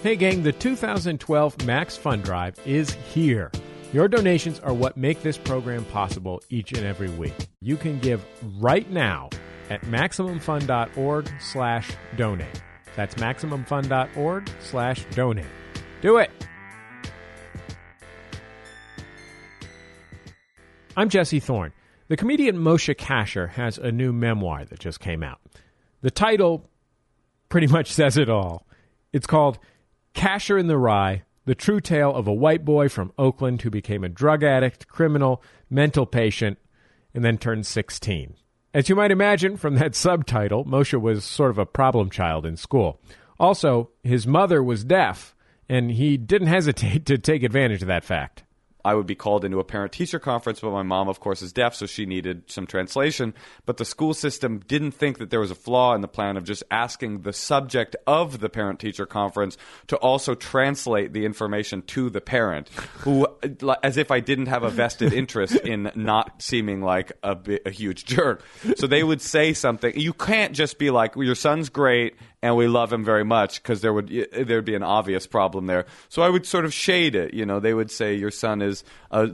Hey, gang, the 2012 Max Fund Drive is here. Your donations are what make this program possible each and every week. You can give right now at MaximumFun.org slash donate. That's MaximumFun.org slash donate. Do it! I'm Jesse Thorn. The comedian Moshe Kasher has a new memoir that just came out. The title pretty much says it all. It's called Kasher in the Rye The True Tale of a White Boy from Oakland Who Became a Drug Addict, Criminal, Mental Patient, and then turned 16. As you might imagine from that subtitle, Moshe was sort of a problem child in school. Also, his mother was deaf, and he didn't hesitate to take advantage of that fact. I would be called into a parent teacher conference, but my mom, of course, is deaf, so she needed some translation. But the school system didn't think that there was a flaw in the plan of just asking the subject of the parent teacher conference to also translate the information to the parent, who, as if I didn't have a vested interest in not seeming like a, a huge jerk. So they would say something. You can't just be like, well, your son's great and we love him very much because there would there'd be an obvious problem there. So I would sort of shade it. You know, they would say your son is uh,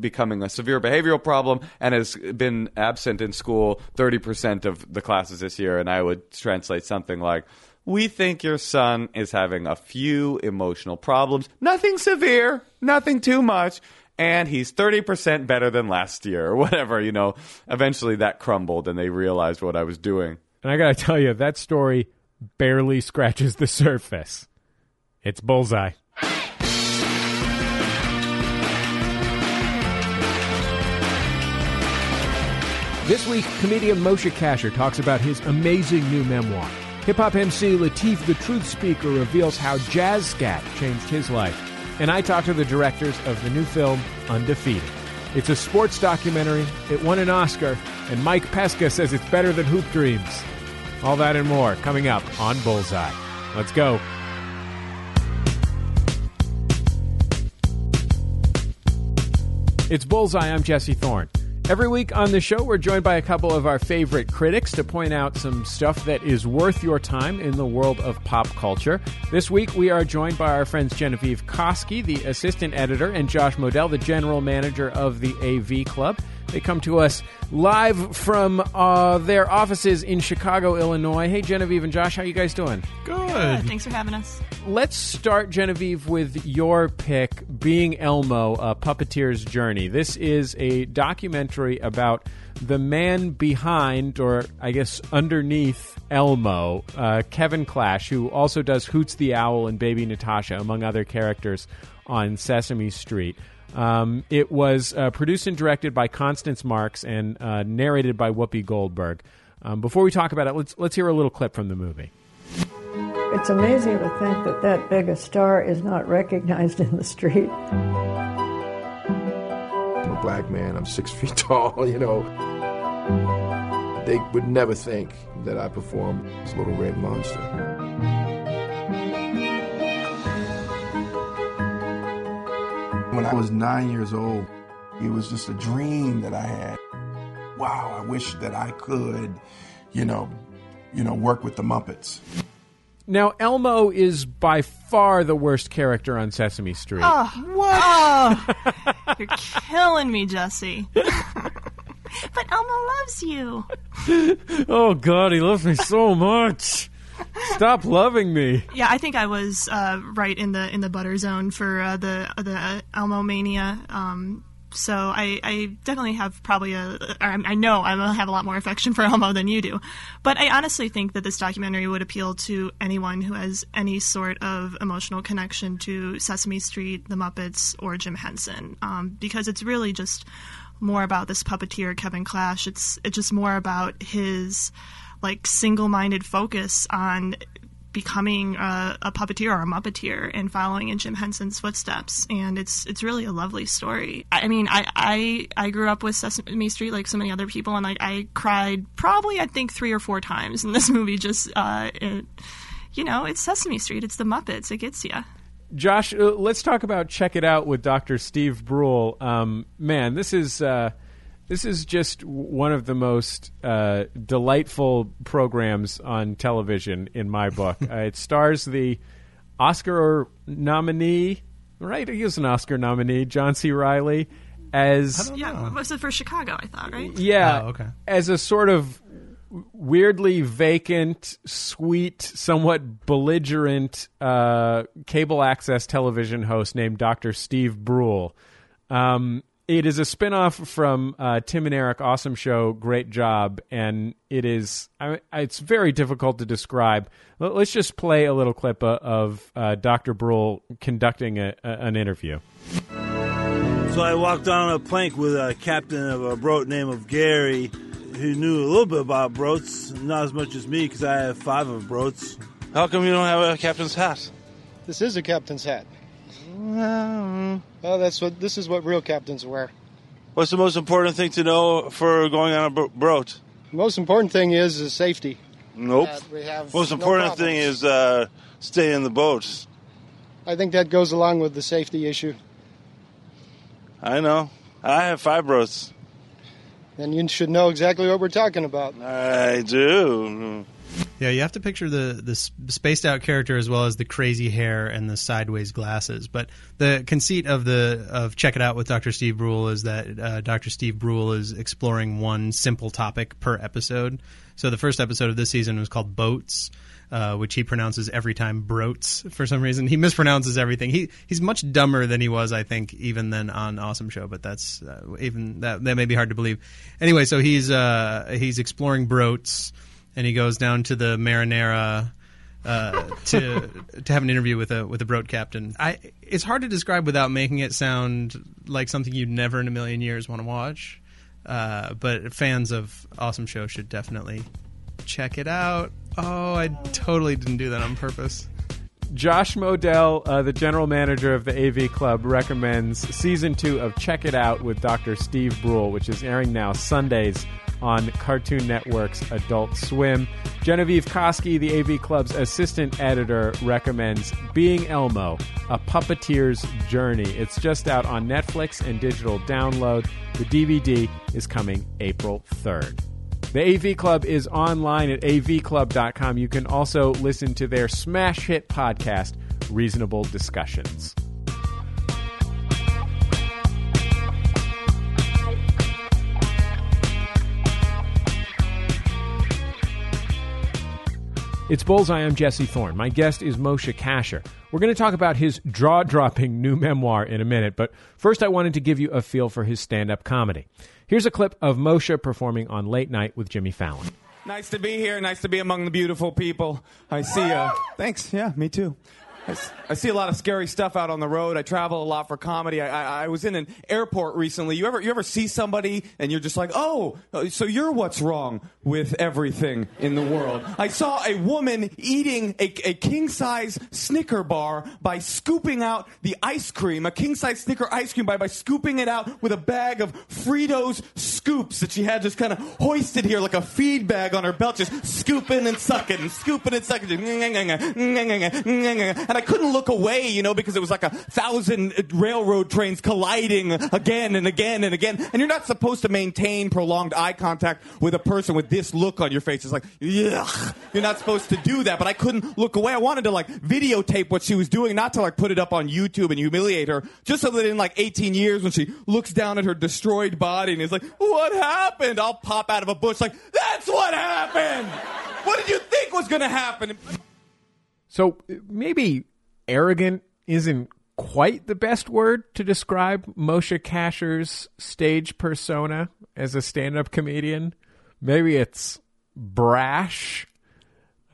becoming a severe behavioral problem and has been absent in school thirty percent of the classes this year, and I would translate something like. We think your son is having a few emotional problems. Nothing severe, nothing too much and he's 30% better than last year or whatever, you know. Eventually that crumbled and they realized what I was doing. And I got to tell you, that story barely scratches the surface. It's Bullseye. This week, comedian Moshe Kasher talks about his amazing new memoir. Hip hop MC Lateef the Truthspeaker reveals how jazz scat changed his life. And I talk to the directors of the new film, Undefeated. It's a sports documentary, it won an Oscar, and Mike Pesca says it's better than Hoop Dreams. All that and more coming up on Bullseye. Let's go. It's Bullseye. I'm Jesse Thorn. Every week on the show, we're joined by a couple of our favorite critics to point out some stuff that is worth your time in the world of pop culture. This week, we are joined by our friends Genevieve Koski, the assistant editor, and Josh Modell, the general manager of the AV Club. They come to us live from uh, their offices in Chicago, Illinois. Hey, Genevieve and Josh, how you guys doing? Good. Thanks for having us. Let's start, Genevieve, with your pick, Being Elmo, A Puppeteer's Journey. This is a documentary about the man behind, or I guess underneath Elmo, uh, Kevin Clash, who also does Hoots the Owl and Baby Natasha, among other characters on Sesame Street. Um, it was uh, produced and directed by Constance Marks and uh, narrated by Whoopi Goldberg. Um, before we talk about it, let's let's hear a little clip from the movie. It's amazing to think that that big a star is not recognized in the street. I'm a black man. I'm six feet tall. You know, they would never think that I perform as Little Red Monster. When I was nine years old, it was just a dream that I had. Wow, I wish that I could, you know, you know, work with the Muppets. Now, Elmo is by far the worst character on Sesame Street. Oh, what? Oh, you're killing me, Jesse. but Elmo loves you. oh God, he loves me so much. Stop loving me. Yeah, I think I was uh, right in the in the butter zone for uh, the the uh, Elmo mania. Um, so I, I, definitely have probably a I know I have a lot more affection for Elmo than you do, but I honestly think that this documentary would appeal to anyone who has any sort of emotional connection to Sesame Street, The Muppets, or Jim Henson, um, because it's really just more about this puppeteer Kevin Clash. It's it's just more about his like single-minded focus on becoming a, a, puppeteer or a muppeteer and following in Jim Henson's footsteps. And it's it's really a lovely story. I, mean, I, I I grew up with Sesame Street like so many other people, and like I cried probably I think three or four times in this movie. Just uh, it, you know, it's Sesame Street. It's the Muppets. It gets you. Josh, uh, let's talk about check it out with Dr. Steve Brule. Um, man, this is. Uh, this is just one of the most uh, delightful programs on television in my book. uh, it stars the Oscar nominee, right? He was an Oscar nominee, John C. Reilly, as Yeah, was it for Chicago? I thought, right? yeah, Oh, okay. as a sort of weirdly vacant, sweet, somewhat belligerent uh, cable access television host named Dr. Steve Brule. Um, it is a spinoff from uh, Tim and Eric Awesome Show, Great Job, and it is I, it's very difficult to describe. Let- Let's just play a little clip uh, of uh, Dr. Brule conducting a, a, an interview. So I walked on a plank with a captain of a boat named of Gary, who knew a little bit about boats, not as much as me because I have five of boats. How come you don't have a captain's hat? This is a captain's hat. Well, Oh, that's what this is what real captains wear. What's the most important thing to know for going on a boat? Most important thing is is safety. Nope. We have Most no important thing is uh, stay in the boat. I think that goes along with the safety issue. I know. I have fibros. boats. And you should know exactly what we're talking about. I do. Yeah, you have to picture the the spaced out character as well as the crazy hair and the sideways glasses. But the conceit of the of check it out with Dr. Steve Brule is that uh, Dr. Steve Brule is exploring one simple topic per episode. So the first episode of this season was called boats. Uh, which he pronounces every time broats for some reason. He mispronounces everything. He he's much dumber than he was, I think, even than on Awesome Show. But that's uh, even that that may be hard to believe. Anyway, so he's uh, he's exploring broats and he goes down to the marinara uh, to to have an interview with a with a boat captain. I it's hard to describe without making it sound like something you'd never in a million years want to watch. Uh, but fans of Awesome Show should definitely check it out. Oh, I totally didn't do that on purpose. Josh Modell, uh, the general manager of the AV Club, recommends season two of Check It Out with Dr. Steve Brule, which is airing now Sundays on Cartoon Network's Adult Swim. Genevieve Koski, the AV Club's assistant editor, recommends Being Elmo, A Puppeteer's Journey. It's just out on Netflix and digital download. The DVD is coming April 3rd. The AV Club is online at avclub.com. You can also listen to their smash hit podcast, Reasonable Discussions. It's Bullseye. I'm Jesse Thorn. My guest is Moshe Kasher. We're going to talk about his jaw dropping new memoir in a minute, but first I wanted to give you a feel for his stand up comedy. Here's a clip of Moshe performing on Late Night with Jimmy Fallon. Nice to be here. Nice to be among the beautiful people. I see. Uh, thanks. Yeah, me too. I, see a lot of scary stuff out on the road. I travel a lot for comedy. I, I, I was in an airport recently. You ever you ever see somebody and you're just like, oh, uh, so you're what's wrong with everything in the world? I saw a woman eating a, a king size Snicker bar by scooping out the ice cream, a king size Snicker ice cream by by scooping it out with a bag of Fritos scoops that she had just kind of hoisted here like a feed bag on her belt, just scooping and sucking and scooping and sucking. And I couldn't look away, you know, because it was like a thousand railroad trains colliding again and again and again. And you're not supposed to maintain prolonged eye contact with a person with this look on your face. It's like, yuck. You're not supposed to do that. But I couldn't look away. I wanted to like videotape what she was doing, not to like put it up on YouTube and humiliate her, just so that in like 18 years when she looks down at her destroyed body and is like, what happened? I'll pop out of a bush like, that's what happened. What did you think was going to happen? So maybe arrogant isn't quite the best word to describe Moshe Kasher's stage persona as a stand up comedian. Maybe it's brash.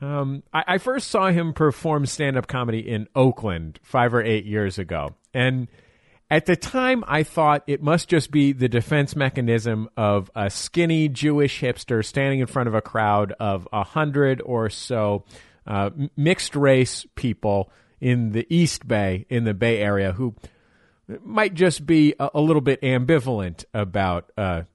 Um, I, I first saw him perform stand up comedy in Oakland five or eight years ago. And at the time, I thought it must just be the defense mechanism of a skinny Jewish hipster standing in front of a crowd of a hundred or so uh, mixed race people in the East Bay, in the Bay Area, who might just be a, a little bit ambivalent about a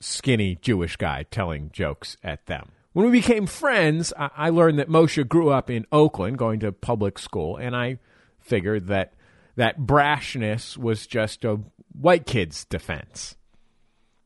skinny Jewish guy telling jokes at them. When we became friends, I, I learned that Moshe grew up in Oakland, going to public school, and I figured that that brashness was just a white kid's defense.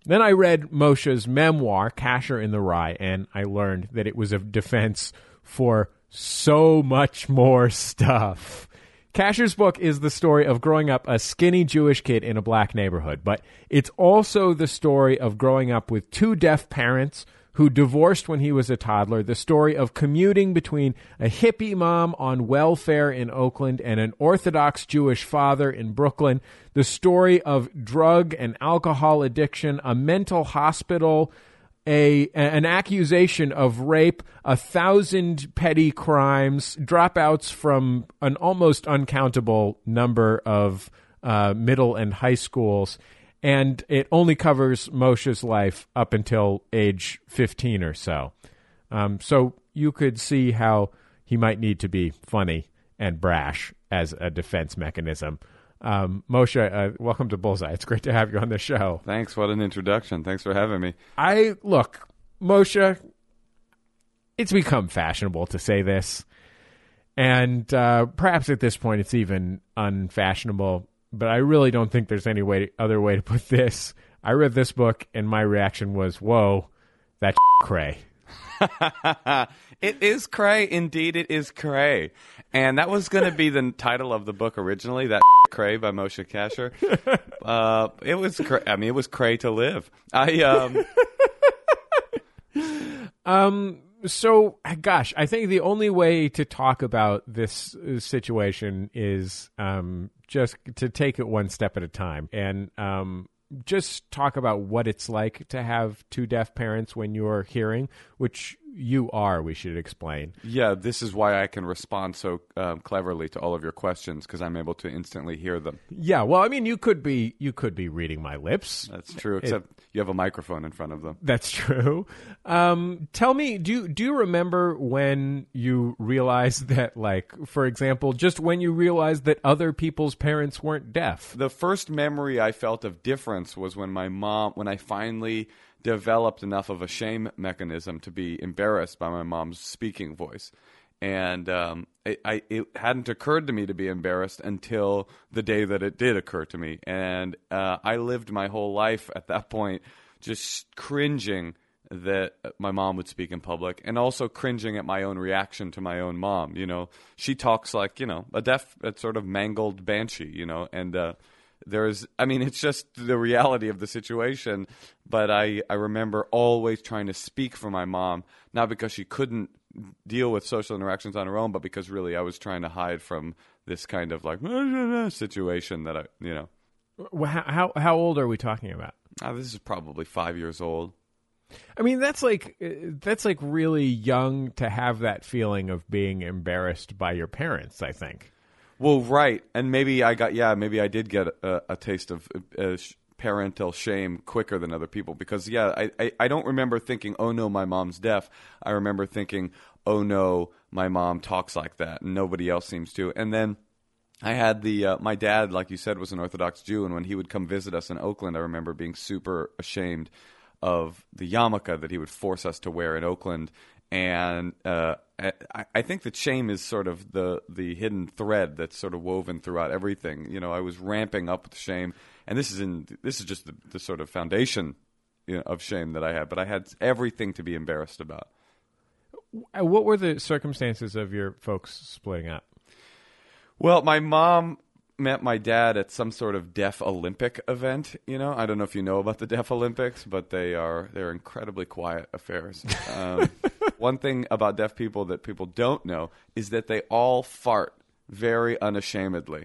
Then I read Moshe's memoir, Kasher in the Rye, and I learned that it was a defense for so much more stuff. Kasher's book is the story of growing up a skinny Jewish kid in a black neighborhood, but it's also the story of growing up with two deaf parents who divorced when he was a toddler, the story of commuting between a hippie mom on welfare in Oakland and an Orthodox Jewish father in Brooklyn, the story of drug and alcohol addiction, a mental hospital, a an accusation of rape, a thousand petty crimes, dropouts from an almost uncountable number of uh, middle and high schools, and it only covers Moshe's life up until age fifteen or so. Um, so you could see how he might need to be funny and brash as a defense mechanism. Um, Moshe, uh, welcome to Bullseye. It's great to have you on the show. Thanks. What an introduction. Thanks for having me. I look, Moshe. It's become fashionable to say this, and uh, perhaps at this point it's even unfashionable. But I really don't think there's any way other way to put this. I read this book, and my reaction was, "Whoa, that cray." it is cray. Indeed, it is cray. And that was going to be the title of the book originally. That cray by Moshe Kasher. Uh, it was. Cray, I mean, it was cray to live. I um. um. So, gosh, I think the only way to talk about this uh, situation is um, just to take it one step at a time and um, just talk about what it's like to have two deaf parents when you're hearing, which you are, we should explain. Yeah, this is why I can respond so um, cleverly to all of your questions because I'm able to instantly hear them. Yeah, well, I mean, you could be you could be reading my lips. That's true, except it, you have a microphone in front of them. That's true. Um, tell me, do do you remember when you realized that, like, for example, just when you realized that other people's parents weren't deaf? The first memory I felt of difference was when my mom, when I finally developed enough of a shame mechanism to be embarrassed by my mom's speaking voice. And um, it, I, it hadn't occurred to me to be embarrassed until the day that it did occur to me. And uh, I lived my whole life at that point just cringing that my mom would speak in public and also cringing at my own reaction to my own mom. You know, she talks like, you know, a deaf, a sort of mangled banshee, you know, and uh, there's i mean it's just the reality of the situation but i i remember always trying to speak for my mom not because she couldn't deal with social interactions on her own but because really i was trying to hide from this kind of like situation that i you know well, how how old are we talking about oh, this is probably five years old I mean, that's like uh, that's like really young to have that feeling of being embarrassed by your parents. I think. Well, right, and maybe I got yeah, maybe I did get a, a taste of uh, parental shame quicker than other people because yeah, I, I I don't remember thinking, oh no, my mom's deaf. I remember thinking, oh no, my mom talks like that, and nobody else seems to. And then I had the uh, my dad, like you said, was an Orthodox Jew, and when he would come visit us in Oakland, I remember being super ashamed of the yarmulke that he would force us to wear in Oakland, and uh, I, I, think that shame is sort of the the hidden thread that's sort of woven throughout everything. You know, I was ramping up with shame, and this is in this is just the, the sort of foundation you know, of shame that I had. But I had everything to be embarrassed about. What were the circumstances of your folks splitting up? Well, my mom met my dad at some sort of deaf Olympic event. You know, I don't know if you know about the deaf Olympics, but they are they're incredibly quiet affairs. Um, one thing about deaf people that people don't know is that they all fart very unashamedly.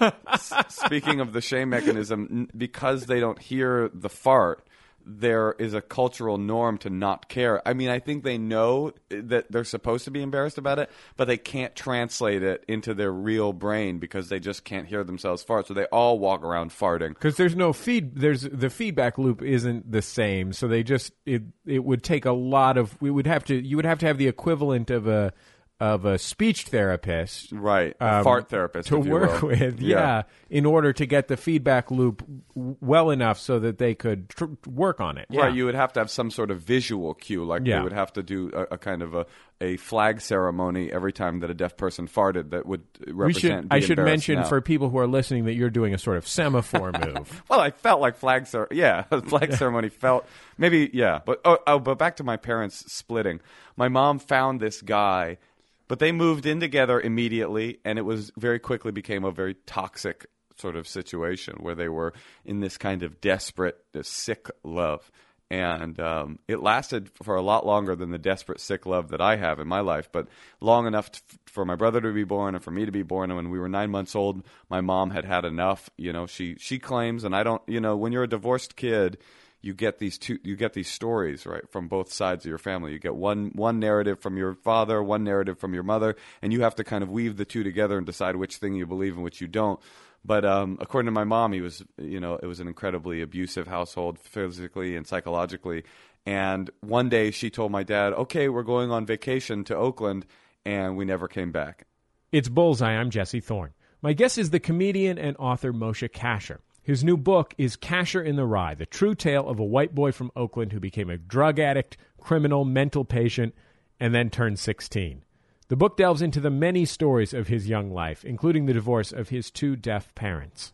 S- speaking of the shame mechanism, because they don't hear the fart, there is a cultural norm to not care. I mean, I think they know that they're supposed to be embarrassed about it, but they can't translate it into their real brain because they just can't hear themselves fart. So they all walk around farting because there's no feed. There's the feedback loop isn't the same. So they just it it would take a lot of. We would have to. You would have to have the equivalent of a of a speech therapist, right? Um, fart therapist to work will. with, yeah. yeah. in order to get the feedback loop well enough so that they could tr- work on it. Yeah. Right, you would have to have some sort of visual cue, like yeah. they would have to do a, a, kind of a, a flag ceremony every time that a deaf person farted that would represent. Should, I should mention now. for people who are listening that you're doing a sort of semaphore move. well, I felt like flag cer- yeah, flag ceremony felt maybe yeah, but oh, oh, but back to my parents splitting. My mom found this guy But they moved in together immediately, and it was very quickly became a very toxic sort of situation where they were in this kind of desperate, sick love. And um, it lasted for a lot longer than the desperate, sick love that I have in my life, but long enough t- for my brother to be born and for me to be born. And when we were nine months old, my mom had had enough. You know, she she claims, and I don't. You know, when you're a divorced kid, you get these two you get these stories right from both sides of your family you get one one narrative from your father one narrative from your mother and you have to kind of weave the two together and decide which thing you believe and which you don't but um, according to my mom he was you know it was an incredibly abusive household physically and psychologically and one day she told my dad okay we're going on vacation to oakland and we never came back It's Bullseye. I'm Jesse Thorn. My guest is the comedian and author Moshe Kasher. His new book is Kasher in the Rye, the true tale of a white boy from Oakland who became a drug addict, criminal, mental patient, and then turned 16. The book delves into the many stories of his young life, including the divorce of his two deaf parents.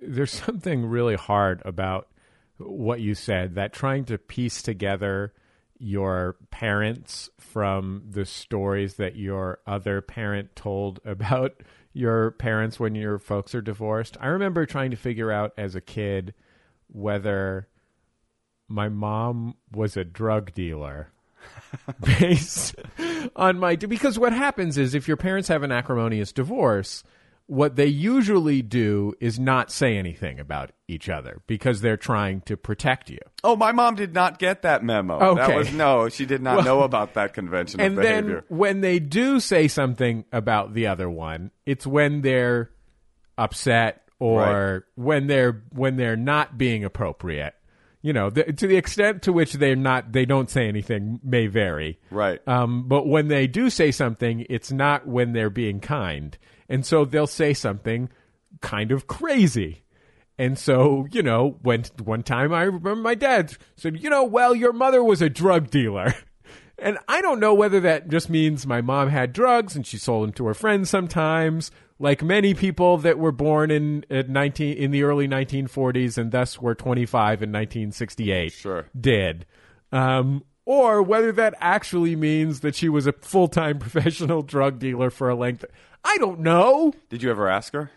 There's something really hard about what you said that trying to piece together your parents from the stories that your other parent told about your parents when your folks are divorced. I remember trying to figure out as a kid whether my mom was a drug dealer based on my because what happens is if your parents have an acrimonious divorce what they usually do is not say anything about each other because they're trying to protect you. Oh my mom did not get that memo. Okay. that was no she did not Well- know about that convention and behavior. then when they do say something about the other one it's when they're upset or when they're when they're not being appropriate. You know the, to the extent to which they're not they don't say anything may vary. Right. um, but when they do say something it's not when they're being kind and so they'll say something kind of crazy and so, you know, when one time I remember my dad said, you know, well, your mother was a drug dealer. And I don't know whether that just means my mom had drugs and she sold them to her friends sometimes, like many people that were born in at 19 in the early 1940s and thus were 25 in 1968 Sure. did. Um, or whether that actually means that she was a full-time professional drug dealer for a length. I don't know. did you ever ask her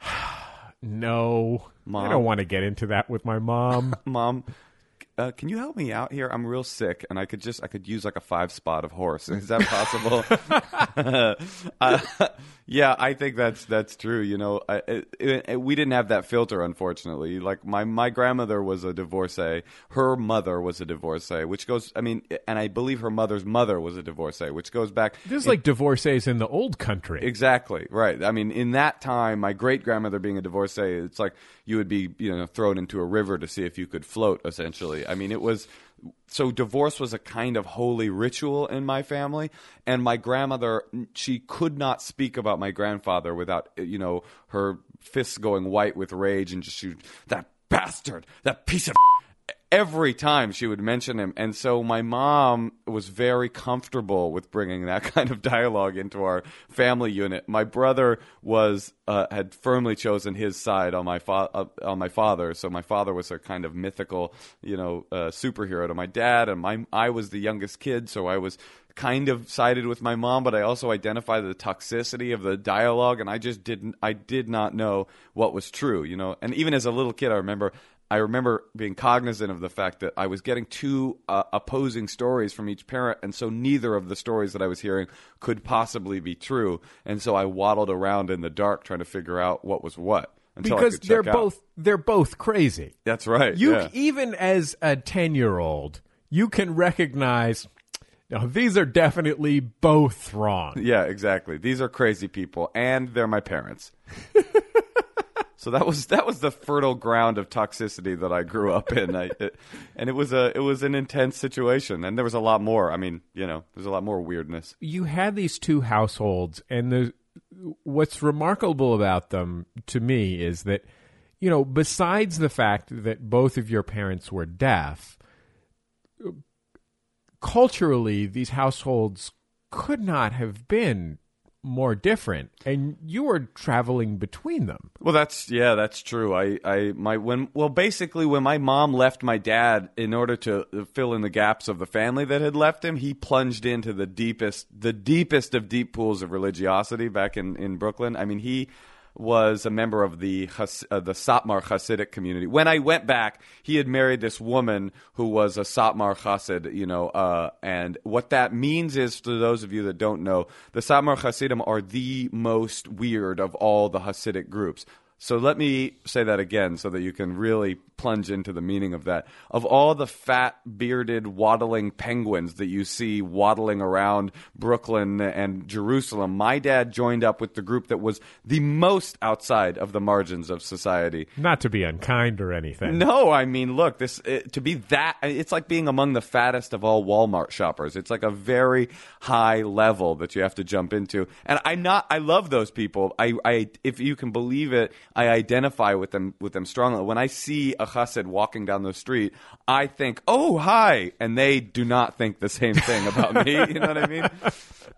No. Mom? I don't want to get into that with my mom. mom uh, can you help me out here i'm real sick and i could just i could use like a five spot of horse is that possible uh, yeah i think that's that's true you know I, it, it, we didn't have that filter unfortunately like my my grandmother was a divorcee her mother was a divorcee which goes i mean and i believe her mother's mother was a divorcee which goes back This is like divorcees in the old country. Exactly right. I mean, in that time, my great grandmother being a divorcee, it's like you would be, you know, thrown into a river to see if you could float. Essentially, I mean, it was so divorce was a kind of holy ritual in my family, and my grandmother, she could not speak about my grandfather without, you know, her fists going white with rage and just shoot that bastard, that piece of every time she would mention him. And so my mom was very comfortable with bringing that kind of dialogue into our family unit. My brother was uh, had firmly chosen his side on my fa- uh, on my father. So my father was a kind of mythical, you know, uh, superhero to my dad, and my I was the youngest kid, so I was kind of sided with my mom, but I also identified the toxicity of the dialogue, and I just didn't. I did not know what was true, you know. And even as a little kid, I remember. I remember being cognizant of the fact that I was getting two uh, opposing stories from each parent, and so neither of the stories that I was hearing could possibly be true. And so I waddled around in the dark trying to figure out what was what. Until I because they're out. both they're both crazy. That's right. You yeah. even as a 10-year-old, you can recognize now, these are definitely both wrong. Yeah, exactly. These are crazy people, and they're my parents. so that was that was the fertile ground of toxicity that I grew up in, I, it, and it was a it was an intense situation, and there was a lot more. I mean, you know, there's a lot more weirdness. You had these two households and the what's remarkable about them to me is that you know, besides the fact that both of your parents were deaf, culturally these households could not have been more different, and you were traveling between them. Well, that's yeah, that's true. I, I my when well, basically, when my mom left my dad in order to fill in the gaps of the family that had left him, he plunged into the deepest, the deepest of deep pools of religiosity back in in Brooklyn. I mean, he was a member of the Has- uh, the Satmar Hasidic community. When I went back, he had married this woman who was a Satmar Hasid, you know, uh, and what that means is, for those of you that don't know, the Satmar Hasidim are the most weird of all the Hasidic groups. So let me say that again so that you can really plunge into the meaning of that. Of all the fat, bearded, waddling penguins that you see waddling around Brooklyn and Jerusalem, my dad joined up with the group that was the most outside of the margins of society. Not to be unkind or anything. No, I mean, look, this it, to be that it's like being among the fattest of all Walmart shoppers. It's like a very high level that you have to jump into. And I'm not I love those people. I I if you can believe it, I identify with them with them strongly. When I see a chassid walking down the street, I think, "Oh, hi." And they do not think the same thing about me, you know what I mean?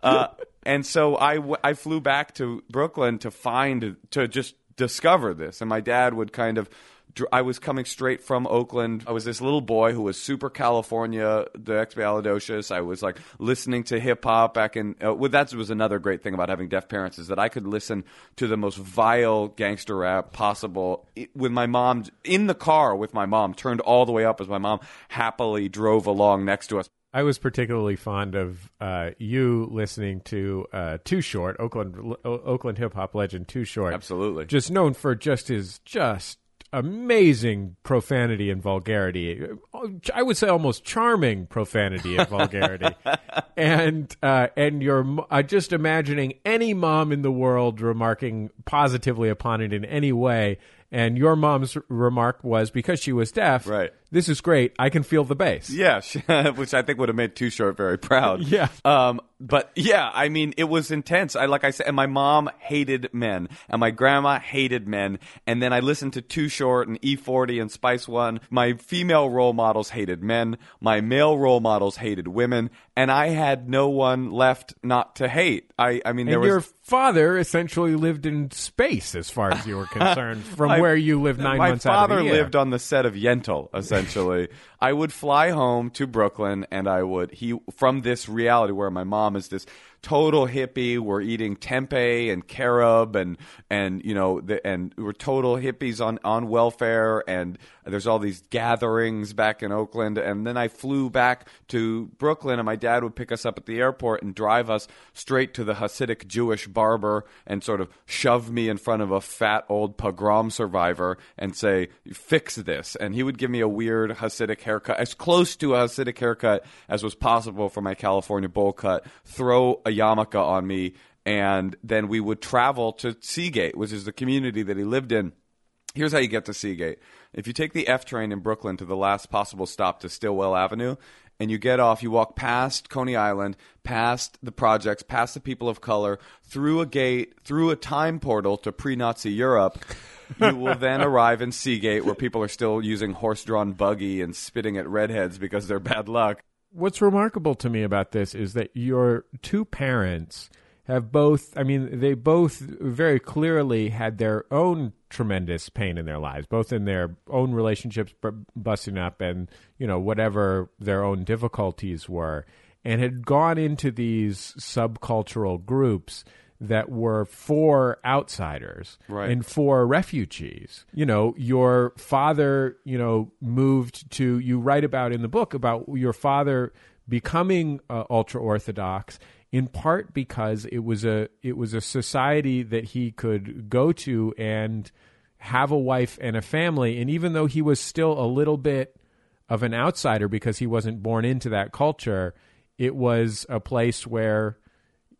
Uh, and so I, w- I flew back to Brooklyn to find to just discover this, and my dad would kind of. I was coming straight from Oakland. I was this little boy who was super California, the Expialidocious. I was like listening to hip hop back in. Uh, well, that was another great thing about having deaf parents is that I could listen to the most vile gangster rap possible with my mom in the car with my mom, turned all the way up as my mom happily drove along next to us. I was particularly fond of uh, you listening to uh, Too Short, Oakland Oakland hip hop legend Too Short. Absolutely. just known for just his just amazing profanity and vulgarity. I would say almost charming profanity and vulgarity. and uh, and your mo- uh, just imagining any mom in the world remarking positively upon it in any way. And your mom's remark was because she was deaf. Right. This is great. I can feel the bass. Yeah, which I think would have made Too Short very proud. Yeah. Um, but yeah, I mean, it was intense. I like I said, and my mom hated men, and my grandma hated men, and then I listened to Too Short and E40 and Spice One. My female role models hated men. My male role models hated women, and I had no one left not to hate. I, I mean, there And was your father essentially lived in space, as far as you were concerned, from My- where you lived nine my months father the year. lived on the set of Yentl. Essentially, I would fly home to Brooklyn, and I would he from this reality where my mom is this total hippie. We're eating tempeh and carob, and and you know, the, and we're total hippies on on welfare. And there's all these gatherings back in Oakland, and then I flew back to Brooklyn, and my dad would pick us up at the airport and drive us straight to the Hasidic Jewish barber, and sort of shove me in front of a fat old pogrom survivor and say, "Fix this." And he would give me a weird Hasidic haircut, as close to a Hasidic haircut as was possible for my California bowl cut. Throw a yarmulke on me, and then we would travel to Sea Gate, which is the community that he lived in. Here's how you get to Sea Gate. If you take the F train in Brooklyn to the last possible stop to Stillwell Avenue, and you get off, you walk past Coney Island, past the projects, past the people of color, through a gate, through a time portal to pre Nazi Europe. you will then arrive in Sea Gate, where people are still using horse drawn buggy and spitting at redheads because they're bad luck. What's remarkable to me about this is that your two parents have both, I mean, they both very clearly had their own tremendous pain in their lives, both in their own relationships bu- busting up and, you know, whatever their own difficulties were, and had gone into these subcultural groups that were for outsiders Right. and for refugees. You know, your father, you know, moved to, you write about in the book about your father becoming uh, ultra orthodox in part because it was a it was a society that he could go to and have a wife and a family and even though he was still a little bit of an outsider because he wasn't born into that culture it was a place where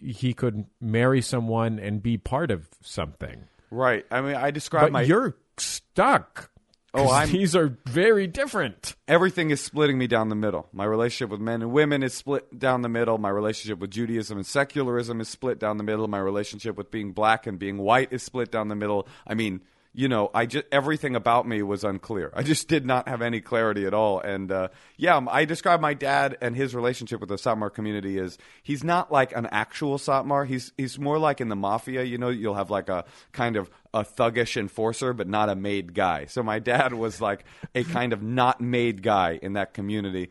he could marry someone and be part of something Right. I mean, I describe but my. you're stuck Oh, I'm- these are very different everything is splitting me down the middle. My relationship with men and women is split down the middle. My relationship with Judaism and secularism is split down the middle. My relationship with being black and being white is split down the middle. I mean, you know, I just everything about me was unclear. I just did not have any clarity at all. And uh, yeah, I describe my dad and his relationship with the Satmar community as he's not like an actual Satmar. He's he's more like in the mafia. You know, you'll have like a kind of a thuggish enforcer, but not a made guy. So my dad was like a kind of not made guy in that community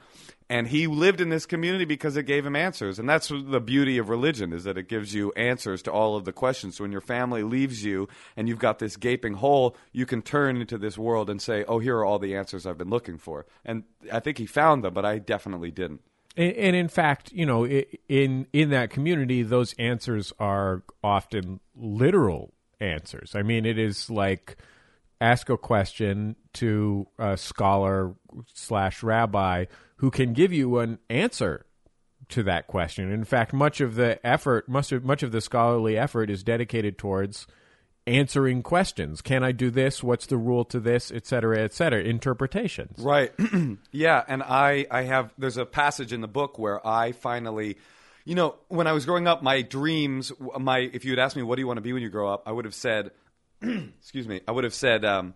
and he lived in this community because it gave him answers. And that's the beauty of religion is that it gives you answers to all of the questions. So when your family leaves you and you've got this gaping hole you can turn into this world and say oh here are all the answers i've been looking for. And i think he found them but i definitely didn't. And, and in fact, you know, in in that community, those answers are often literal answers. I mean, it is like ask a question to a scholar slash rabbi who can give you an answer to that question. In fact, much of the effort, much of, much of the scholarly effort is dedicated towards answering questions. Can I do this? What's the rule to this? Et cetera, et cetera. Interpretations. Right. yeah. And I, I have, there's a passage in the book where I finally, you know, when I was growing up, my dreams, my, if you had asked me, what do you want to be when you grow up? I would have said, excuse me, I would have said, um,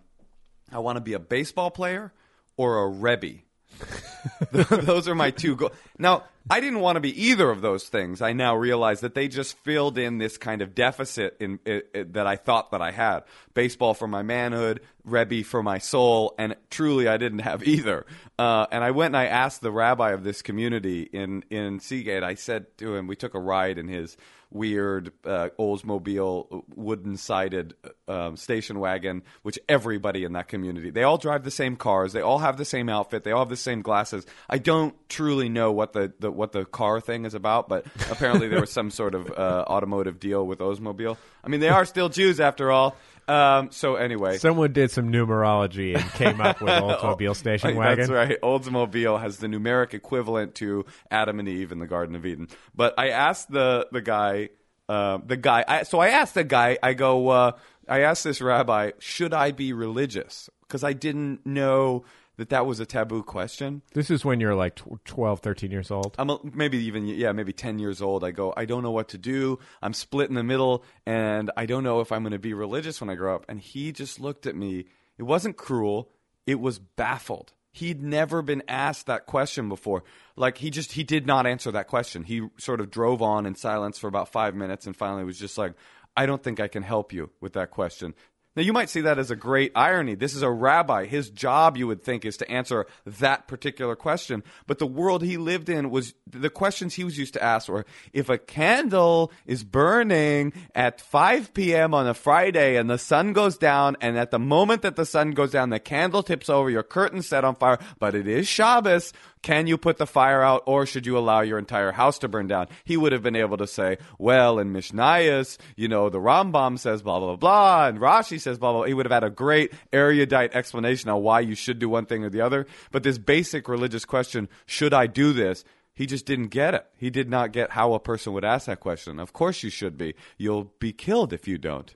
I want to be a baseball player or a Rebbe. those are my two goals. Now, I didn't want to be either of those things. I now realize that they just filled in this kind of deficit in, that I thought that I had. Baseball for my manhood, Rebbe for my soul, and truly I didn't have either. Uh, and I went and I asked the rabbi of this community in in Sea Gate. I said to him, we took a ride in his weird uh, Oldsmobile wooden sided um, station wagon, which everybody in that community they all drive the same cars, they all have the same outfit, they all have the same glasses. I don't truly know what the, the what the car thing is about, but apparently there was some sort of uh, automotive deal with Oldsmobile. I mean, they are still Jews after all. Um, so anyway, someone did some numerology and came up with Oldsmobile station wagon. That's right. Oldsmobile has the numeric equivalent to Adam and Eve in the Garden of Eden. But I asked the the guy, uh, the guy. I, so I asked the guy. I go. Uh, I asked this rabbi, should I be religious? Because I didn't know that that was a taboo question. This is when you're like 12, 13 years old. I'm a, maybe even yeah, maybe 10 years old. I go, I don't know what to do. I'm split in the middle and I don't know if I'm going to be religious when I grow up. And he just looked at me. It wasn't cruel. It was baffled. He'd never been asked that question before. Like he just he did not answer that question. He sort of drove on in silence for about 5 minutes and finally was just like, I don't think I can help you with that question. Now, you might see that as a great irony. This is a rabbi. His job, you would think, is to answer that particular question. But the world he lived in was the questions he was used to ask were if a candle is burning at 5 p.m. on a Friday and the sun goes down, and at the moment that the sun goes down, the candle tips over, your curtain set on fire, but it is Shabbos, can you put the fire out or should you allow your entire house to burn down? He would have been able to say, well, in Mishnayos, you know, the Rambam says blah, blah, blah, and Rashi says blah, blah. He would have had a great erudite explanation on why you should do one thing or the other. But this basic religious question, should I do this? He just didn't get it. He did not get how a person would ask that question. Of course you should be. You'll be killed if you don't.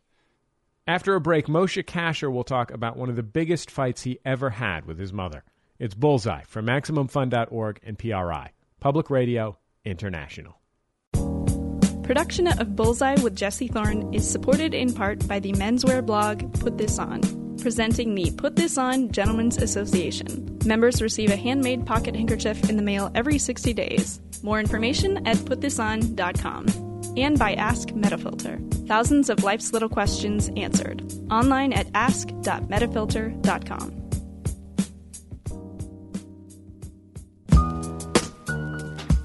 After a break, Moshe Kasher will talk about one of the biggest fights he ever had with his mother. It's Bullseye from MaximumFun.org and PRI, Public Radio International. Production of Bullseye with Jesse Thorn is supported in part by the menswear blog Put This On, presenting the Put This On Gentlemen's Association. Members receive a handmade pocket handkerchief in the mail every 60 days. More information at putthison.com. And by Ask Metafilter. Thousands of life's little questions answered. Online at ask.metafilter.com.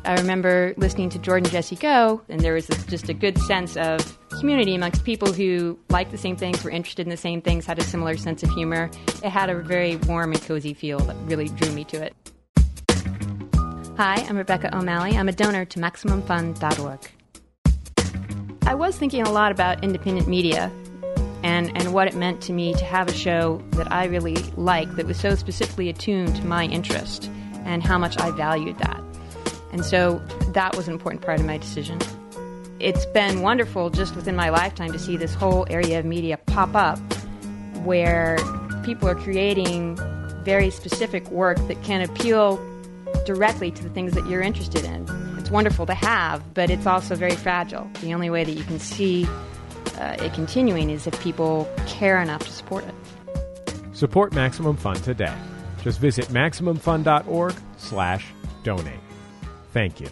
I remember listening to Jordan Jesse Go, and there was this, just a good sense of community amongst people who liked the same things, were interested in the same things, had a similar sense of humor. It had a very warm and cozy feel that really drew me to it. Hi, I'm Rebecca O'Malley. I'm a donor to MaximumFun.org. I was thinking a lot about independent media and, and what it meant to me to have a show that I really liked that was so specifically attuned to my interest and how much I valued that. And so that was an important part of my decision. It's been wonderful just within my lifetime to see this whole area of media pop up where people are creating very specific work that can appeal directly to the things that you're interested in. It's wonderful to have, but it's also very fragile. The only way that you can see uh, it continuing is if people care enough to support it. Support Maximum Fun today. Just visit MaximumFun.org slash donate. Thank you.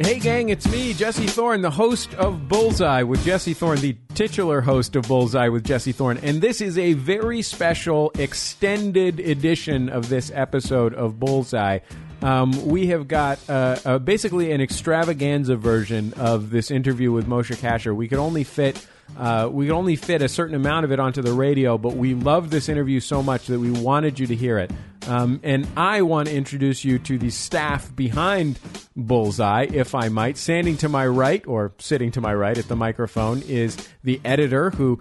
Hey, gang, it's me, Jesse Thorn, the host of Bullseye with Jesse Thorn, the titular host of Bullseye with Jesse Thorn. And this is a very special extended edition of this episode of Bullseye. Um, we have got uh, uh, basically an extravaganza version of this interview with Moshe Kasher. We could only fit uh, we only fit a certain amount of it onto the radio, but we loved this interview so much that we wanted you to hear it. Um, and I want to introduce you to the staff behind Bullseye, if I might. Standing to my right, or sitting to my right at the microphone, is the editor who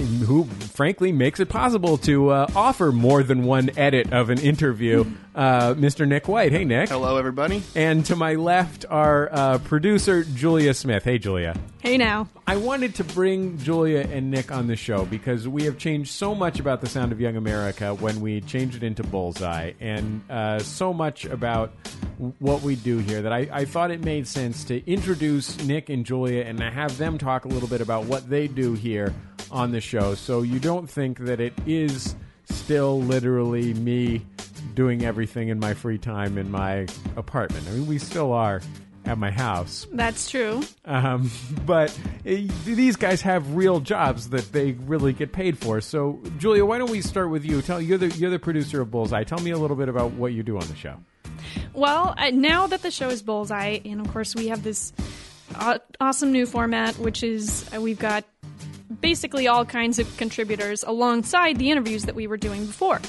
who frankly makes it possible to uh, offer more than one edit of an interview, uh, Mr. Nick White. Hey, Nick. Hello, everybody. And to my left, our uh, producer, Julia Smith. Hey, Julia. Hey now. I wanted to bring Julia and Nick on the show because we have changed so much about the sound of Young America when we changed it into Bullseye, and uh, so much about what we do here that I, I thought it made sense to introduce Nick and Julia and have them talk a little bit about what they do here on the show so you don't think that it is still literally me doing everything in my free time in my apartment. I mean, we still are at my house. That's true. Um, but uh, these guys have real jobs that they really get paid for. So, Julia, why don't we start with you? Tell you're the you're the producer of Bullseye. Tell me a little bit about what you do on the show. Well, uh, now that the show is Bullseye, and of course we have this uh, awesome new format, which is uh, we've got basically all kinds of contributors alongside the interviews that we were doing before.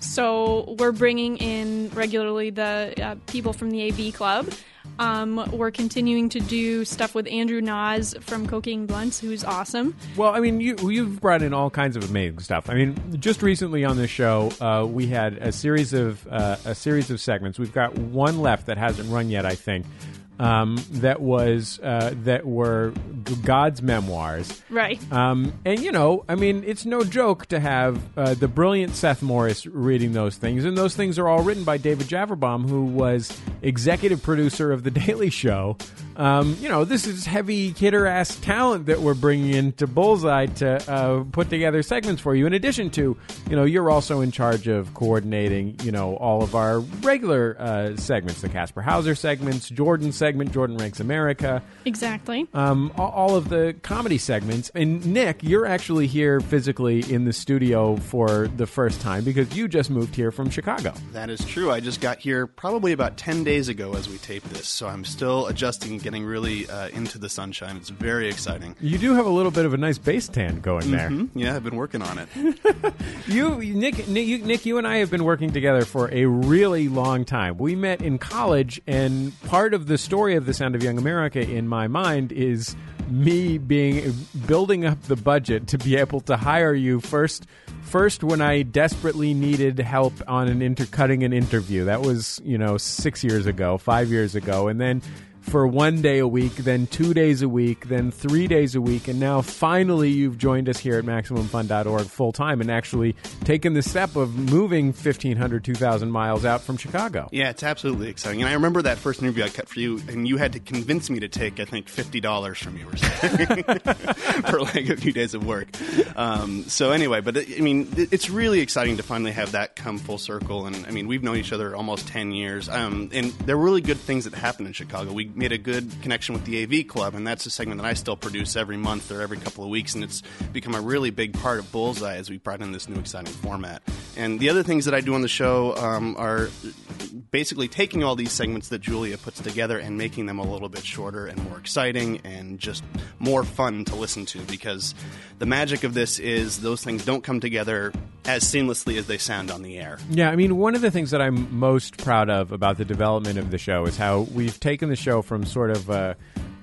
So we're bringing in regularly the uh, people from the AV Club. Um, we're continuing to do stuff with Andrew Noz from Cocaine Blunts, who's awesome. Well, I mean, you you've brought in all kinds of amazing stuff. I mean, just recently on this show, uh, we had a series of uh, a series of segments. We've got one left that hasn't run yet, I think. Um, that was uh, that were God's memoirs, Right. um, and you know, I mean, it's no joke to have uh, the brilliant Seth Morris reading those things, and those things are all written by David Javerbaum, who was executive producer of The Daily Show. Um, you know, this is heavy hitter ass talent that we're bringing into Bullseye to uh, put together segments for you. In addition to, you know, you're also in charge of coordinating, you know, all of our regular uh, segments, the Kasper Hauser segments, Jordan segment, Jordan ranks America Exactly. um, a- all of the comedy segments. And Nick, you're actually here physically in the studio for the first time because you just moved here from Chicago. That is true. I just got here probably about 10 days ago as we tape this, so I'm still adjusting, and getting really uh, into the sunshine. It's very exciting. You do have a little bit of a nice base tan going there. Mhm. Yeah, I've been working on it. You, Nick, Nick you, Nick, you and I have been working together for a really long time. We met in college, and part of the story of the Sound of Young America, in my mind, is me being building up the budget to be able to hire you first. First, when I desperately needed help on an intercutting an interview, that was you know six years ago, five years ago, and then for one day a week, then two days a week, then three days a week, and now finally you've joined us here at MaximumFun.org full time and actually taken the step of moving 1,500, 2,000 miles out from Chicago. Yeah, it's absolutely exciting. And I remember that first interview I cut for you, and you had to convince me to take, I think, $50 from you or something for like a few days of work. Um, so, anyway, but I mean, it- it's really exciting to finally have that come full circle. And I mean, we've known each other almost 10 years. Um, and there are really good things that happen in Chicago. We made a good connection with the AV Club, and that's a segment that I still produce every month or every couple of weeks. And it's become a really big part of Bullseye as we brought in this new exciting format. And the other things that I do on the show um, are basically taking all these segments that Julia puts together and making them a little bit shorter and more exciting and just more fun to listen to because the magic of this is those things don't come together as seamlessly as they sound on the air. Yeah, I mean, one of the things that I'm most proud of about the development of the show is how we've taken the show from sort of a,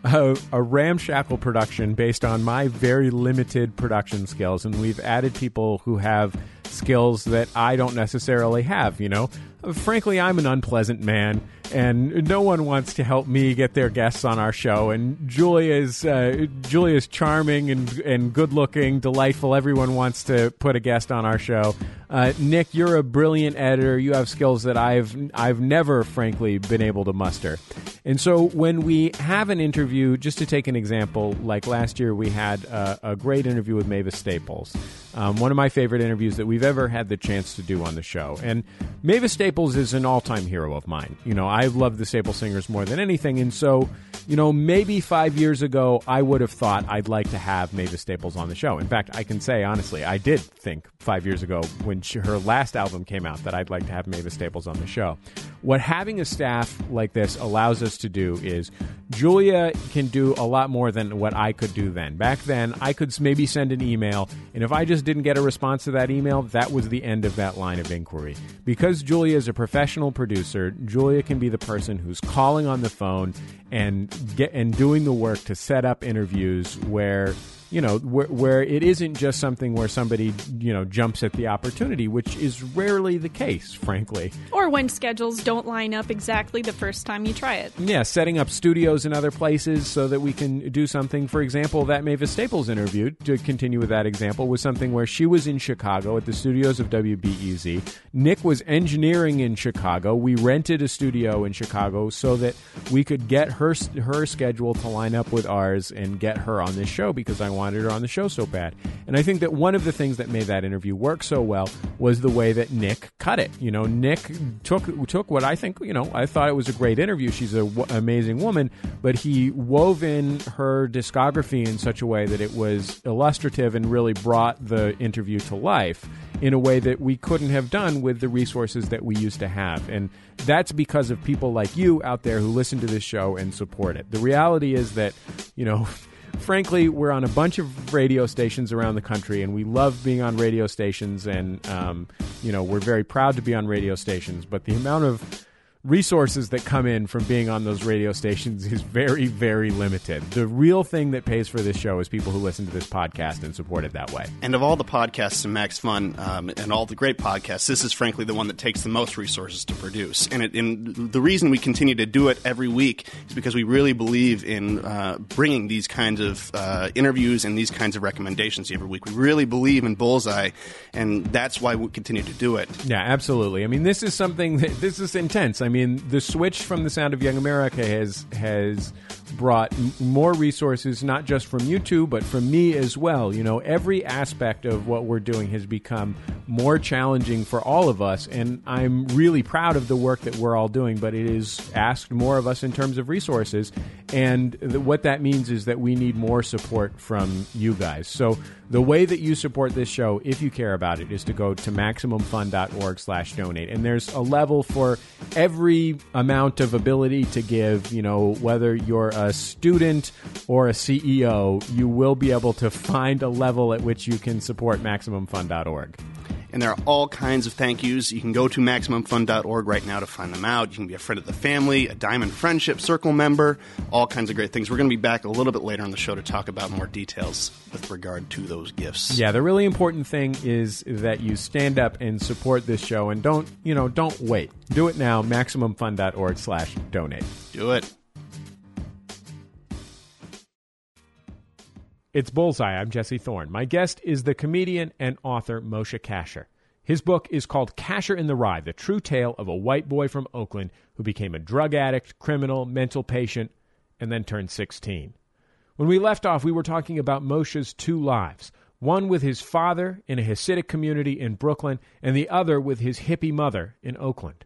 a, a ramshackle production based on my very limited production skills, and we've added people who have skills that I don't necessarily have. You know, frankly, I'm an unpleasant man, and no one wants to help me get their guests on our show. And Julia's uh, Julia's charming and and good looking, delightful. Everyone wants to put a guest on our show. Uh, Nick, you're a brilliant editor. You have skills that I've I've never, frankly, been able to muster. And so when we have an interview, just to take an example, like last year we had a, a great interview with Mavis Staples, um, one of my favorite interviews that we've ever had the chance to do on the show. And Mavis Staples is an all-time hero of mine. You know, I've loved the Staples singers more than anything, and so you know, maybe five years ago I would have thought I'd like to have Mavis Staples on the show. In fact, I can say honestly, I did think five years ago when she, her last album came out that I'd like to have Mavis Staples on the show. What having a staff like this allows us to do is Julia can do a lot more than what I could do then. Back then, I could maybe send an email, and if I just didn't get a response to that email, that was the end of that line of inquiry. Because Julia is a professional producer, Julia can be the person who's calling on the phone and get and doing the work to set up interviews where you know, where, where it isn't just something where somebody, you know, jumps at the opportunity, which is rarely the case, frankly. Or when schedules don't line up exactly the first time you try it. Yeah, setting up studios in other places so that we can do something. For example, that Mavis Staples interviewed to continue with that example, was something where she was in Chicago at the studios of WBEZ. Nick was engineering in Chicago. We rented a studio in Chicago so that we could get her her schedule to line up with ours and get her on this show because I wanted her on the show so bad. And I think that one of the things that made that interview work so well was the way that Nick cut it. You know, Nick took took what I think, you know, I thought it was a great interview. She's an w- amazing woman, but he wove in her discography in such a way that it was illustrative and really brought the interview to life in a way that we couldn't have done with the resources that we used to have. And that's because of people like you out there who listen to this show and support it. The reality is that, you know, frankly, we're on a bunch of radio stations around the country, and we love being on radio stations, and um, you know we're very proud to be on radio stations. But the amount of resources that come in from being on those radio stations is very, very limited. The real thing that pays for this show is people who listen to this podcast and support it that way. And of all the podcasts in Max Fun um, and all the great podcasts, this is frankly the one that takes the most resources to produce. And, it, and the reason we continue to do it every week is because we really believe in uh, bringing these kinds of uh, interviews and these kinds of recommendations every week. We really believe in Bullseye, and that's why we continue to do it. Yeah, absolutely. I mean, this is something that this is intense. I mean, mean, the switch from the Sound of Young America has has brought m- more resources, not just from you two, but from me as well. You know, every aspect of what we're doing has become more challenging for all of us, and I'm really proud of the work that we're all doing. But it is asked more of us in terms of resources, and the, what that means is that we need more support from you guys. So the way that you support this show, if you care about it, is to go to maximumfun.org slash donate. And there's a level for every amount of ability to give, you know, whether you're a student or a CEO, you will be able to find a level at which you can support maximumfun.org. And there are all kinds of thank yous. You can go to MaximumFun.org right now to find them out. You can be a friend of the family, a Diamond Friendship Circle member, all kinds of great things. We're going to be back a little bit later on the show to talk about more details with regard to those gifts. Yeah, the really important thing is that you stand up and support this show and don't, you know, don't wait. Do it now, MaximumFun.org slash donate. Do it. It's Bullseye. I'm Jesse Thorn. My guest is the comedian and author Moshe Kasher. His book is called Kasher in the Rye The True Tale of a White Boy from Oakland Who Became a Drug Addict, Criminal, Mental Patient, and then turned 16. When we left off, we were talking about Moshe's two lives one with his father in a Hasidic community in Brooklyn, and the other with his hippie mother in Oakland.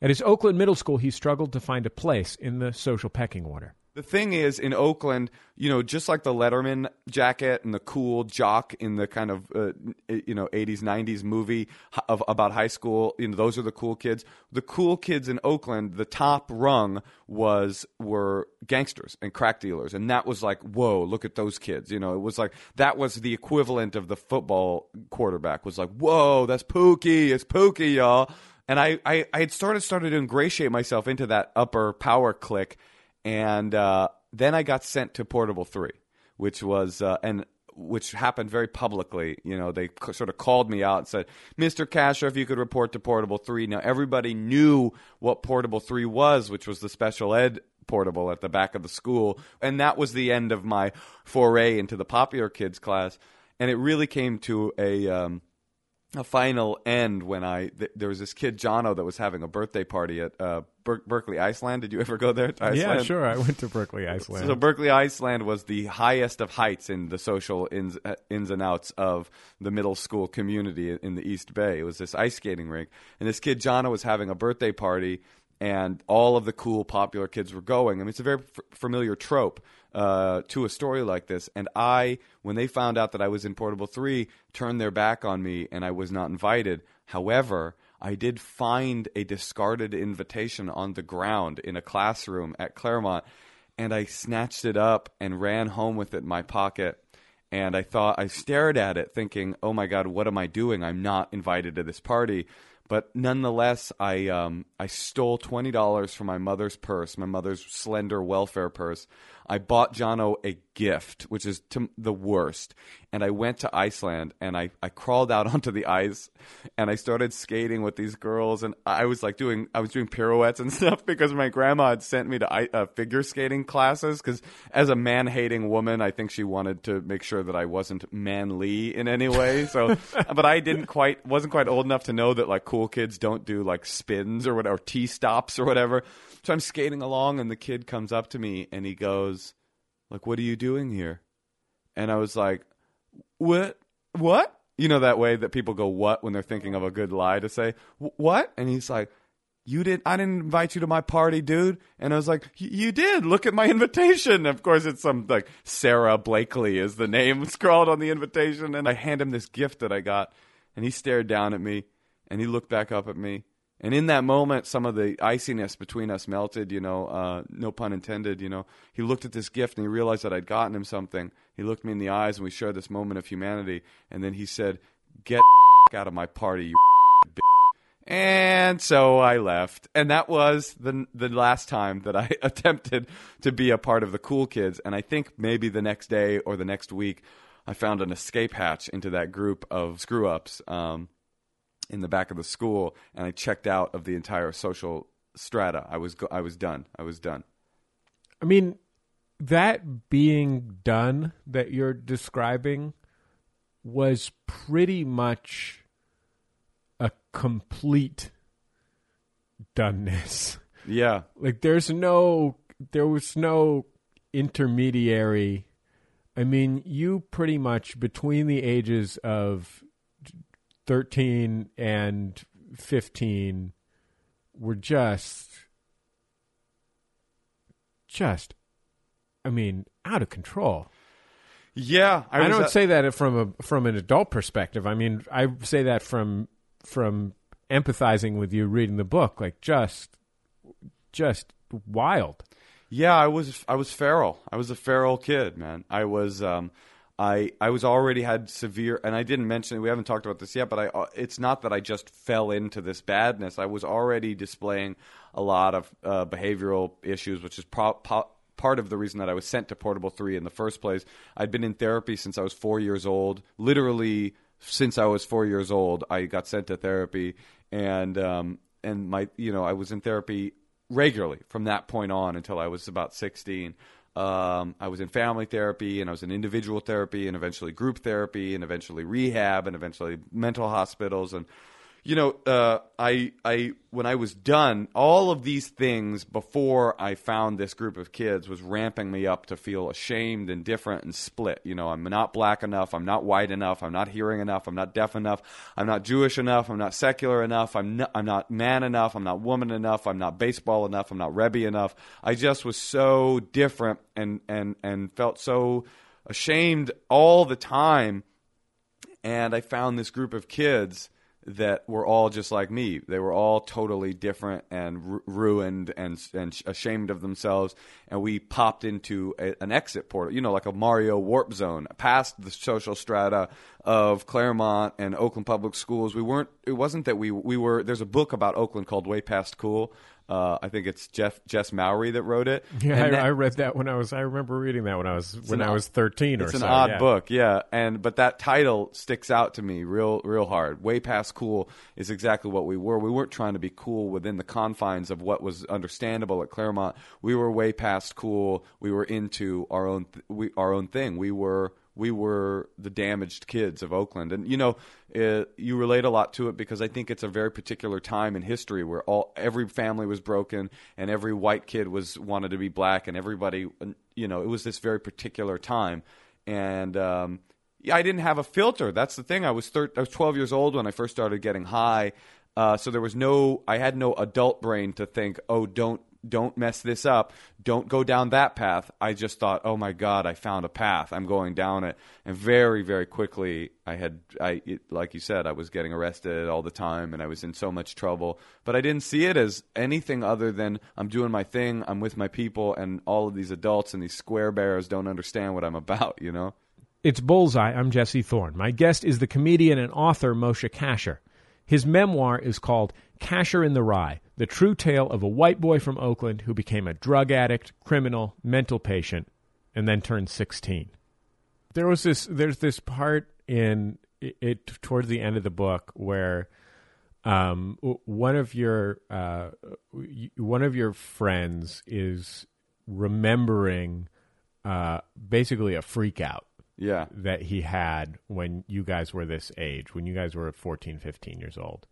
At his Oakland middle school, he struggled to find a place in the social pecking order. The thing is, in Oakland, you know, just like the Letterman jacket and the cool jock in the kind of uh, you know '80s '90s movie of about high school, you know, those are the cool kids. The cool kids in Oakland, the top rung was were gangsters and crack dealers, and that was like, whoa, look at those kids. You know, it was like that was the equivalent of the football quarterback was like, whoa, that's Pookie, it's Pookie, y'all. And I, I, I had started started to ingratiate myself into that upper power clique and uh, then I got sent to Portable Three, which was uh, and which happened very publicly. You know, they c- sort of called me out and said, "Mr. Kasher, if you could report to Portable Three." Now everybody knew what Portable Three was, which was the special ed portable at the back of the school, and that was the end of my foray into the popular kids class. And it really came to a um, a final end when I th- there was this kid Jono that was having a birthday party at uh, Ber- Berkeley Iceland. Did you ever go there? To Yeah, sure. I went to Berkeley, Iceland. So Berkeley Iceland was the highest of heights in the social ins, uh, ins and outs of the middle school community in the East Bay. It was this ice skating rink, and this kid Jono was having a birthday party, and all of the cool popular kids were going. I mean, it's a very f- familiar trope uh, to a story like this. And I, when they found out that I was in Portable Three, turned their back on me, and I was not invited. However. I did find a discarded invitation on the ground in a classroom at Claremont, and I snatched it up and ran home with it in my pocket. And I thought, I stared at it thinking, oh my God, what am I doing? I'm not invited to this party. But nonetheless, I, um, I stole $20 from my mother's purse, my mother's slender welfare purse. I bought Jono a gift, which is to the worst. And I went to Iceland and I, I crawled out onto the ice and I started skating with these girls. And I was like doing, I was doing pirouettes and stuff because my grandma had sent me to uh, figure skating classes. Because as a man hating woman, I think she wanted to make sure that I wasn't manly in any way. So, but I didn't quite, wasn't quite old enough to know that like cool kids don't do like spins or whatever, T stops or whatever. So I'm skating along and the kid comes up to me and he goes, like, what are you doing here? And I was like, what? What? You know that way that people go what when they're thinking of a good lie to say what? And he's like, you did. I didn't invite you to my party, dude. And I was like, you did. Look at my invitation. Of course, it's some like Sarah Blakely is the name scrawled on the invitation. And I hand him this gift that I got, and he stared down at me, and he looked back up at me. And in that moment, some of the iciness between us melted, you know, uh, no pun intended, you know. He looked at this gift and he realized that I'd gotten him something. He looked me in the eyes and we shared this moment of humanity. And then he said, Get out of my party, you bitch." And so I left. And that was the, the last time that I attempted to be a part of the cool kids. And I think maybe the next day or the next week, I found an escape hatch into that group of screw ups. Um, in the back of the school and I checked out of the entire social strata. I was go- I was done. I was done. I mean, that being done that you're describing was pretty much a complete doneness. Yeah. Like there's no there was no intermediary. I mean, you pretty much between the ages of 13 and 15 were just just I mean, out of control. Yeah, I, was don't at- say that from a from an adult perspective. I mean, I say that from from empathizing with you reading the book, like just just wild. Yeah, I was I was feral. I was a feral kid, man. I was um I I was already had severe and I didn't mention we haven't talked about this yet, but I uh, it's not that I just fell into this badness. I was already displaying a lot of uh, behavioral issues, which is pro- po- part of the reason that I was sent to Portable 3 in the first place. I'd been in therapy since I was 4 years old, literally since I was 4 years old. I got sent to therapy and um and my you know, I was in therapy regularly from that point on until I was about 16. Um, I was in family therapy and I was in individual therapy and eventually group therapy and eventually rehab and eventually mental hospitals and you know uh, I I when I was done all of these things before I found this group of kids was ramping me up to feel ashamed and different and split you know I'm not black enough I'm not white enough I'm not hearing enough I'm not deaf enough I'm not Jewish enough I'm not secular enough I'm not, I'm not man enough I'm not woman enough I'm not baseball enough I'm not Rebbe enough I just was so different and and and felt so ashamed all the time and I found this group of kids that were all just like me. They were all totally different and ru- ruined and and ashamed of themselves. And we popped into a, an exit portal, you know, like a Mario warp zone, past the social strata of Claremont and Oakland Public Schools. We weren't. It wasn't that we we were. There's a book about Oakland called Way Past Cool Uh, I think it's Jeff Jess Mowry that wrote it. Yeah, I, that- I read that when I was. I remember reading that when I was when an I was thirteen or It's an so. odd yeah. book, yeah. And but that title sticks out to me real, real hard. Way past cool is exactly what we were. We weren't trying to be cool within the confines of what was understandable at Claremont. We were way past cool. We were into our own, th- we, our own thing. We were. We were the damaged kids of Oakland, and you know, uh, you relate a lot to it because I think it's a very particular time in history where all every family was broken, and every white kid was wanted to be black, and everybody, you know, it was this very particular time, and um, yeah, I didn't have a filter. That's the thing. I was thir- I was 12 years old when I first started getting high, uh, so there was no. I had no adult brain to think, oh, don't don't mess this up. Don't go down that path. I just thought, oh my god, I found a path. I'm going down it, and very very quickly, I had I it, like you said, I was getting arrested all the time, and I was in so much trouble. But I didn't see it as anything other than I'm doing my thing. I'm with my people, and all of these adults and these square bears don't understand what I'm about. You know. It's Bullseye. I'm Jesse Thorn. My guest is the comedian and author Moshe Kasher. His memoir is called Kasher in the Rye The True Tale of a White Boy from Oakland Who Became a Drug Addict, Criminal, Mental Patient, and then turned 16. There was this, there's this part in it, it towards the end of the book where um, one of your uh, one of your friends is remembering uh, basically a freak out Yeah. that he had when you guys were this age, when you guys were 14, 15 years old.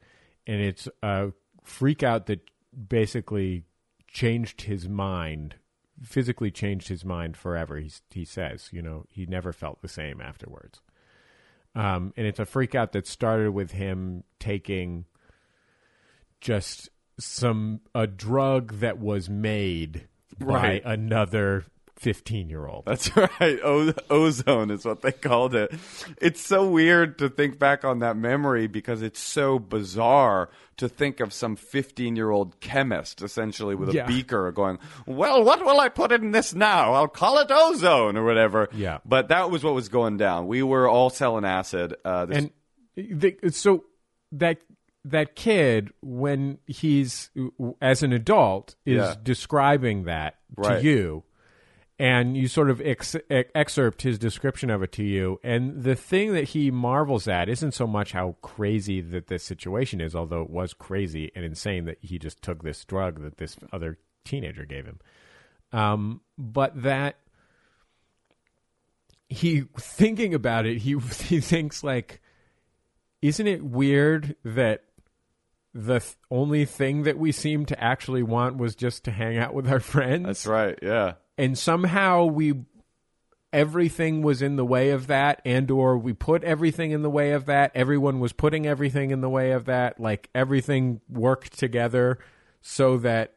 And it's a freak out that basically changed his mind, physically changed his mind forever. He's, he says, you know, he never felt the same afterwards. Um, and it's a freak out that started with him taking just some a drug that was made Right. by another 15 year old. That's right. O- ozone is what they called it. It's so weird to think back on that memory because it's so bizarre to think of some 15 year old chemist essentially with a Yeah. beaker going, Well, what will I put in this now? I'll call it ozone or whatever. Yeah. But that was what was going down. We were all selling acid. Uh, this- and the, so that that kid when he's as an adult is Yeah. describing that Right. to you and you sort of ex- ex- excerpt his description of it to you and the thing that he marvels at isn't so much how crazy that this situation is although it was crazy and insane that he just took this drug that this other teenager gave him um, but that he thinking about it he he thinks like isn't it weird that the th- only thing that we seem to actually want was just to hang out with our friends That's right. Yeah. And somehow we everything was in the way of that and or we put everything in the way of that everyone was putting everything in the way of that like everything worked together so that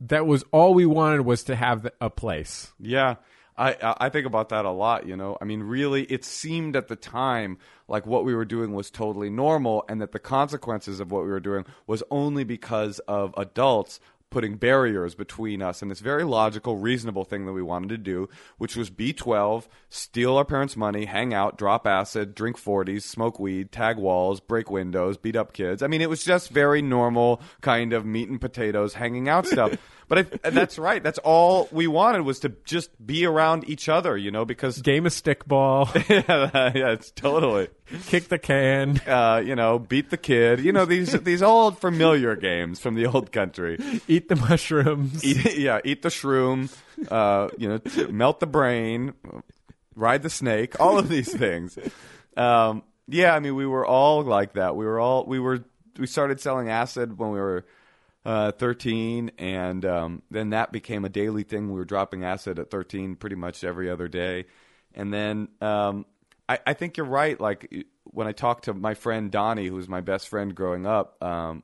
that was all we wanted was to have a place Yeah. I, I I think about that a lot, you know. I mean, really, it seemed at the time like what we were doing was totally normal, and that the consequences of what we were doing was only because of adults putting barriers between us and this very logical, reasonable thing that we wanted to do, which was B12, steal our parents' money, hang out, drop acid, drink 40s, smoke weed, tag walls, break windows, beat up kids. I mean, it was just very normal kind of meat and potatoes hanging out stuff. But I, that's right. That's all we wanted was to just be around each other, you know, because game of stickball yeah, yeah, it's totally kick the can uh, you know, beat the kid. You know these these old familiar games from the old country. eat the mushrooms Eat, yeah, eat the shroom. Uh, you know, t- melt the brain, ride the snake. All of these things. Um, yeah, I mean, we were all like that. We were all we were we started selling acid when we were uh, 13, and um, then that became a daily thing. We were dropping acid at 13 pretty much every other day, and then um, I, I think you're right. Like when I talked to my friend Donnie, who was my best friend growing up, um,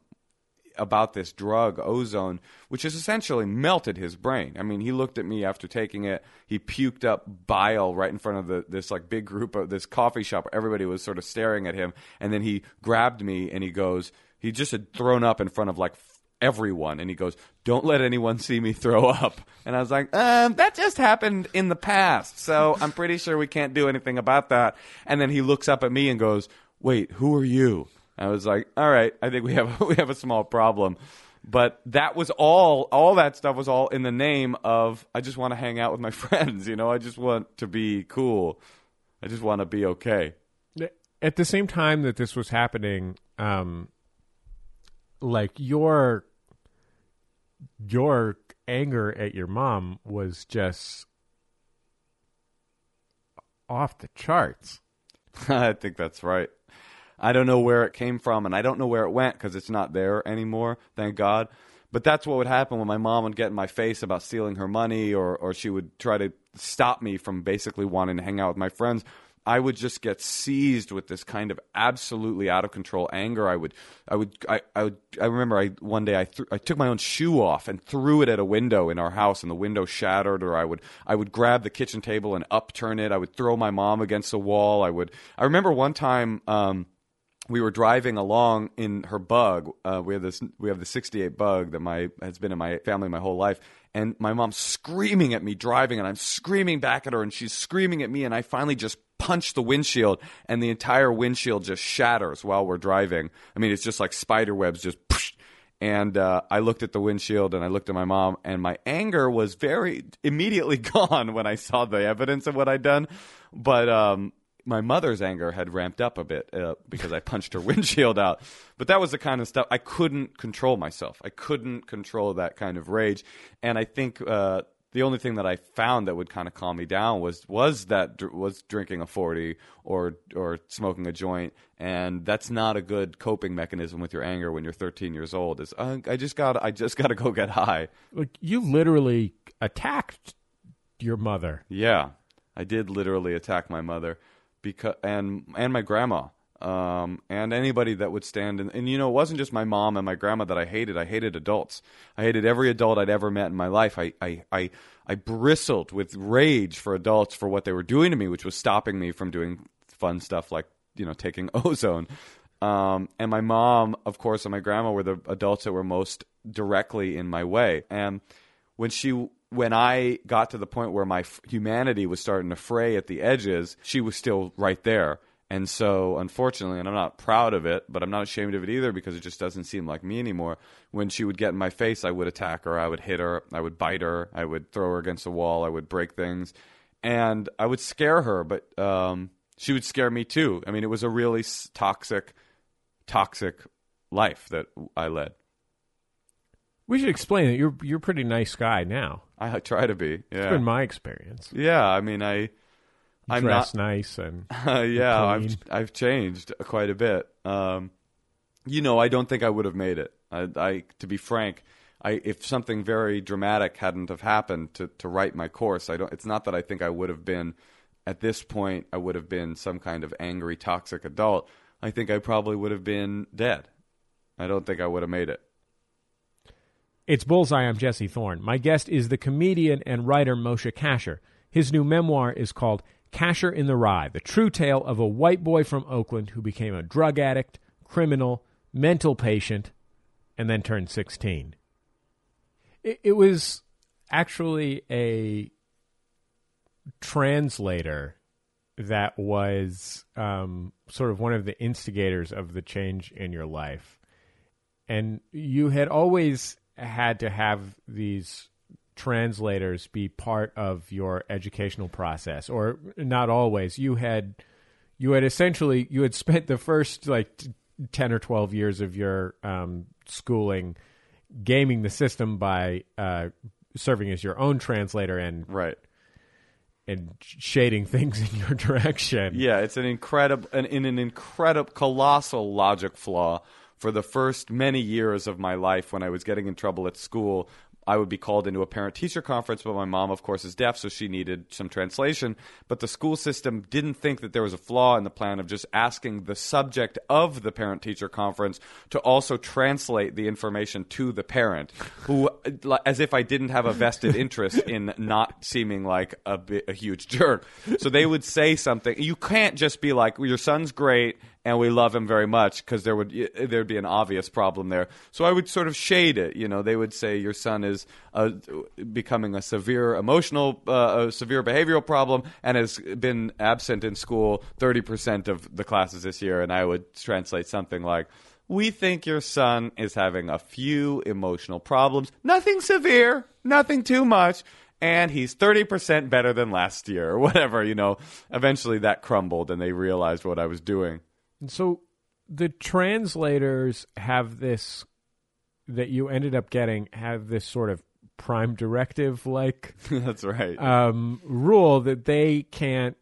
about this drug, ozone, which has essentially melted his brain. I mean, he looked at me after taking it. He puked up bile right in front of the, this like big group of this coffee shop. Everybody was sort of staring at him, and then he grabbed me and he goes, he just had thrown up in front of like everyone, and he goes, "Don't let anyone see me throw up." And I was like, um, "That just happened in the past, so I'm pretty sure we can't do anything about that." And then he looks up at me and goes, "Wait, who are you?" I was like, "All right, I think we have we have a small problem." But that was all. All that stuff was all in the name of I just want to hang out with my friends. You know, I just want to be cool. I just want to be okay. At the same time that this was happening, um, like your your anger at your mom was just off the charts. I think that's right. I don't know where it came from, and I don't know where it went because it's not there anymore. Thank God. But that's what would happen when my mom would get in my face about stealing her money, or or she would try to stop me from basically wanting to hang out with my friends. I would just get seized with this kind of absolutely out of control anger. I would, I would, I, I would. I remember I one day I th- I took my own shoe off and threw it at a window in our house, and the window shattered. Or I would, I would grab the kitchen table and upturn it. I would throw my mom against the wall. I would. I remember one time. Um, we were driving along in her bug. Uh, we have this. We have the '68 bug that my has been in my family my whole life, and my mom's screaming at me driving, and I'm screaming back at her, and she's screaming at me, and I finally just punch the windshield, and the entire windshield just shatters while we're driving. I mean, it's just like spider webs, just. And uh, I looked at the windshield and I looked at my mom, and my anger was very immediately gone when I saw the evidence of what I'd done. But um, my mother's anger had ramped up a bit uh, because I punched her windshield out. But that was the kind of stuff I couldn't control myself. I couldn't control that kind of rage, and I think uh, the only thing that I found that would kind of calm me down was was that was drinking a forty or or smoking a joint, and that's not a good coping mechanism with your anger when you're 13 years old. Is uh, I just got I just got to go get high. Like you literally attacked your mother. Yeah, I did literally attack my mother because and and my grandma um, and anybody that would stand and, and you know it wasn't just my mom and my grandma that I hated. I hated adults. I hated every adult I'd ever met in my life. I I I, I bristled with rage for adults for what they were doing to me which was stopping me from doing fun stuff like you know taking ozone. Um, and my mom of course and my grandma were the adults that were most directly in my way. And when she when I got to the point where my f- humanity was starting to fray at the edges, she was still right there. And so, unfortunately, and I'm not proud of it, but I'm not ashamed of it either because it just doesn't seem like me anymore. When she would get in my face, I would attack her, I would hit her, I would bite her, I would throw her against the wall, I would break things, and I would scare her, but um, she would scare me too. I mean, it was a really toxic, toxic life that I led. We should explain that you're you're a pretty nice guy now. I try to be. Yeah, it's been my experience. Yeah, I mean, I I'm dressed not, nice and uh, yeah, I've I've changed quite a bit. Um, you know, I don't think I would have made it. I, I to be frank, I if something very dramatic hadn't have happened to to write my course, I don't. It's not that I think I would have been at this point. I would have been some kind of angry, toxic adult. I think I probably would have been dead. I don't think I would have made it. It's Bullseye. I'm Jesse Thorn. My guest is the comedian and writer Moshe Kasher. His new memoir is called Kasher in the Rye, the true tale of a white boy from Oakland who became a drug addict, criminal, mental patient, and then turned 16. It, it was actually a translator that was um, sort of one of the instigators of the change in your life. And you had always had to have these translators be part of your educational process? Or not always. You had you had essentially you had spent the first like 10 or 12 years of your um, schooling gaming the system by uh, serving as your own translator and right. and shading things in your direction. Yeah it's an incredible an, in an incredible colossal logic flaw for the first many years of my life when I was getting in trouble at school, I would be called into a parent teacher conference, but my mom, of course, is deaf, so she needed some translation. But the school system didn't think that there was a flaw in the plan of just asking the subject of the parent teacher conference to also translate the information to the parent, who, as if I didn't have a vested interest in not seeming like a, a huge jerk. So they would say something. You can't just be like, well, your son's great and we love him very much because there would there'd be an obvious problem there. So I would sort of shade it. You know, they would say your son is uh, becoming a severe emotional, uh, a severe behavioral problem, and has been absent in school thirty percent of the classes this year. And I would translate something like. we think your son is having a few emotional problems. Nothing severe, nothing too much. And he's 30% better than last year, or whatever, you know. Eventually that crumbled and they realized what I was doing. So the translators have this that you ended up getting have this sort of prime directive like That's right. um, rule that they can't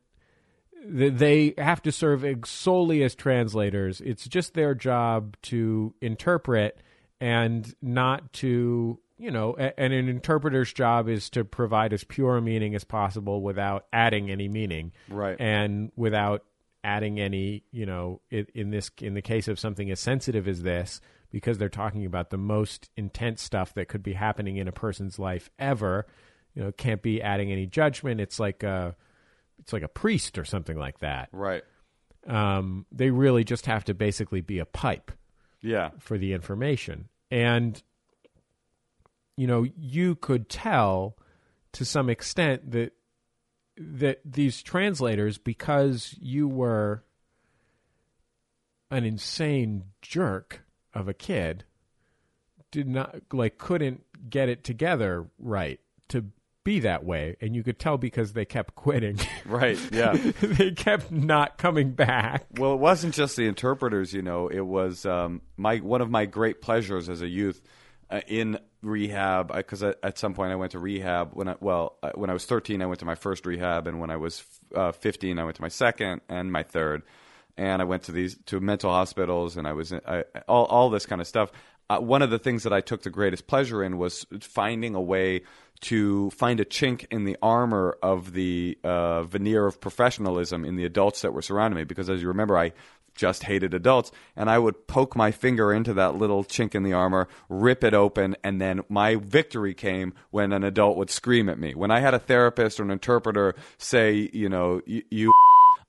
that they have to serve solely as translators. It's just their job to interpret and not to you know and an interpreter's job is to provide as pure a meaning as possible without adding any meaning Right. and without adding any you know in, in this in the case of something as sensitive as this because they're talking about the most intense stuff that could be happening in a person's life ever you know can't be adding any judgment it's like a it's like a priest or something like that Right. um, they really just have to basically be a pipe Yeah. for the information and you know you could tell to some extent that that these translators because you were an insane jerk of a kid did not like couldn't get it together right to be that way and you could tell because they kept quitting Right, yeah. they kept not coming back Well, it wasn't just the interpreters, you know. It was um, my one of my great pleasures as a youth uh, in rehab. Because at, some point I went to rehab when I well when I was 13 I went to my first rehab, and when I was uh, 15 I went to my second and my third, and I went to these to mental hospitals, and I was in, I, all all this kind of stuff. Uh, one of the things that I took the greatest pleasure in was finding a way to find a chink in the armor of the uh, veneer of professionalism in the adults that were surrounding me. Because as you remember, I just hated adults, and I would poke my finger into that little chink in the armor, rip it open, and then my victory came when an adult would scream at me. When I had a therapist or an interpreter say, you know, "You-.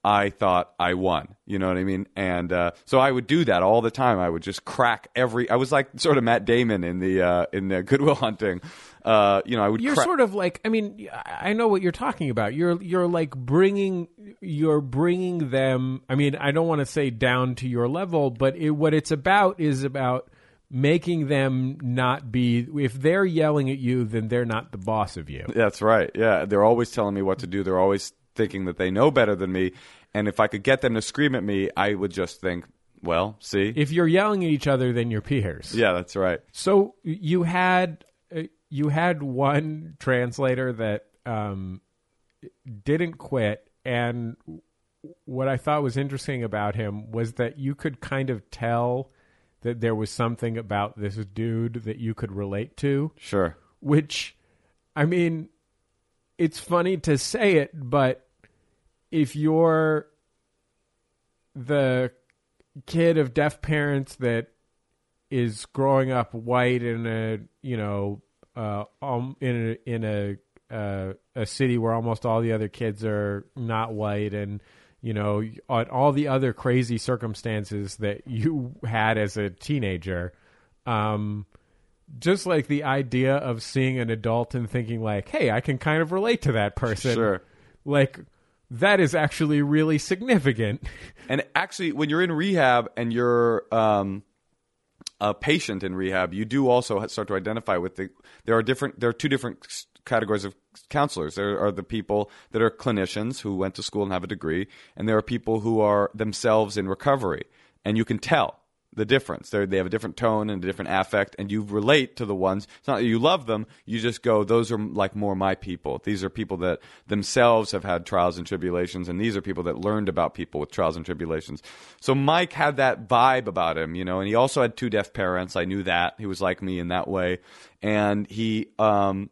I thought I won. You know what I mean? And uh, so I would do that all the time. I would just crack every. I was like sort of Matt Damon in the uh, in the Good Will Hunting. Uh, you know, I would. you're cra- sort of like i mean I- know what you're talking about you're you're like bringing you're bringing them i mean i don't want to say down to your level but it, what it's about is about making them not be if they're yelling at you then they're not the boss of you That's right. Yeah, they're always telling me what to do. They're always thinking that they know better than me. And if I could get them to scream at me, I would just think, well, see. if you're yelling at each other then you're peers yeah, that's right. So you had uh, you had one translator that um, didn't quit, and what I thought was interesting about him was that you could kind of tell that there was something about this dude that you could relate to. Sure. Which, I mean, it's funny to say it, but if you're the kid of deaf parents that is growing up white in a you know uh, um, in a in a uh, a city where almost all the other kids are not white and you know on all the other crazy circumstances that you had as a teenager um just like the idea of seeing an adult and thinking like hey I can kind of relate to that person Sure. like that is actually really significant And actually, when you're in rehab and you're um, a patient in rehab, you do also start to identify with the. There are different. There are two different categories of counselors. There are the people that are clinicians who went to school and have a degree, and there are people who are themselves in recovery, and you can tell the difference. They're, they have a different tone and a different affect, and you relate to the ones. It's not that you love them. You just go, those are like more my people. These are people that themselves have had trials and tribulations, and these are people that learned about people with trials and tribulations. So Mike had that vibe about him, you know, and he also had two deaf parents. I knew that he was like me in that way, and he, um,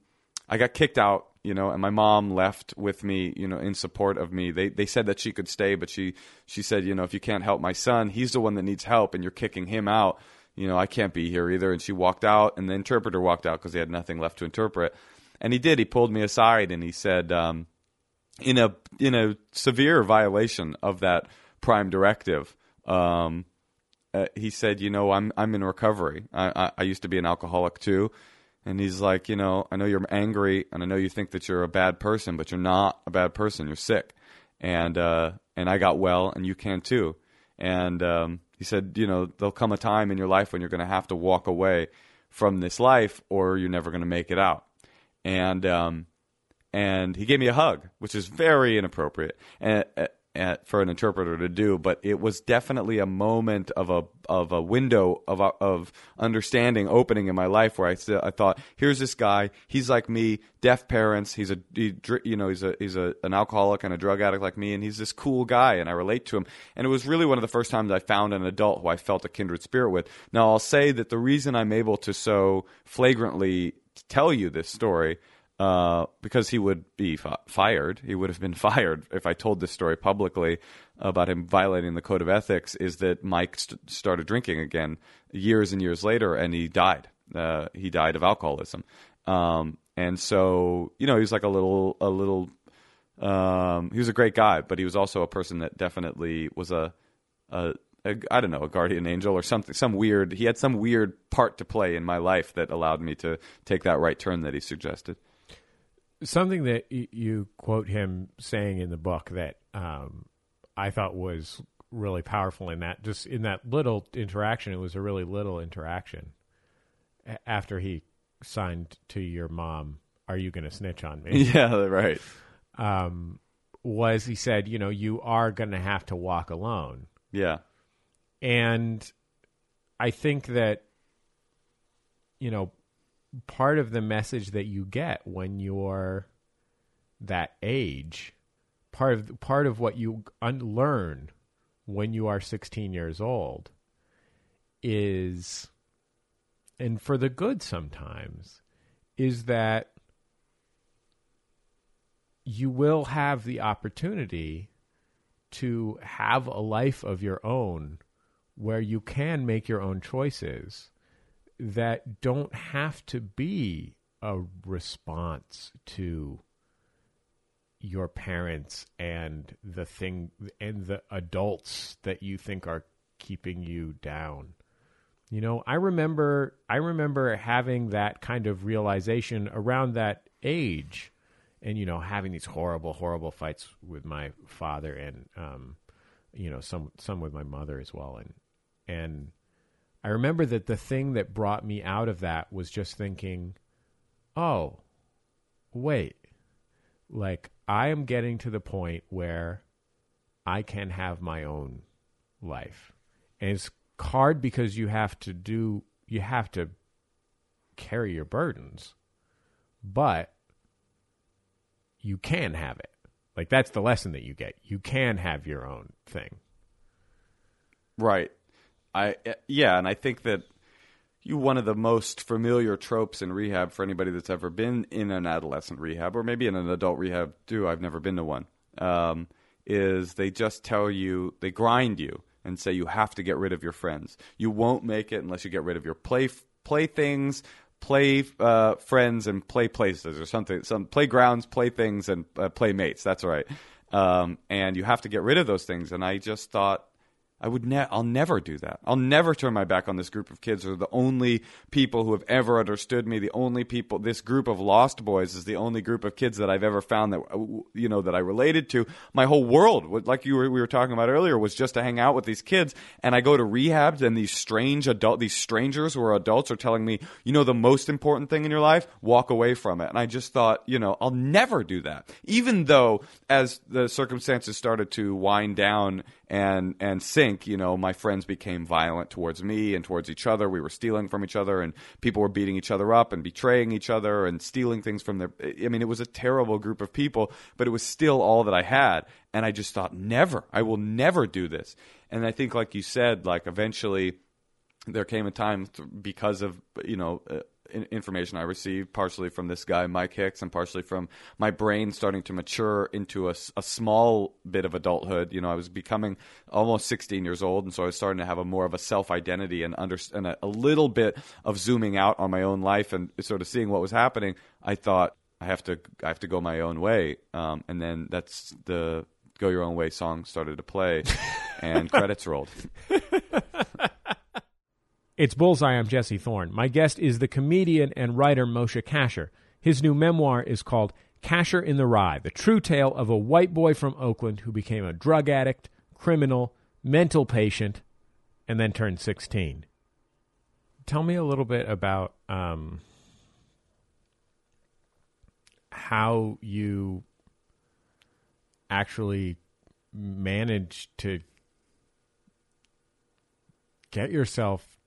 I got kicked out you know, and my mom left with me, you know, in support of me. They they said that she could stay, but she she said, you know, if you can't help my son, he's the one that needs help, and you're kicking him out. You know, I can't be here either. And she walked out, and the interpreter walked out because he had nothing left to interpret. And he did. He pulled me aside and he said, um, in a in a severe violation of that prime directive. Um, uh, he said, "You know, I'm I'm in recovery. I, I I used to be an alcoholic too." And he's like, "You know, I know you're angry, and I know you think that you're a bad person, but you're not a bad person. You're sick, and uh, and I got well, and you can too." And um, he said, you know, there'll come a time in your life when you're going to have to walk away from this life, or you're never going to make it out. And um, and he gave me a hug, which is very inappropriate. And, uh, for an interpreter to do, but it was definitely a moment of a of a window of of understanding opening in my life where I I thought, here's this guy, he's like me, deaf parents, he's a he, you know he's a he's a an alcoholic and a drug addict like me, and he's this cool guy, and I relate to him, and it was really one of the first times I found an adult who I felt a kindred spirit with. Now I'll say that the reason I'm able to so flagrantly tell you this story uh, because he would be fi- fired. He would have been fired if I told this story publicly about him violating the code of ethics. Is that Mike st- started drinking again years and years later, and he died. Uh, he died of alcoholism, um, and so you know he was like a little a little. Um, he was a great guy, but he was also a person that definitely was a, a a, I don't know, a guardian angel or something, some weird. He had some weird part to play in my life that allowed me to take that right turn that he suggested something that y- you quote him saying in the book that um, I thought was really powerful in that just in that little interaction. It was a really little interaction a- after he signed to your mom. Are you going to snitch on me? Yeah, right. Um, was he said, you know, you are going to have to walk alone. Yeah. And I think that, you know, part of the message that you get when you're that age, part of part of what you unlearn when you are 16 years old is and for the good sometimes is that you will have the opportunity to have a life of your own where you can make your own choices that don't have to be a response to your parents and the thing and the adults that you think are keeping you down. You know, I remember I remember having that kind of realization around that age and you know having these horrible horrible fights with my father and um you know some some with my mother as well and and I remember that the thing that brought me out of that was just thinking, oh, wait, like I am getting to the point where I can have my own life. And it's hard because you have to do, you have to carry your burdens, but you can have it. Like that's the lesson that you get. You can have your own thing. Right. I yeah, and I think that you one of the most familiar tropes in rehab for anybody that's ever been in an adolescent rehab or maybe in an adult rehab too. I've never been to one. Um, is they just tell you they grind you and say you have to get rid of your friends. You won't make it unless you get rid of your play playthings, play uh, friends, and play places or something. Some playgrounds, playthings, and uh, playmates. That's right. Um, and you have to get rid of those things. And I just thought I would ne- I'll never do that. I'll never turn my back on this group of kids. They're the only people who have ever understood me. The only people, this group of lost boys is the only group of kids that I've ever found that, you know, that I related to. My whole world, like you were, we were talking about earlier, was just to hang out with these kids. And I go to rehabs and these strange adult, these strangers who are adults are telling me, you know, the most important thing in your life, walk away from it. And I just thought, you know, I'll never do that. Even though as the circumstances started to wind down and and sink, you know, my friends became violent towards me and towards each other. We were stealing from each other, and people were beating each other up and betraying each other and stealing things from their. I mean, it was a terrible group of people, but it was still all that I had, and I just thought, never, I will never do this. And I think, like you said, like eventually there came a time because of you know uh, information I received, partially from this guy, Mike Hicks, and partially from my brain starting to mature into a, a, small bit of adulthood. You know, I was becoming almost 16 years old, and so I was starting to have a more of a self identity and, under, and a, a little bit of zooming out on my own life and sort of seeing what was happening. I thought, I have to, I have to go my own way. Um, and then that's the Go Your Own Way song started to play, and credits rolled. It's Bullseye. I'm Jesse Thorn. My guest is the comedian and writer Moshe Kasher. His new memoir is called Kasher in the Rye, the true tale of a white boy from Oakland who became a drug addict, criminal, mental patient, and then turned 16. Tell me a little bit about um, how you actually managed to get yourself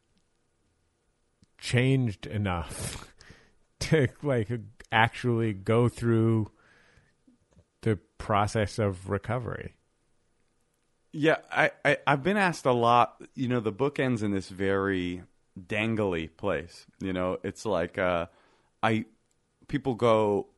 changed enough to like actually go through the process of recovery. Yeah, I, I I've been asked a lot. You know, the book ends in this very dangly place. You know, it's like uh, I people go.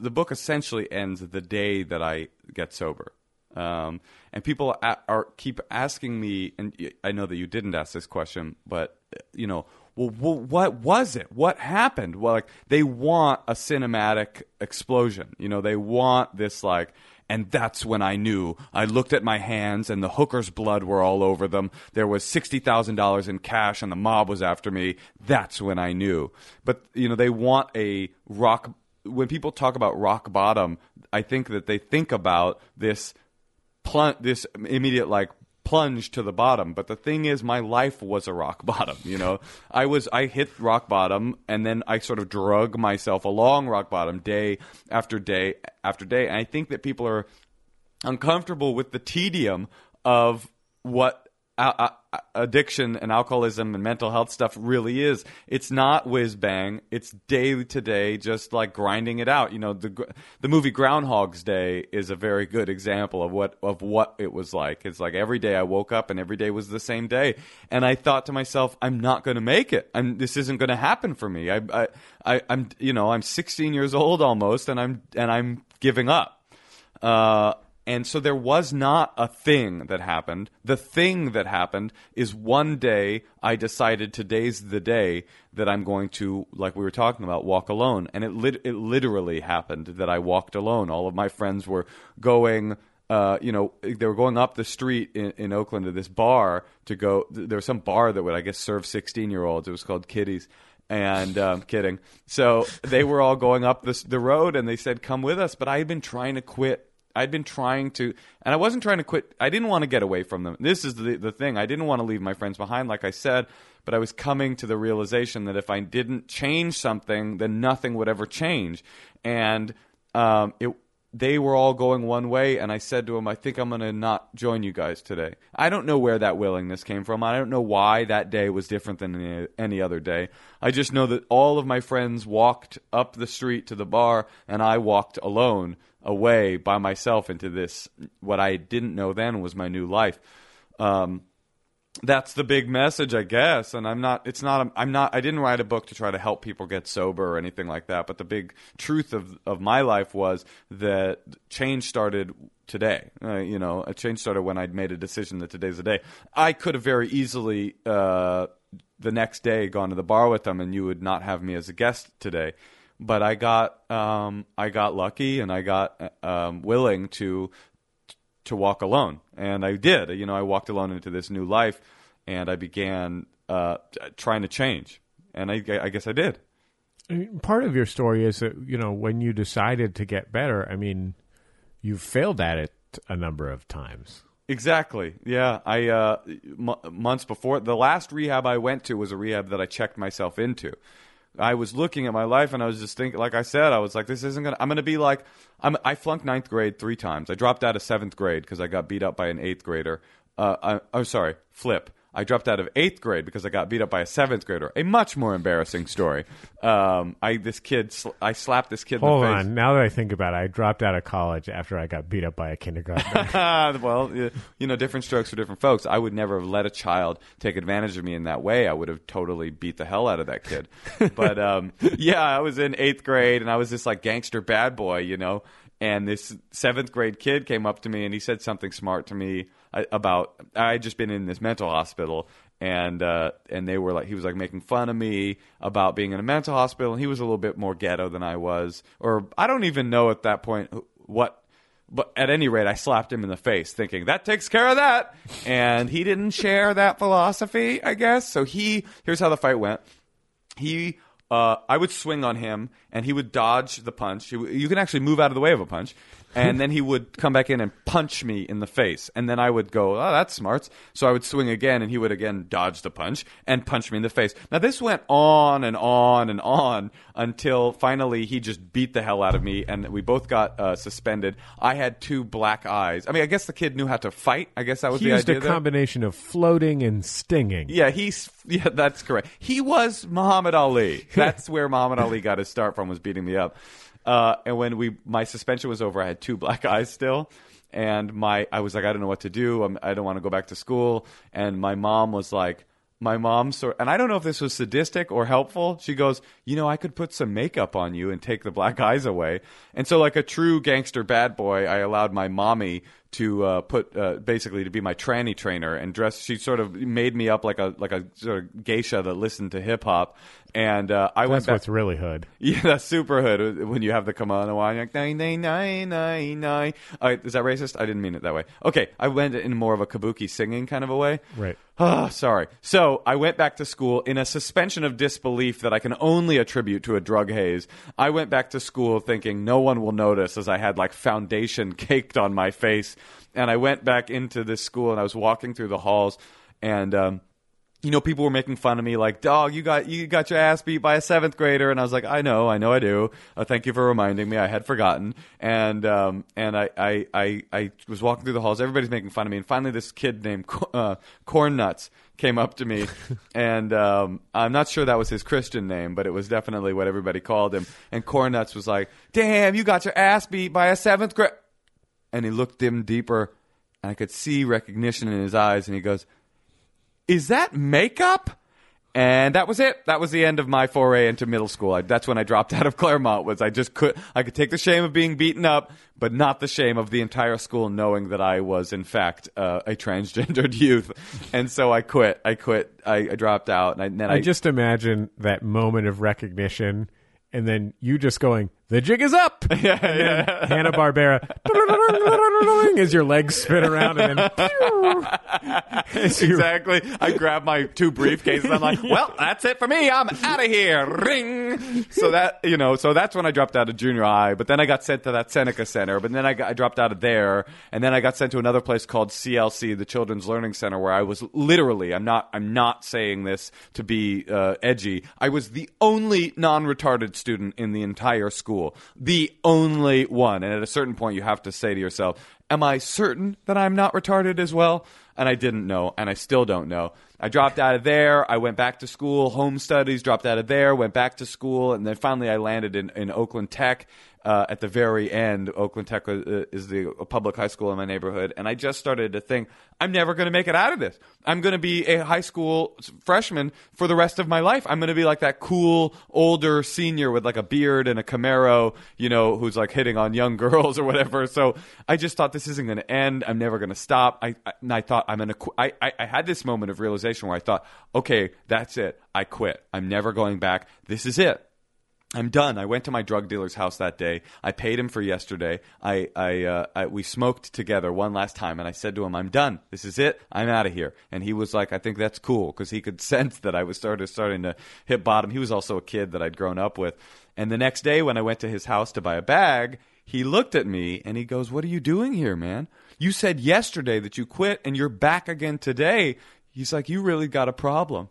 The book essentially ends the day that I get sober, um, and people a- are keep asking me. And I know that you didn't ask this question, but you know, well, what was it? What happened? Well, like they want a cinematic explosion. You know, they want this like and that's when I knew. I looked at my hands, and the hooker's blood were all over them. There was sixty thousand dollars in cash, and the mob was after me. That's when I knew. But you know, they want a rock. When people talk about rock bottom, I think that they think about this plun- this immediate like plunge to the bottom. But the thing is, my life was a rock bottom. You know, I was I hit rock bottom, and then I sort of drug myself along rock bottom day after day after day. And I think that people are uncomfortable with the tedium of what a- addiction and alcoholism and mental health stuff really is. It's not whiz bang. It's day to day, just like grinding it out. You know, the the movie Groundhog's Day is a very good example of what of what it was like. It's like every day I woke up and every day was the same day, and I thought to myself, I'm not going to make it. I'm this isn't going to happen for me. I, I I I'm you know I'm 16 years old almost, and I'm and I'm giving up. Uh, and so there was not a thing that happened. The thing that happened is one day I decided today's the day that I'm going to, like we were talking about, walk alone. And it lit- it literally happened that I walked alone. All of my friends were going. Uh, you know, they were going up the street in, in Oakland to this bar to go. There was some bar that would, I guess, serve 16 year olds. It was called Kitty's and um, kidding. So they were all going up this, the road, and they said, "Come with us." But I had been trying to quit. I'd been trying to, and I wasn't trying to quit. I didn't want to get away from them. This is the the thing. I didn't want to leave my friends behind, like I said. But I was coming to the realization that if I didn't change something, then nothing would ever change. And um, it they were all going one way, and I said to them, I think I'm going to not join you guys today. I don't know where that willingness came from. I don't know why that day was different than any, any other day. I just know that all of my friends walked up the street to the bar, and I walked alone away by myself into this, what I didn't know then was my new life. Um, that's the big message, I guess. And I'm not. It's not. I'm not. I didn't write a book to try to help people get sober or anything like that. But the big truth of of my life was that change started today. Uh, you know, a change started when I'd made a decision that today's the day. I could have very easily. Uh, the next day, gone to the bar with them, and you would not have me as a guest today. But I got, um, I got lucky, and I got um, willing to to walk alone, and I did. You know, I walked alone into this new life, and I began uh, trying to change, and I, I guess I did. Part of your story is that you know when you decided to get better. I mean, you failed at it a number of times. Exactly. Yeah, I uh, m- months before the last rehab I went to was a rehab that I checked myself into. I was looking at my life and I was just thinking, like I said, I was like, this isn't gonna. I'm gonna be like, I'm. I flunked ninth grade three times. I dropped out of seventh grade because I got beat up by an eighth grader. Uh, I, oh, sorry, flip. I dropped out of eighth grade because I got beat up by a seventh grader. A much more embarrassing story. Um, I this kid, sl- I slapped this kid. Hold in the face. on. Now that I think about it, I dropped out of college after I got beat up by a kindergartner. well, you know, different strokes for different folks. I would never have let a child take advantage of me in that way. I would have totally beat the hell out of that kid. but um, yeah, I was in eighth grade and I was this like gangster bad boy, you know. And this seventh grade kid came up to me and he said something smart to me about I had just been in this mental hospital and uh, and they were like he was like making fun of me about being in a mental hospital and he was a little bit more ghetto than I was or I don't even know at that point what but at any rate, I slapped him in the face, thinking that takes care of that. And he didn't share that philosophy, I guess. So he here's how the fight went. He, uh, I would swing on him, and he would dodge the punch. You can actually move out of the way of a punch, and then he would come back in and punch me in the face, and then I would go, "Oh, that's smart." So I would swing again, and he would again dodge the punch and punch me in the face. Now this went on and on and on until finally he just beat the hell out of me, and we both got uh, suspended. I had two black eyes. I mean, I guess the kid knew how to fight. I guess that was He the used idea a there. combination of floating and stinging. Yeah, he's yeah, that's correct. He was Muhammad Ali. That's where Muhammad Ali got his start from was beating me up. Uh, and when we my suspension was over, I had two black eyes still, and my I was like, I don't know what to do. I'm, I don't want to go back to school. And my mom was like. My mom sort, and I don't know if this was sadistic or helpful. She goes, "You know, I could put some makeup on you and take the black eyes away." And so, like a true gangster bad boy, I allowed my mommy to uh, put uh, basically to be my tranny trainer and dress. She sort of made me up like a like a sort of geisha that listened to hip hop, and uh, I went That's what's really hood. Yeah, that's super hood when you have the kimono on wine like nine nine nine nine nine. Uh, is that racist? I didn't mean it that way. Okay, I went in more of a kabuki singing kind of a way. Right. Ah, sorry. So I went back to school in a suspension of disbelief that I can only attribute to a drug haze. I went back to school thinking no one will notice as I had like foundation caked on my face. And I went back into this school and I was walking through the halls and, um, you know, people were making fun of me, like, "Dog, you got you got your ass beat by a seventh grader," and I was like, "I know, I know, I do. Uh, thank you for reminding me. I had forgotten." And um, and I, I I I was walking through the halls. Everybody's making fun of me, and finally, this kid named uh, Corn Nuts came up to me, and um, I'm not sure that was his Christian name, but it was definitely what everybody called him. And Corn Nuts was like, "Damn, you got your ass beat by a seventh grade," and he looked him deeper, and I could see recognition in his eyes, and he goes is that makeup? And that was it. That was the end of my foray into middle school. I, that's when I dropped out of Claremont. Was I just could I could take the shame of being beaten up, but not the shame of the entire school knowing that I was in fact uh, a transgendered youth. And so I quit. I quit. I, I dropped out, and, I, and then I, I just imagine that moment of recognition, and then you just going, "The jig is up!" yeah, yeah. Hanna Barbera as your legs spin around, and then exactly. I grab my two briefcases. I'm like, well, that's it for me. I'm out of here. Ring. So that you know, so that's when I dropped out of junior high. But then I got sent to that Seneca Center. But then I, got, I dropped out of there, and then I got sent to another place called CLC, the Children's Learning Center, where I was literally. I'm not. I'm not saying this to be uh, edgy. I was the only non-retarded student in the entire school. The only one. And at a certain point, you have to say to yourself, Am I certain that I'm not retarded as well? And I didn't know, and I still don't know. I dropped out of there. I went back to school, home studies, dropped out of there, went back to school, and then finally I landed in, in Oakland Tech. Uh, at the very end, Oakland Tech uh, is the public high school in my neighborhood, and I just started to think I'm never going to make it out of this. I'm going to be a high school freshman for the rest of my life. I'm going to be like that cool older senior with like a beard and a Camaro, you know, who's like hitting on young girls or whatever. So I just thought this isn't going to end. I'm never going to stop. I, I and I thought I'm going to. Qu- I, I I had this moment of realization where I thought, okay, that's it. I quit. I'm never going back. This is it. I'm done. I went to my drug dealer's house that day. I paid him for yesterday. I, I, uh, I, we smoked together one last time, and I said to him, "I'm done. This is it. I'm out of here." And he was like, "I think that's cool," because he could sense that I was started starting to hit bottom. He was also a kid that I'd grown up with. And the next day, when I went to his house to buy a bag, he looked at me and he goes, "What are you doing here, man? You said yesterday that you quit, and you're back again today." He's like, "You really got a problem."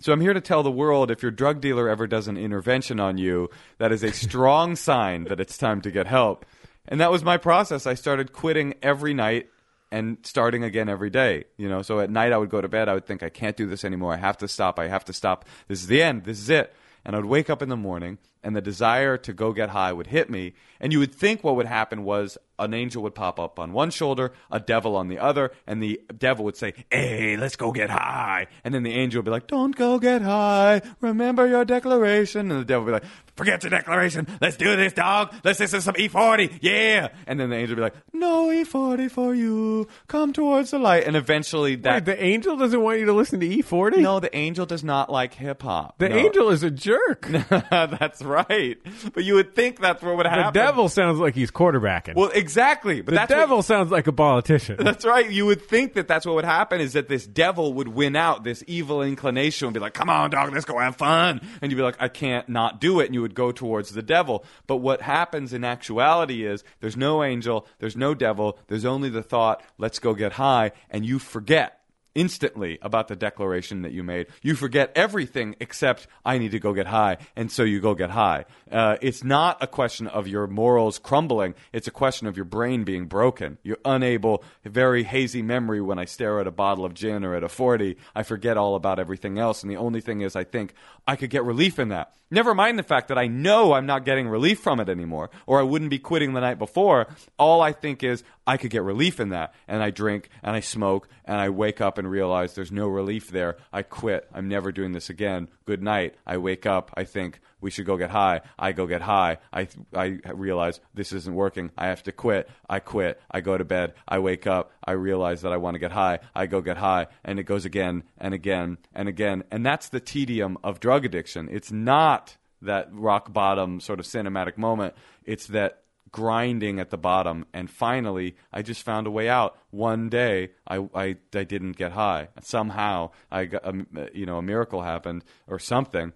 So I'm here to tell the world if your drug dealer ever does an intervention on you, that is a strong sign that it's time to get help. And that was my process. I started quitting every night and starting again every day. You know, so at night I would go to bed, I would think I can't do this anymore. I have to stop. I have to stop. This is the end. This is it. And I would wake up in the morning and the desire to go get high would hit me. And you would think what would happen was an angel would pop up on one shoulder, a devil on the other, and the devil would say, Hey, let's go get high. And then the angel would be like, Don't go get high. Remember your declaration. And the devil would be like, Forget your declaration. Let's do this, dog. Let's listen to some E40. Yeah. And then the angel would be like, No E40 for you. Come towards the light. And eventually that. Wait, the angel doesn't want you to listen to E40. no, the angel does not like hip hop. the No. angel is a jerk. That's right. Right. But you would think that's what would happen. The devil sounds like he's quarterbacking. Well, exactly. But the that's what- devil sounds like a politician. That's right. You would think that that's what would happen is that this devil would win out. This evil inclination would be like, "Come on, dog, let's go have fun," and you'd be like, "I can't not do it," and you would go towards the devil. But what happens in actuality is there's no angel, there's no devil, there's only the thought, "Let's go get high," and you forget instantly about the declaration that you made. You forget everything except I need to go get high, and so you go get high. Uh, it's not a question of your morals crumbling. It's a question of your brain being broken. You're unable, very hazy memory when I stare at a bottle of gin or at a 40, I forget all about everything else, and the only thing is I think I could get relief in that. Never mind the fact that I know I'm not getting relief from it anymore, or I wouldn't be quitting the night before. All I think is I could get relief in that. And I drink and I smoke and I wake up and realize there's no relief there. I quit. I'm never doing this again. Good night. I wake up. I think we should go get high. I go get high. I, I realize this isn't working. I have to quit. I quit. I go to bed. I wake up. I realize that I want to get high. I go get high. And it goes again and again and again. And that's the tedium of drug addiction. It's not that rock bottom sort of cinematic moment. It's that grinding at the bottom and finally i just found a way out one day i i, I didn't get high somehow i got um, you know a miracle happened or something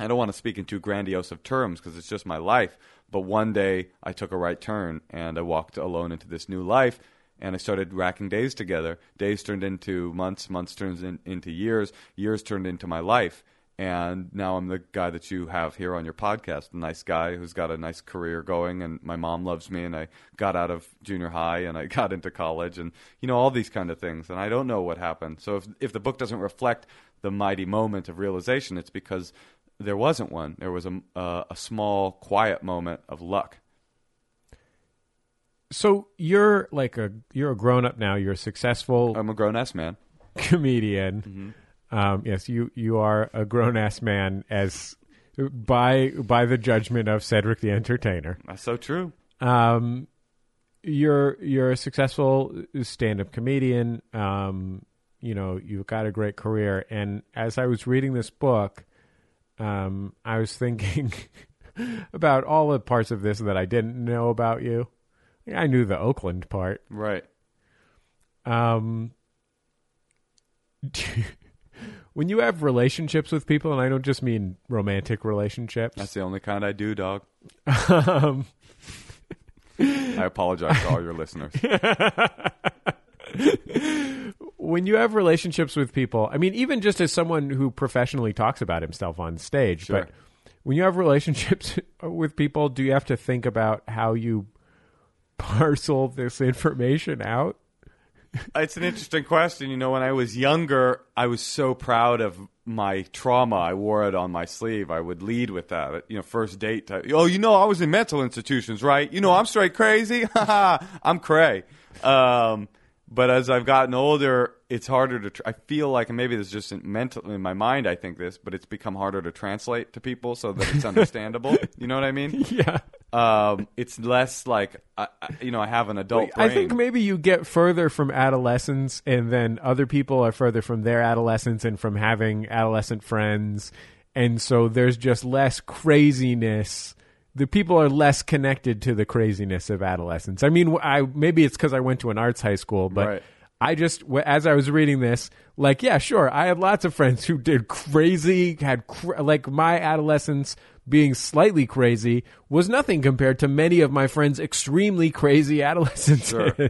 i don't want to speak in too grandiose of terms because it's just my life but one day i took a right turn and i walked alone into this new life and I started racking days together. Days turned into months, months turned in, into years, years turned into my life. And now I'm the guy that you have here on your podcast, a nice guy who's got a nice career going, and my mom loves me, and I got out of junior high, and I got into college, and you know all these kind of things. And I don't know what happened. So if if the book doesn't reflect the mighty moment of realization, it's because there wasn't one. There was a uh, a small, quiet moment of luck. So you're like a you're a grown up now. You're a successful. I'm a grown ass man. Comedian. Um, yes, you you are a grown ass man as by by the judgment of Cedric the Entertainer. That's so true. Um, you're you're a successful stand up comedian. Um, you know you've got a great career. And as I was reading this book, um, I was thinking about all the parts of this that I didn't know about you. I knew the Oakland part. Right. Um, when you have relationships with people, and I don't just mean romantic relationships. That's the only kind I do, dog. um, I apologize to all your listeners. when you have relationships with people, I mean, even just as someone who professionally talks about himself on stage, Sure. but when you have relationships with people, do you have to think about how you parcel this information out? It's an interesting question. You know, when I was younger, I was so proud of my trauma. I wore it on my sleeve. I would lead with that. You know, first date. Type, oh, you know, I was in mental institutions, right? You know, I'm straight crazy. I'm cray. Um, but as I've gotten older, it's harder to. Tr- I feel like, and maybe this is just in mental in my mind. I think this, but it's become harder to translate to people so that it's understandable. you know what I mean? Yeah. Um, it's less like, I- you know, I have an adult. I think maybe you get further from adolescence, and then other people are further from their adolescence and from having adolescent friends, and so there's just less craziness. The people are less connected to the craziness of adolescence. I mean, I maybe it's because I went to an arts high school, but Right. I just as I was reading this, like, yeah, sure, I had lots of friends who did crazy, had cr- like my adolescence being slightly crazy was nothing compared to many of my friends' extremely crazy adolescences. Sure.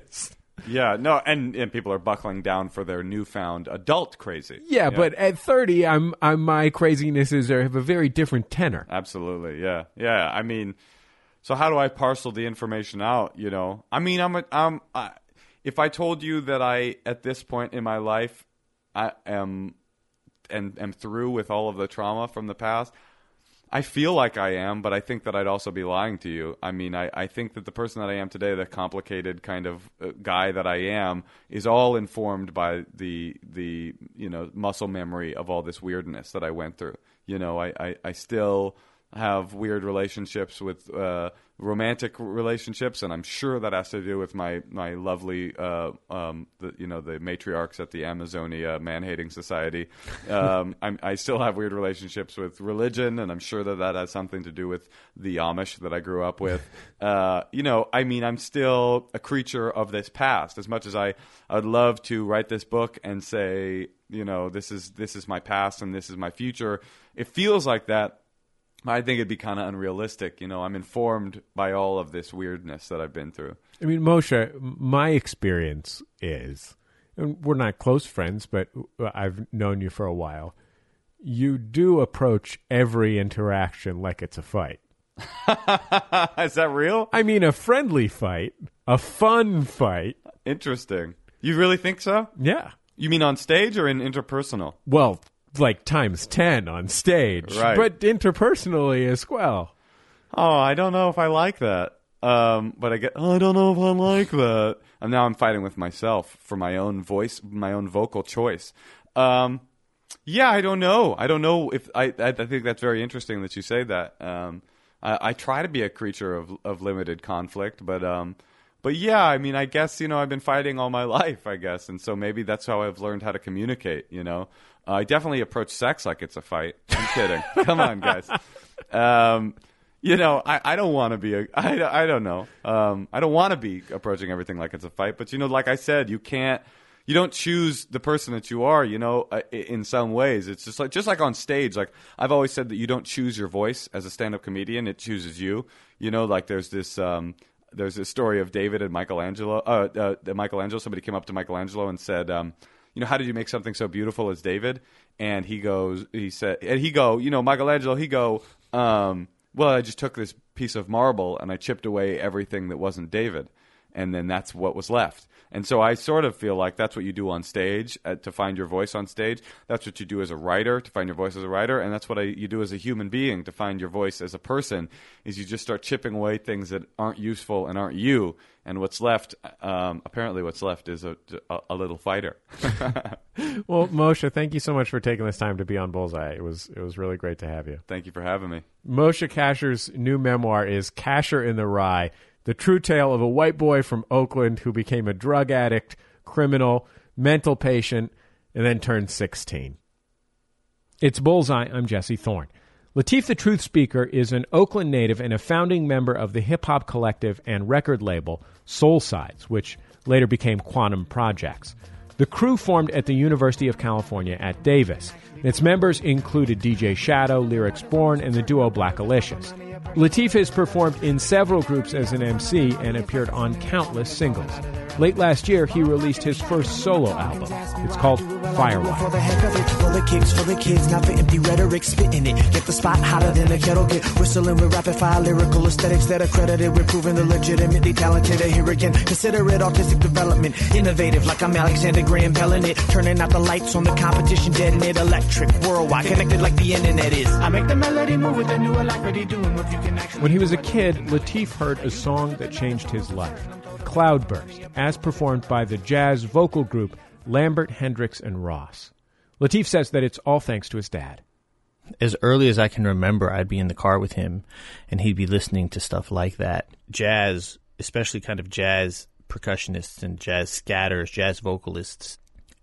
Yeah, no, and, and people are buckling down for their newfound adult crazy. Yeah, but at 30, I'm, I'm my crazinesses are, have a very different tenor. Absolutely, yeah, yeah. I mean, so how do I parcel the information out? You know, I mean, I'm, a, I'm, I, if I told you that I, at this point in my life, I am, and am through with all of the trauma from the past. I feel like I am, but I think that I'd also be lying to you. I mean, I, I think that the person that I am today, the complicated kind of uh, guy that I am, is all informed by the the you know muscle memory of all this weirdness that I went through. You know, I, I, I still have weird relationships with uh, romantic relationships, and I'm sure that has to do with my my lovely, uh, um, the, you know, the matriarchs at the Amazonia Man Hating Society. Um, I'm, I still have weird relationships with religion, and I'm sure that that has something to do with the Amish that I grew up with. Uh, you know, I mean, I'm still a creature of this past. As much as I, I would love to write this book and say, you know, this is this is my past and this is my future. It feels like that I think it'd be kind of unrealistic. You know, I'm informed by all of this weirdness that I've been through. I mean, Moshe, my experience is, and we're not close friends, but I've known you for a while. You do approach every interaction like it's a fight. is that real? I mean, a friendly fight, a fun fight. Interesting. You really think so? Yeah. You mean on stage or in interpersonal? Well, like times 10 on stage, Right. but interpersonally as well. Oh, I don't know if I like that. Um, but I get. Oh, I don't know if I like that. And now I'm fighting with myself for my own voice, my own vocal choice. Um, yeah, I don't know. I don't know if I. I, I think that's very interesting that you say that. Um, I, I try to be a creature of of limited conflict, but um, but yeah, I mean, I guess you know I've been fighting all my life, I guess, and so maybe that's how I've learned how to communicate. You know, I definitely approach sex like it's a fight. I'm kidding. Come on, guys. Um, you know, I, I don't want to be a I, I don't know. Um, I don't want to be approaching everything like it's a fight. But you know, like I said, you can't. You don't choose the person that you are. You know, uh, in some ways, it's just like just like on stage. Like I've always said that you don't choose your voice as a stand-up comedian; it chooses you. You know, like there's this. Um, there's this story of David and Michelangelo. Uh, uh, Michelangelo. Somebody came up to Michelangelo and said, um, "You know, how did you make something so beautiful as David?" And he goes, he said, and he go, you know, Michelangelo. He go, um, well, I just took this piece of marble and I chipped away everything that wasn't David, and then that's what was left. And so I sort of feel like that's what you do on stage uh, to find your voice on stage. That's what you do as a writer to find your voice as a writer, and that's what I, you do as a human being to find your voice as a person. Is you just start chipping away things that aren't useful and aren't you, and what's left, um, apparently, what's left is a, a, a little fighter. Well, Moshe, thank you so much for taking this time to be on Bullseye. It was it was really great to have you. Thank you for having me. Moshe Kasher's new memoir is Kasher in the Rye, the true tale of a white boy from Oakland who became a drug addict, criminal, mental patient, and then turned 16. It's Bullseye. I'm Jesse Thorn. Latif the Truth Speaker is an Oakland native and a founding member of the hip hop collective and record label Solesides, which later became Quannum Projects. The crew formed at the University of California at Davis. Its members included DJ Shadow, Lyrics Born, and the duo Blackalicious. Lateef has performed in several groups as an MC and appeared on countless singles. Late last year, he released his first solo album. It's called Firewire. Of kicks, kids, not for empty rhetoric, spitting it. Get the spot hotter than kettle, get whistling with rapid fire lyrical aesthetics that are credited with proving the legitimately talented. Here again, consider it artistic development, innovative like I'm Alexander Graham it, turning out the lights on the competition, dead and electric, worldwide, connected like the internet is. I make the melody move with a new alacrity, doing what you. When he was a kid, Lateef heard a song that changed his life Cloudburst, as performed by the jazz vocal group Lambert, Hendricks, and Ross. Lateef says that it's all thanks to his dad. as early as I can remember, I'd be in the car with him and he'd be listening to stuff like that. Jazz, especially kind of jazz percussionists and jazz scatters, jazz vocalists.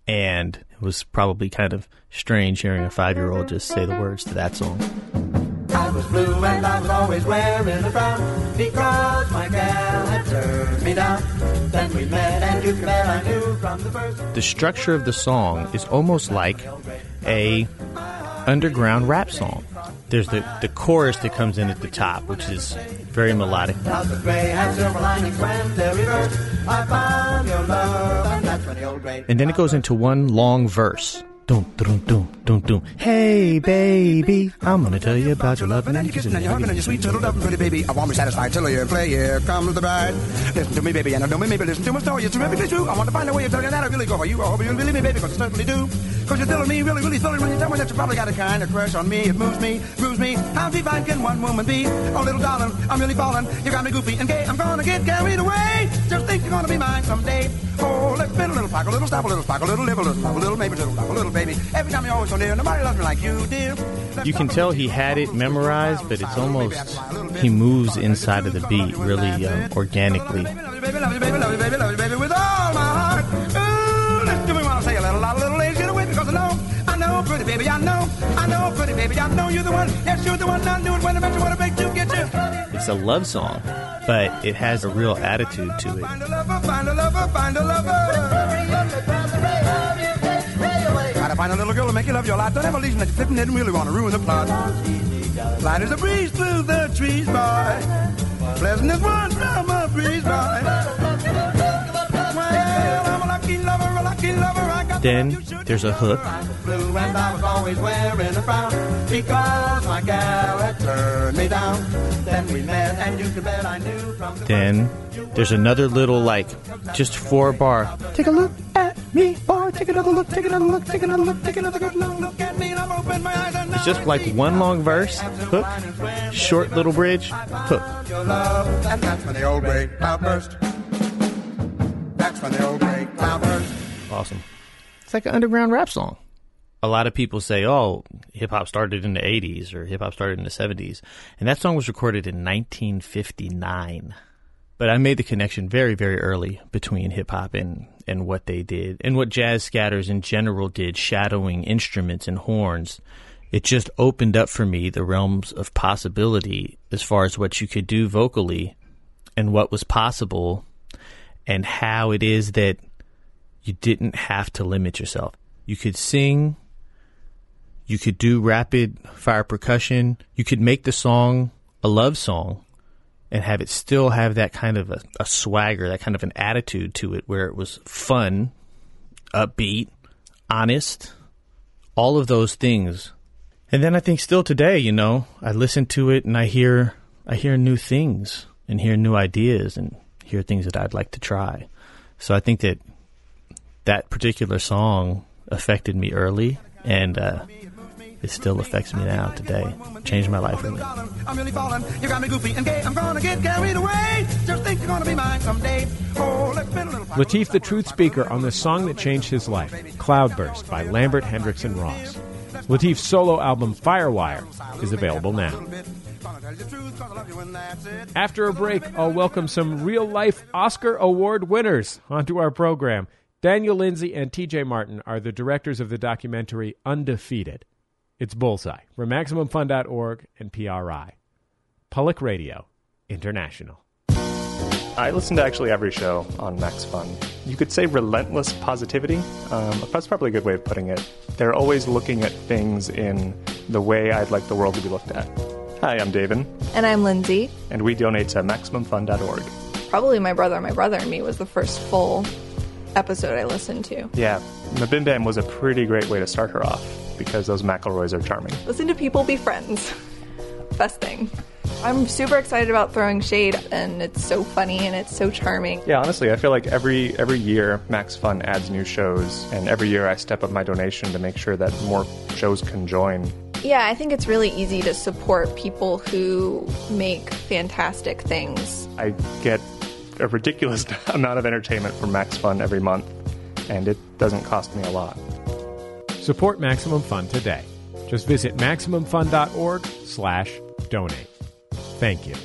And it was probably kind of strange hearing a five year old just say the words to that song. I was blue and I was always wearing a frown because my gal had turned me down. Then we met and you can bet I knew from the first. The structure of the song is almost like a underground rap song. There's the, the chorus that comes in at the top, which is very melodic. Clouds of gray have silver linings when they're reversed. I found your love and that's when the old gray. And then it goes into one long verse. Dum, dum, dum, dum, dum. Hey, baby, I'm gonna tell you about your love and And you kissing and you hugging and you sweet turtle dove, pretty baby. I want to be satisfied till you play. Here comes the bride. Listen to me, baby, and I know me, maybe listen to my story. It's terrifically true. I want to find a way to tell you that I really go for you. I hope you believe me, baby, because I certainly do. Cause you're thrilling me, really, really thrilling when you tell me that you probably got a kind of crush on me. It moves me, moves me. How divine can one woman be? Oh, little darling, I'm really falling. You got me goofy and gay. I'm gonna get carried away. Just think you're gonna be mine someday. Oh, spin a little pack, a little stop, a little spark, a little live, a little love, a little maybe, little love, a little baby. Every time you're always so near, nobody loves me like you, dear. You can tell he had it memorized, but it's almost he moves inside of the beat really um, organically. I know, pretty baby, I know you're the one. Yes, you're the one. I knew it when I met you. What a break to get you. It's a love song, but it has a real attitude to it. Find a lover, find a lover, find a lover. Gotta find a little girl to make you love your life. Don't ever leave that flipping really want to ruin the plot. Light as a breeze through the trees, boy. Pleasant as one from a breeze, boy. Well, I'm a lucky lover, a lucky lover. Then there's a hook. blue and I was always wearing a frown because my gal had turned me down. Then we met and you can bet I knew from the Then there's another little like just four bar. Take a look at me, bar. Take another look, take another look, take another look, take another good look. Look at me and I've opened my eyes and It's just like one long verse, hook, short little bridge, hook. And that's when the old gray cloud. That's when the old gray cloud. Awesome. Like an underground rap song. A lot of people say, oh, hip hop started in the 80s or hip hop started in the 70s. And that song was recorded in 1959. But I made the connection very, very early between hip hop and, and what they did and what jazz scatters in general did, shadowing instruments and horns. It just opened up for me the realms of possibility as far as what you could do vocally and what was possible and how it is that you didn't have to limit yourself. You could sing, you could do rapid fire percussion, you could make the song a love song and have it still have that kind of a, a swagger, that kind of an attitude to it where it was fun, upbeat, honest, all of those things. And then I think still today, you know, I listen to it and I hear I hear new things and hear new ideas and hear things that I'd like to try. So I think that that particular song affected me early and uh, it still affects me now today. Changed my life really. I'm really falling. You got me goofy and gay. I'm gonna get carried away. Just think you're gonna be mine someday. Oh, let's spin a little. Lateef the Truthspeaker on the song that changed his life, Cloudburst by Lambert Hendricks and Ross. Lateef's solo album Firewire is available now. After a break, I'll welcome some real life Oscar Award winners onto our program. Daniel Lindsay and TJ Martin are the directors of the documentary Undefeated. It's Bullseye from MaximumFun.org and PRI. Public Radio International. I listen to actually every show on Max Fun. You could say relentless positivity. Um, that's probably a good way of putting it. They're always looking at things in the way I'd like the world to be looked at. Hi, I'm David, And I'm Lindsay. and we donate to MaximumFun.org. Probably my brother, my brother and me was the first full episode I listened to. Yeah, the Bim Bam was a pretty great way to start her off because those McElroys are charming. Listen to people be friends. Best thing. I'm super excited about throwing shade, and it's so funny and it's so charming. Yeah, honestly, I feel like every every year Max Fun adds new shows, and every year I step up my donation to make sure that more shows can join. Yeah, I think it's really easy to support people who make fantastic things. I get a ridiculous amount of entertainment from Max Fun every month, and it doesn't cost me a lot. Support Maximum Fun today. Just visit MaximumFun.org slash donate. Thank you.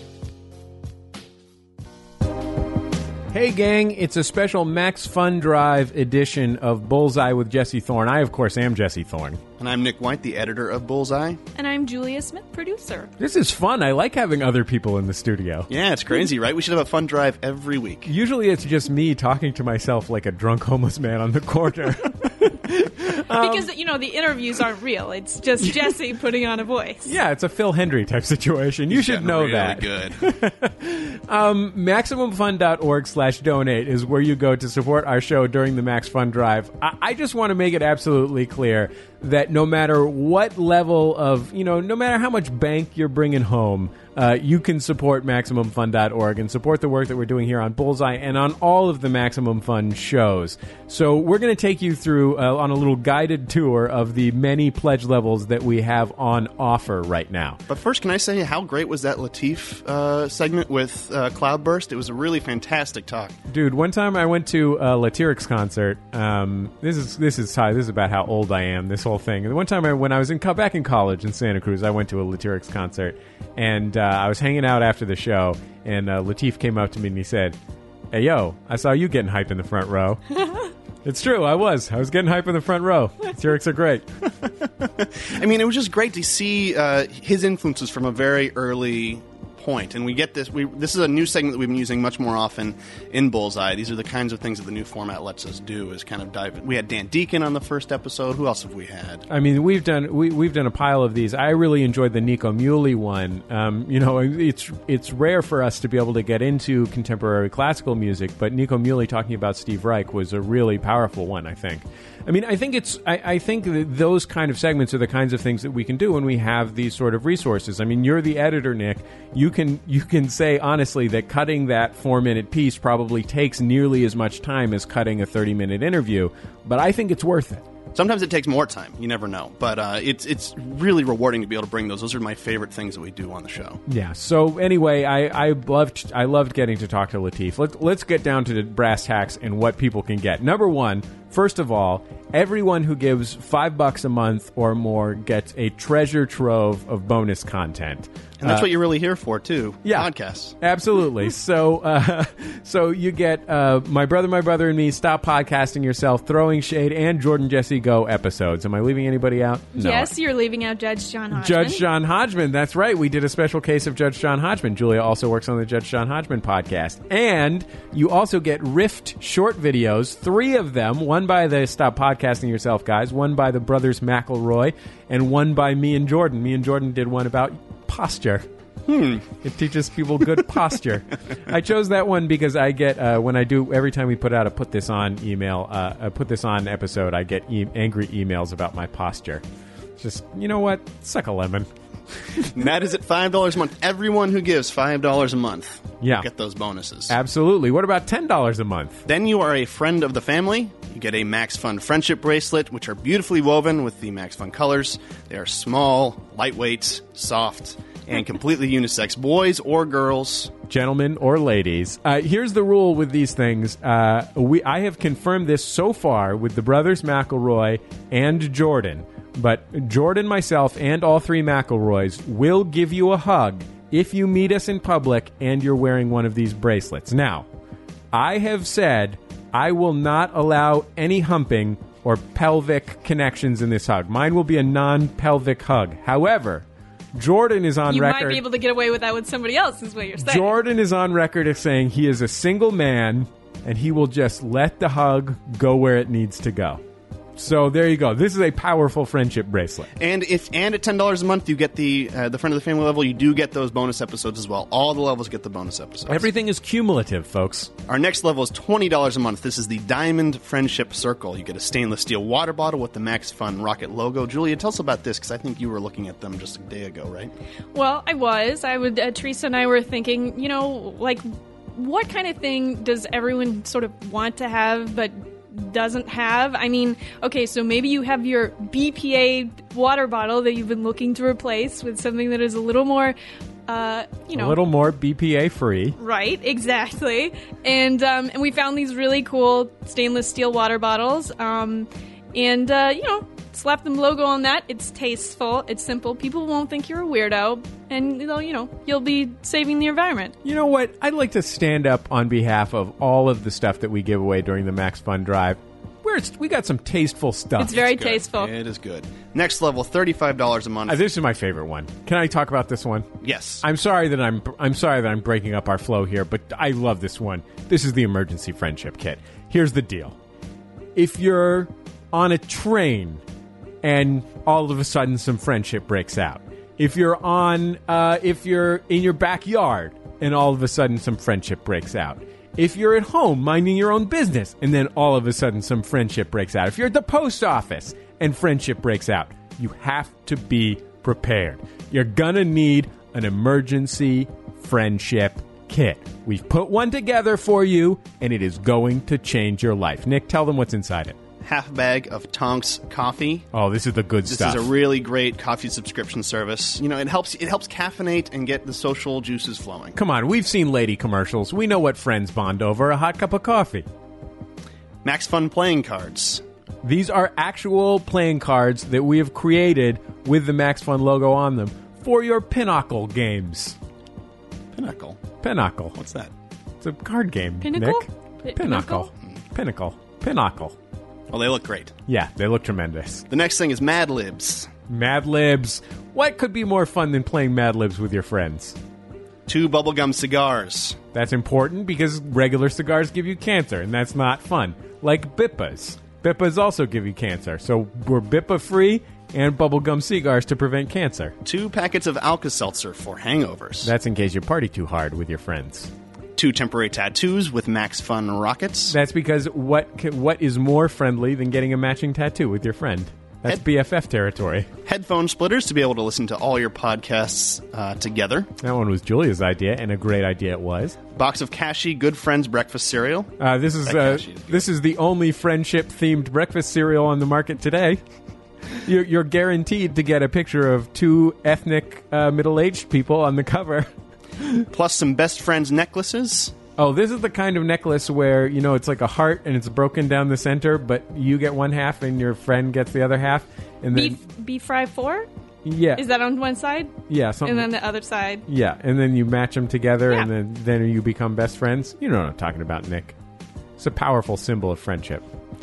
Hey, gang, it's a special Max Fun Drive edition of Bullseye with Jesse Thorn. I, of course, am Jesse Thorn. And I'm Nick White, the editor of Bullseye. And I'm Julia Smith, producer. This is fun. I like having other people in the studio. Yeah, it's crazy, right? We should have a fun drive every week. Usually it's just me talking to myself like a drunk homeless man on the corner. because, you know, the interviews aren't real. It's just Jesse putting on a voice. yeah, it's a Phil Hendrie type situation. You should know really that. good. Um, MaximumFun.org slash donate is where you go to support our show during the Max Fun Drive. I, I just want to make it absolutely clear that no matter what level of, you know, no matter how much bank you're bringing home, uh, you can support MaximumFun.org and support the work that we're doing here on Bullseye and on all of the Maximum Fun shows. So we're going to take you through uh, on a little guided tour of the many pledge levels that we have on offer right now. But first, can I say how great was that Lateef uh, segment with uh, Cloudburst? It was a really fantastic talk. Dude, one time I went to a Latyrix concert. Um, this is this is hi, this is about how old I am. This whole thing. And one time I, when I was in back in college in Santa Cruz, I went to a Latyrix concert, and uh, I was hanging out after the show, and uh, Lateef came up to me and he said, "Hey, yo, I saw you getting hype in the front row." it's true, I was. I was getting hype in the front row. Latyrix are great. I mean, it was just great to see uh, his influences from a very early point. And we get this. We this is a new segment that we've been using much more often in Bullseye. These are the kinds of things that the new format lets us do. Is kind of dive. We had Dan Deacon on the first episode. Who else have we had? I mean, we've done we, we've done a pile of these. I really enjoyed the Nico Muhly one. Um, you know, it's it's rare for us to be able to get into contemporary classical music, but Nico Muhly talking about Steve Reich was a really powerful one. I think. I mean, I think it's. I, I think that those kind of segments are the kinds of things that we can do when we have these sort of resources. I mean, you're the editor, Nick. You can you can say honestly that cutting that four minute piece probably takes nearly as much time as cutting a thirty minute interview, but I think it's worth it. Sometimes it takes more time. You never know, but uh, it's it's really rewarding to be able to bring those. Those are my favorite things that we do on the show. Yeah. So anyway, I, I loved I loved getting to talk to Lateef. Let, let's get down to the brass tacks and what people can get. Number one, first of all, everyone who gives five bucks a month or more gets a treasure trove of bonus content. And that's Uh, what you're really here for too. Yeah, podcasts. Absolutely. so, uh, so you get uh, my brother, my brother, and me. Stop podcasting yourself, throwing shade, and Jordan Jesse Go episodes. Am I leaving anybody out? No. Yes, you're leaving out Judge John Hodgman. Judge John Hodgman. That's right. We did a special case of Judge John Hodgman. Julia also works on the Judge John Hodgman podcast. And you also get Rift short videos, three of them, one by the Stop Podcasting Yourself guys, one by the brothers McElroy, and one by me and Jordan. Me and Jordan did one about posture. Hmm. It teaches people good posture. I chose that one because I get uh, when I do every time we put out a put this on email, uh, a put this on episode, I get e- angry emails about my posture. Just you know what, suck a lemon. And that is at five dollars a month. Everyone who gives five dollars a month, Yeah. get those bonuses. Absolutely. What about ten dollars a month? Then you are a friend of the family. You get a Max Fun friendship bracelet, which are beautifully woven with the Max Fun colors. They are small, lightweight, soft, and completely unisex, boys or girls. gentlemen or ladies. Uh, here's the rule with these things. Uh, we I have confirmed this so far with the brothers McElroy and Jordan, but Jordan, myself, and all three McElroys will give you a hug if you meet us in public and you're wearing one of these bracelets. Now, I have said I will not allow any humping or pelvic connections in this hug. Mine will be a non-pelvic hug. However. Jordan is on you record. You might be able to get away with that with somebody else, is what you're saying. Jordan is on record as saying he is a single man and he will just let the hug go where it needs to go. So there you go. This is a powerful friendship bracelet. And if and at ten dollars a month, you get the uh, the friend of the family level. You do get those bonus episodes as well. All the levels get the bonus episodes. Everything is cumulative, folks. Our next level is twenty dollars a month. This is the Diamond Friendship Circle. You get a stainless steel water bottle with the Max Fun Rocket logo. Julia, tell us about this because I think you were looking at them just a day ago, right? Well, I was. I would. Uh, Teresa and I were thinking, you know, like, what kind of thing does everyone sort of want to have, but doesn't have? I mean, okay, so maybe you have your BPA water bottle that you've been looking to replace with something that is a little more, uh, you know, a little more BPA free. Right, exactly. And um, and we found these really cool stainless steel water bottles. Um, and uh, you know, slap the logo on that. It's tasteful. It's simple. People won't think you're a weirdo, and they'll, you know, you'll be saving the environment. You know what? I'd like to stand up on behalf of all of the stuff that we give away during the Max Fun Drive. We're, we got some tasteful stuff. It's very good. tasteful. It is good. Next level, thirty-five dollars a month. Uh, this is my favorite one. Can I talk about this one? Yes. I'm sorry that I'm I'm sorry that I'm breaking up our flow here, but I love this one. This is the emergency friendship kit. Here's the deal. If you're on a train and all of a sudden some friendship breaks out. If you're on uh, if you're in your backyard and all of a sudden some friendship breaks out. If you're at home minding your own business and then all of a sudden some friendship breaks out. If you're at the post office and friendship breaks out, you have to be prepared. You're gonna need an emergency friendship kit. We've put one together for you, and it is going to change your life. Nick, tell them what's inside it. Half bag of Tonx coffee. Oh, this is the good This stuff. This is a really great coffee subscription service. You know, it helps it helps caffeinate and get the social juices flowing. Come on, we've seen lady commercials. We know what friends bond over a hot cup of coffee. Max Fun playing cards. These are actual playing cards that we have created with the Max Fun logo on them for your Pinnacle games. Pinnacle. Pinnacle. What's that? It's a card game. Pinnacle? Nick. Pi- Pinnacle. Pinnacle. Pinnacle. Well, they look great. Yeah, they look tremendous. The next thing is Mad Libs. Mad Libs. What could be more fun than playing Mad Libs with your friends? Two bubblegum cigars. That's important because regular cigars give you cancer, and that's not fun. Like Bippas. Bippas also give you cancer, so we're Bippa free and bubblegum cigars to prevent cancer. Two packets of Alka Seltzer for hangovers. That's in case you party too hard with your friends. Two temporary tattoos with Max Fun rockets. That's because what what is more friendly than getting a matching tattoo with your friend? That's BFF territory. Headphone splitters to be able to listen to all your podcasts uh, together. That one was Julia's idea, and a great idea it was. Box of Kashi Good Friends breakfast cereal. Uh, this is That uh, Kashi is this is the only friendship themed breakfast cereal on the market today. You're, you're guaranteed to get a picture of two ethnic uh, middle aged people on the cover. Plus some best friends necklaces. Oh, this is the kind of necklace where you know it's like a heart and it's broken down the center, but you get one half and your friend gets the other half, and then Beef beef fry four? yeah, Is that on one side? yeah, something. And then the other side. Yeah, and then you match them together, Yeah. and then then you become best friends. You know what I'm talking about, Nick. It's a powerful symbol of friendship.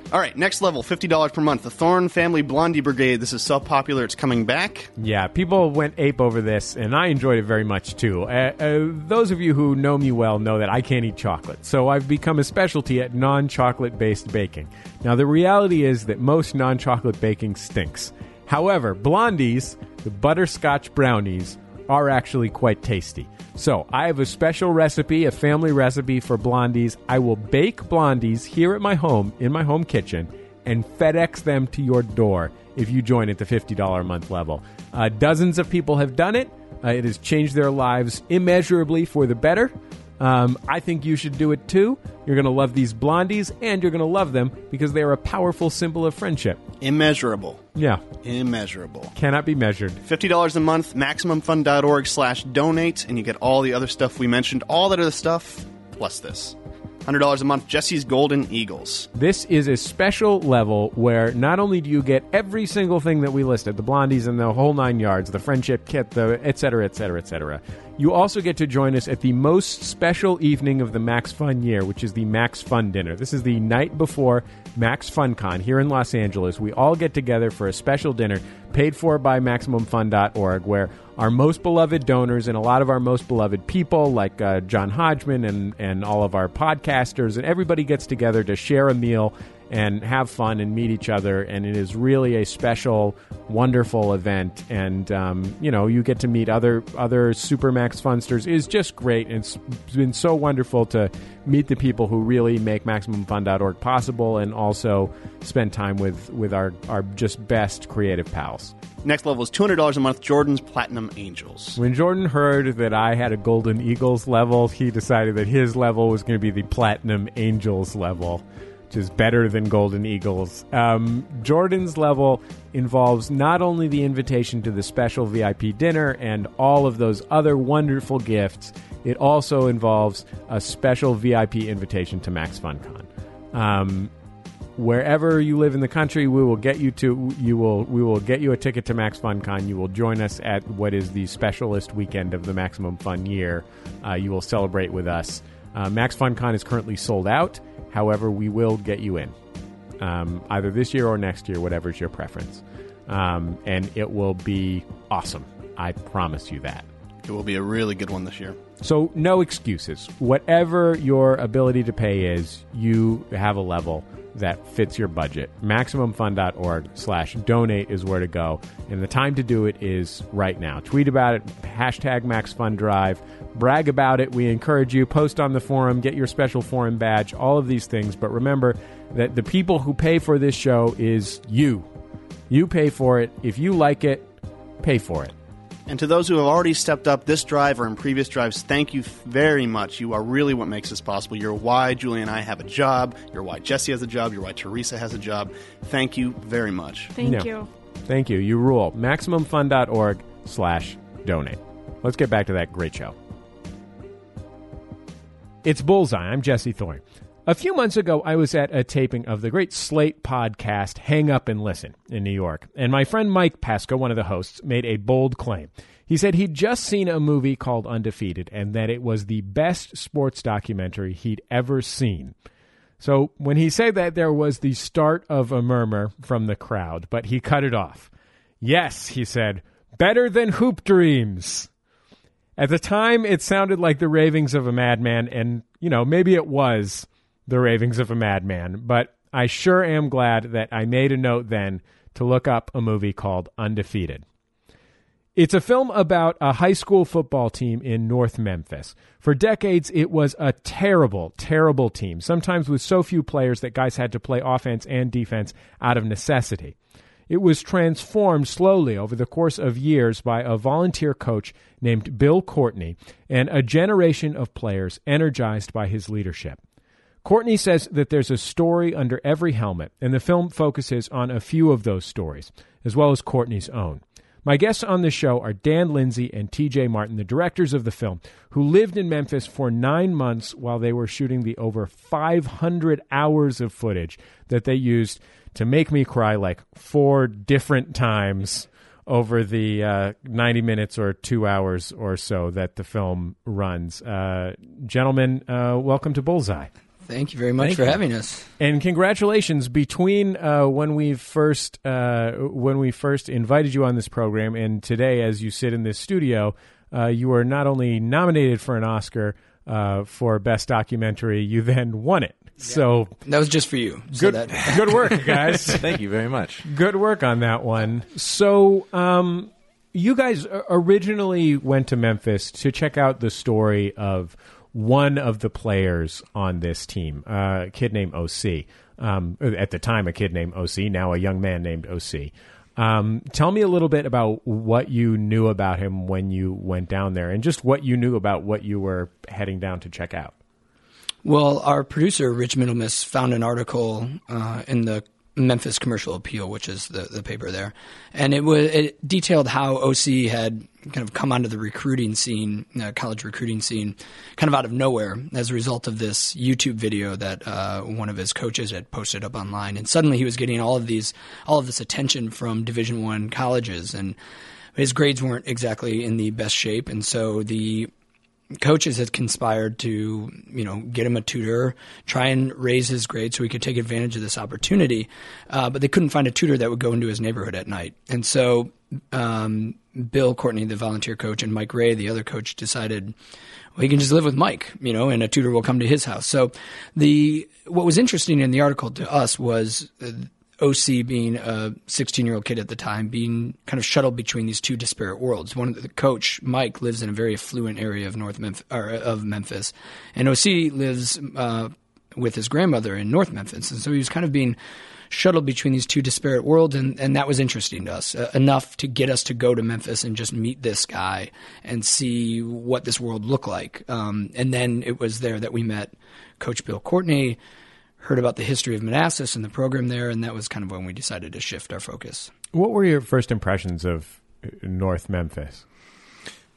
All right, next level, $50 per month. The Thorn Family Blondie Brigade. This is so popular, it's coming back. Yeah, people went ape over this, and I enjoyed it very much too. Uh, uh, those of you who know me well know that I can't eat chocolate, so I've become a specialty at non chocolate based baking. Now, the reality is that most non chocolate baking stinks. However, blondies, the butterscotch brownies, are actually quite tasty. So, I have a special recipe, a family recipe for blondies. I will bake blondies here at my home, in my home kitchen, and FedEx them to your door if you join at the $50 a month level. Uh, dozens of people have done it. Uh, it has changed their lives immeasurably for the better. Um, I think you should do it too. You're going to love these blondies, and you're going to love them because they are a powerful symbol of friendship. Immeasurable. Yeah, Immeasurable. cannot be measured. $50 a month, MaximumFun.org slash donate, and you get all the other stuff we mentioned, all that other stuff, plus this. $100 a month, Jesse's Golden Eagles. This is a special level where not only do you get every single thing that we listed, the blondies and the whole nine yards, the friendship kit, the et cetera, et cetera, et cetera. You also get to join us at the most special evening of the Max Fun year, which is the Max Fun dinner. This is the night before Max FunCon here in Los Angeles. We all get together for a special dinner paid for by MaximumFun.org, where our most beloved donors and a lot of our most beloved people, like uh, John Hodgman and, and all of our podcasters, and everybody gets together to share a meal and have fun and meet each other. And it is really a special, wonderful event. And um, you know, you get to meet other other Supermax Funsters. is just great. And it's been so wonderful to meet the people who really make MaximumFun.org possible, and also spend time with with our our just best creative pals. Next level is $200 a month, Jordan's Platinum Angels. When Jordan heard that I had a Golden Eagles level, he decided that his level was going to be the Platinum Angels level, which is better than Golden Eagles. Um, Jordan's level involves not only the invitation to the special VIP dinner and all of those other wonderful gifts, it also involves a special VIP invitation to Max FunCon. Um, wherever you live in the country, we will get you to you will we will get you a ticket to Max FunCon. You will join us at what is the specialist weekend of the Maximum Fun year. Uh, you will celebrate with us. Uh, Max FunCon is currently sold out. However, we will get you in um, either this year or next year, whatever's your preference, um, and it will be awesome. I promise you that. It will be a really good one this year. So no excuses. Whatever your ability to pay is, you have a level that fits your budget. MaximumFun.org slash donate is where to go. And the time to do it is right now. Tweet about it, hashtag MaxFunDrive, brag about it. We encourage you, post on the forum, get your special forum badge, all of these things. But remember that the people who pay for this show is you. You pay for it. If you like it, pay for it. And to those who have already stepped up this drive or in previous drives, thank you very much. You are really what makes this possible. You're why Julie and I have a job. You're why Jesse has a job. You're why Teresa has a job. Thank you very much. Thank Yeah. you. Thank you. You rule. MaximumFun.org slash donate. Let's get back to that great show. It's Bullseye. I'm Jesse Thorn. A few months ago, I was at a taping of the great Slate podcast, Hang Up and Listen, in New York. And my friend Mike Pesca, one of the hosts, made a bold claim. He said he'd just seen a movie called Undefeated and that it was the best sports documentary he'd ever seen. So when he said that, there was the start of a murmur from the crowd, but he cut it off. Yes, he said, better than Hoop Dreams. At the time, it sounded like the ravings of a madman, and, you know, maybe it was the ravings of a madman, but I sure am glad that I made a note then to look up a movie called Undefeated. It's a film about a high school football team in North Memphis. For decades, it was a terrible, terrible team, sometimes with so few players that guys had to play offense and defense out of necessity. It was transformed slowly over the course of years by a volunteer coach named Bill Courtney and a generation of players energized by his leadership. Courtney says that there's a story under every helmet, and the film focuses on a few of those stories, as well as Courtney's own. My guests on the show are Dan Lindsay and TJ Martin, the directors of the film, who lived in Memphis for nine months while they were shooting the over 500 hours of footage that they used to make me cry like four different times over the uh, 90 minutes or two hours or so that the film runs. Uh, gentlemen, uh, welcome to Bullseye. Thank you very much Thank for you. having us. And congratulations between uh, when we first uh, when we first invited you on this program and today, as you sit in this studio, uh, you are not only nominated for an Oscar uh, for best documentary, you then won it. So That was just for you. So good, that- good work, guys. Thank you very much. Good work on that one. So, um, you guys originally went to Memphis to check out the story of one of the players on this team, uh, a kid named OC. Um, at the time, a kid named OC, now a young man named OC. Um, tell me a little bit about what you knew about him when you went down there, and just what you knew about what you were heading down to check out. Well, our producer, Rich Middlemas, found an article uh, in the Memphis Commercial Appeal, which is the, the paper there, and it was it detailed how OC had kind of come onto the recruiting scene, uh, college recruiting scene, kind of out of nowhere as a result of this YouTube video that uh, one of his coaches had posted up online, and suddenly he was getting all of these all of this attention from Division One colleges, and his grades weren't exactly in the best shape, and so the coaches had conspired to, you know, get him a tutor, try and raise his grade so he could take advantage of this opportunity. Uh, but they couldn't find a tutor that would go into his neighborhood at night. And so um, Bill Courtney, the volunteer coach, and Mike Ray, the other coach, decided well, he can just live with Mike, you know, and a tutor will come to his house. So the what was interesting in the article to us was uh, OC being a 16 year old kid at the time, being kind of shuttled between these two disparate worlds. One of the coach Mike lives in a very affluent area of North Memphis, of Memphis, and OC lives uh, with his grandmother in North Memphis, and so he was kind of being shuttled between these two disparate worlds, and, and that was interesting to us uh, enough to get us to go to Memphis and just meet this guy and see what this world looked like. Um, and then it was there that we met Coach Bill Courtney, heard about the history of Manassas and the program there, and that was kind of when we decided to shift our focus. What were your first impressions of uh, North Memphis?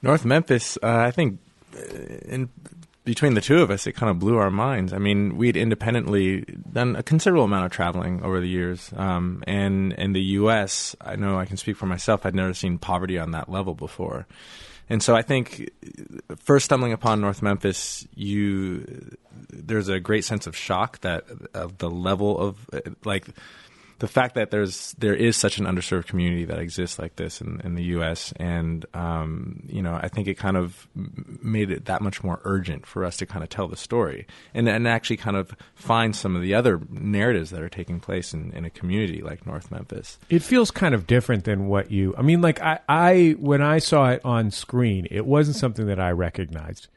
North Memphis, uh, I think, uh, in between the two of us, it kind of blew our minds. I mean, we'd independently done a considerable amount of traveling over the years, um, and in the U.S., I know I can speak for myself. I'd never seen poverty on that level before, and so I think first stumbling upon North Memphis, you there's a great sense of shock that of the level of like the fact that there's there is such an underserved community that exists like this in, in the U.S. and um, you know I think it kind of made it that much more urgent for us to kind of tell the story and and actually kind of find some of the other narratives that are taking place in, in a community like North Memphis. It feels kind of different than what you. I mean, like I, I when I saw it on screen, it wasn't something that I recognized.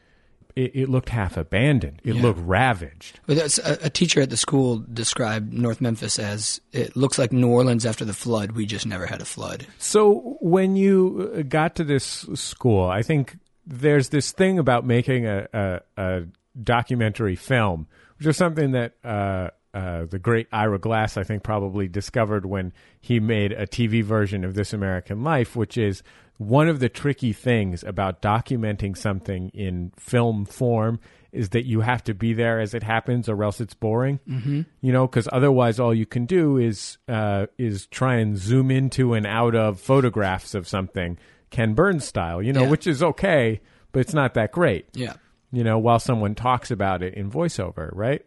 It, it looked half abandoned. It Yeah. looked ravaged. A, a teacher at the school described North Memphis as it looks like New Orleans after the flood. We just never had a flood. So when you uh, got to this school, I think there's this thing about making a, a, a documentary film, which is something that uh, uh, the great Ira Glass, I think, probably discovered when he made a TV version of This American Life, which is one of the tricky things about documenting something in film form is that you have to be there as it happens, or else it's boring. Mhm. You know, because otherwise, all you can do is uh, is try and zoom into and out of photographs of something, Ken Burns style. You know, Yeah. which is okay, but it's not that great. Yeah. You know, while someone talks about it in voiceover, right?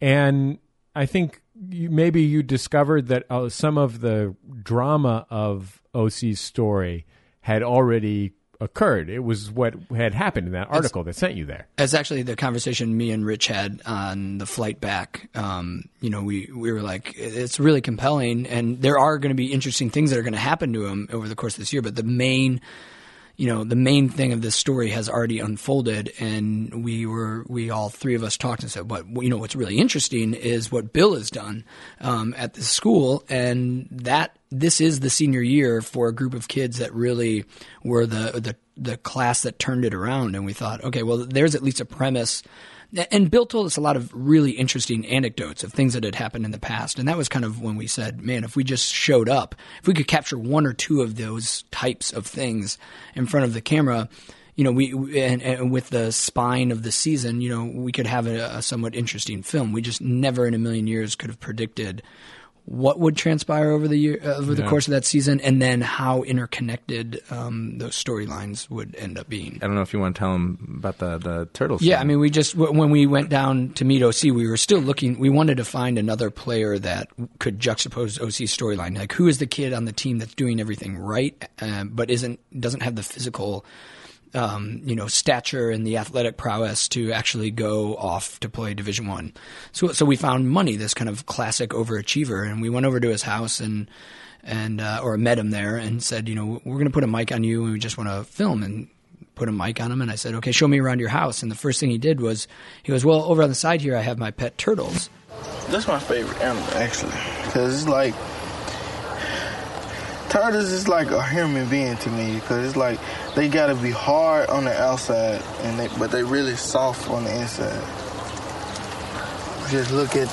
And I think you, maybe you discovered that uh, some of the drama of OC's story had already occurred. It was what had happened in that article that sent you there. That's actually the conversation me and Rich had on the flight back. Um, you know, we, we were like, it's really compelling, and there are going to be interesting things that are going to happen to him over the course of this year. But the main, you know, the main thing of this story has already unfolded, and we were, we all three of us talked and said, but you know, what's really interesting is what Bill has done um, at the school, and that this is the senior year for a group of kids that really were the the the class that turned it around. And we thought okay well there's at least a premise and Bill told us a lot of really interesting anecdotes of things that had happened in the past and that was kind of when we said man if we just showed up if we could capture one or two of those types of things in front of the camera you know, we and, and with the spine of the season, you know, we could have a, a somewhat interesting film. We just never in a million years could have predicted what would transpire over the year uh, over the course of that season, and then how interconnected um, those storylines would end up being. I don't know if you want to tell them about the the turtles. Yeah, I mean, we just w- when we went down to meet OC, we were still looking. We wanted to find another player that could juxtapose OC's storyline. Like, who is the kid on the team that's doing everything right, uh, but isn't doesn't have the physical, um, you know, stature and the athletic prowess to actually go off to play Division One. So, so we found Money, this kind of classic overachiever, and we went over to his house and and uh, or met him there and said, you know, we're going to put a mic on you and we just want to film and put a mic on him and I said, okay, show me around your house. And the first thing he did was he goes, well, over on the side here, I have my pet turtles. That's my favorite animal, actually, because it's like turtles is like a human being to me. Because it's like they gotta be hard on the outside, and they, but they really soft on the inside. Just look at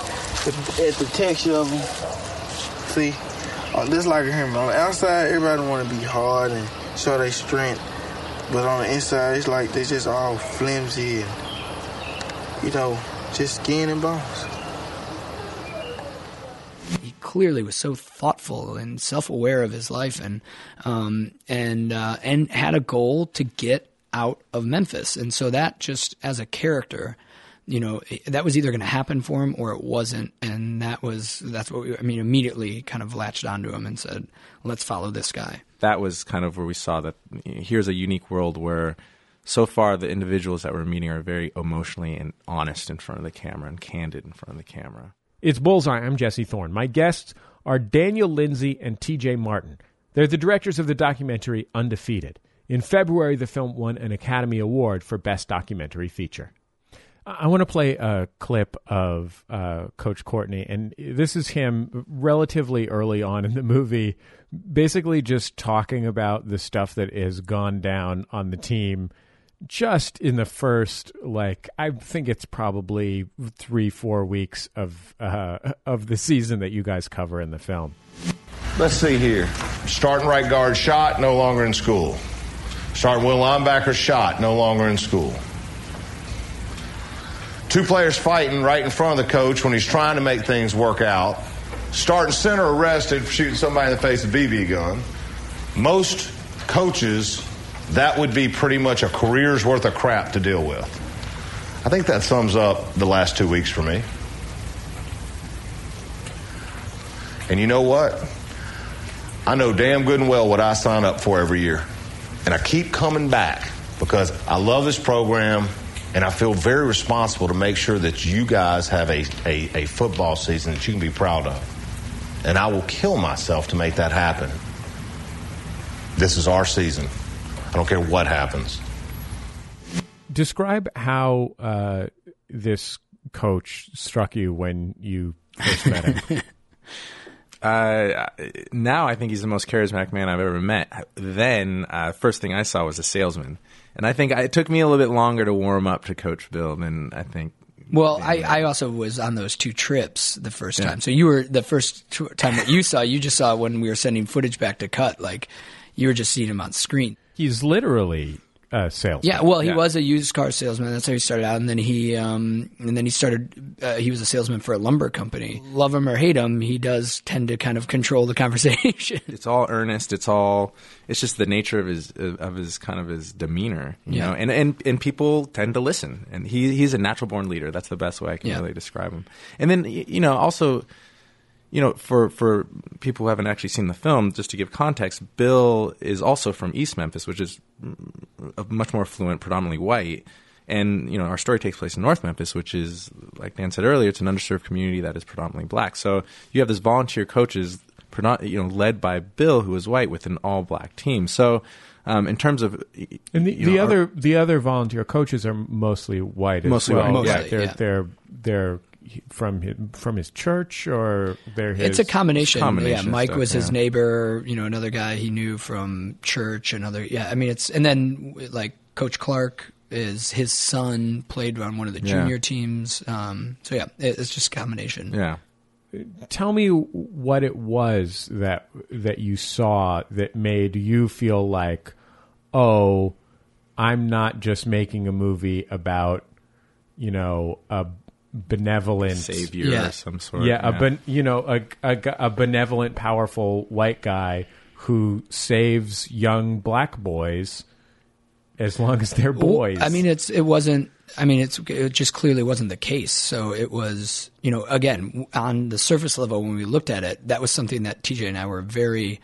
the, at the texture of them. See, uh, this like a human. On the outside, everybody want to be hard and show their strength, but on the inside, it's like they just all flimsy and you know, just skin and bones. Clearly was so thoughtful and self-aware of his life and um, and uh, and had a goal to get out of Memphis. And so that just as a character, you know, that was either going to happen for him or it wasn't. And that was that's what we, I mean. Immediately, kind of latched onto him and said, "Let's follow this guy." that was kind of where we saw that here's a unique world where so far the individuals that we're meeting are very emotionally and honest in front of the camera and candid in front of the camera. It's Bullseye. I'm Jesse Thorn. My guests are Daniel Lindsay and TJ Martin. They're the directors of the documentary Undefeated. In February, the film won an Academy Award for Best Documentary Feature. I I want to play a clip of uh, Coach Courtney, and this is him relatively early on in the movie, basically just talking about the stuff that has gone down on the team just in the first like I think it's probably three four weeks of uh, of the season that you guys cover in the film. Let's see here. Starting right guard shot, no longer in school. Starting will linebacker shot, no longer in school. Two players fighting right in front of the coach when he's trying to make things work out. Starting center arrested for shooting somebody in the face with a BB gun. Most coaches, that would be pretty much a career's worth of crap to deal with. I think that sums up the last two weeks for me. And you know what? I know damn good and well what I sign up for every year. And I keep coming back because I love this program and I feel very responsible to make sure that you guys have a, a, a football season that you can be proud of. And I will kill myself to make that happen. This is our season. I don't care what happens. describe how uh, this coach struck you when you first met him. Uh, now I think he's the most charismatic man I've ever met. Then, uh, first thing I saw was a salesman, and I think I, it took me a little bit longer to warm up to Coach Bill than I think. Well, I, I also was on those two trips the first Yeah. time. So you were the first t- time that you saw. You just saw when we were sending footage back to cut. Like you were just seeing him on screen. He's literally a salesman. Yeah, well, he was a used car salesman. That's how he started out, and then he, um, and then he started. Uh, he was a salesman for a lumber company. Love him or hate him, he does tend to kind of control the conversation. It's all earnest. It's all. It's just the nature of his of his kind of his demeanor, you Yeah. know. And, and and people tend to listen, and he he's a natural born leader. That's the best way I can Yeah. really describe him. And then you know also. You know, for, for people who haven't actually seen the film, just to give context, Bill is also from East Memphis, which is a much more affluent, predominantly white. And you know, our story takes place in North Memphis, which is, like Dan said earlier, it's an underserved community that is predominantly black. So you have this volunteer coaches, you know, led by Bill, who is white, with an all-black team. So, um, in terms of, And the, the know, our- other the other volunteer coaches are mostly white as Mostly well. white, yeah, they're yeah. they're they're from his, from his church or they're his. it's a combination. combination yeah, Mike stuff, was his neighbor. You know, another guy he knew from church. Another, yeah. I mean, it's and then like Coach Clark is his son played on one of the Yeah. junior teams. Um, so yeah, it, it's just a combination. yeah. Tell me what it was that that you saw that made you feel like, oh, I'm not just making a movie about, you know, a benevolent Savior Yeah. of some sort. yeah, a ben, you know a, a a benevolent, powerful white guy who saves young black boys as long as they're boys. I mean, it's it wasn't. I mean, it's it just clearly wasn't the case. So it was, you know, again on the surface level when we looked at it, that was something that TJ and I were very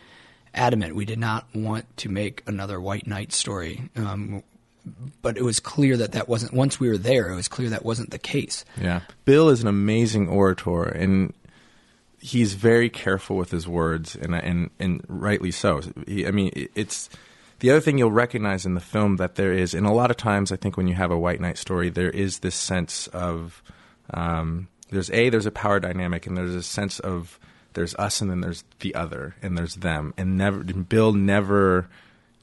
adamant. We did not want to make another White Knight story. Um, but it was clear that that wasn't. Once we were there, it was clear that wasn't the case. Yeah. Bill is an amazing orator and he's very careful with his words and and and rightly so. He, I mean, it's the other thing you'll recognize in the film that there is, and a lot of times I think when you have a White Knight story, there is this sense of um, there's a there's a power dynamic, and there's a sense of there's us, and then there's the other, and there's them, and never Bill never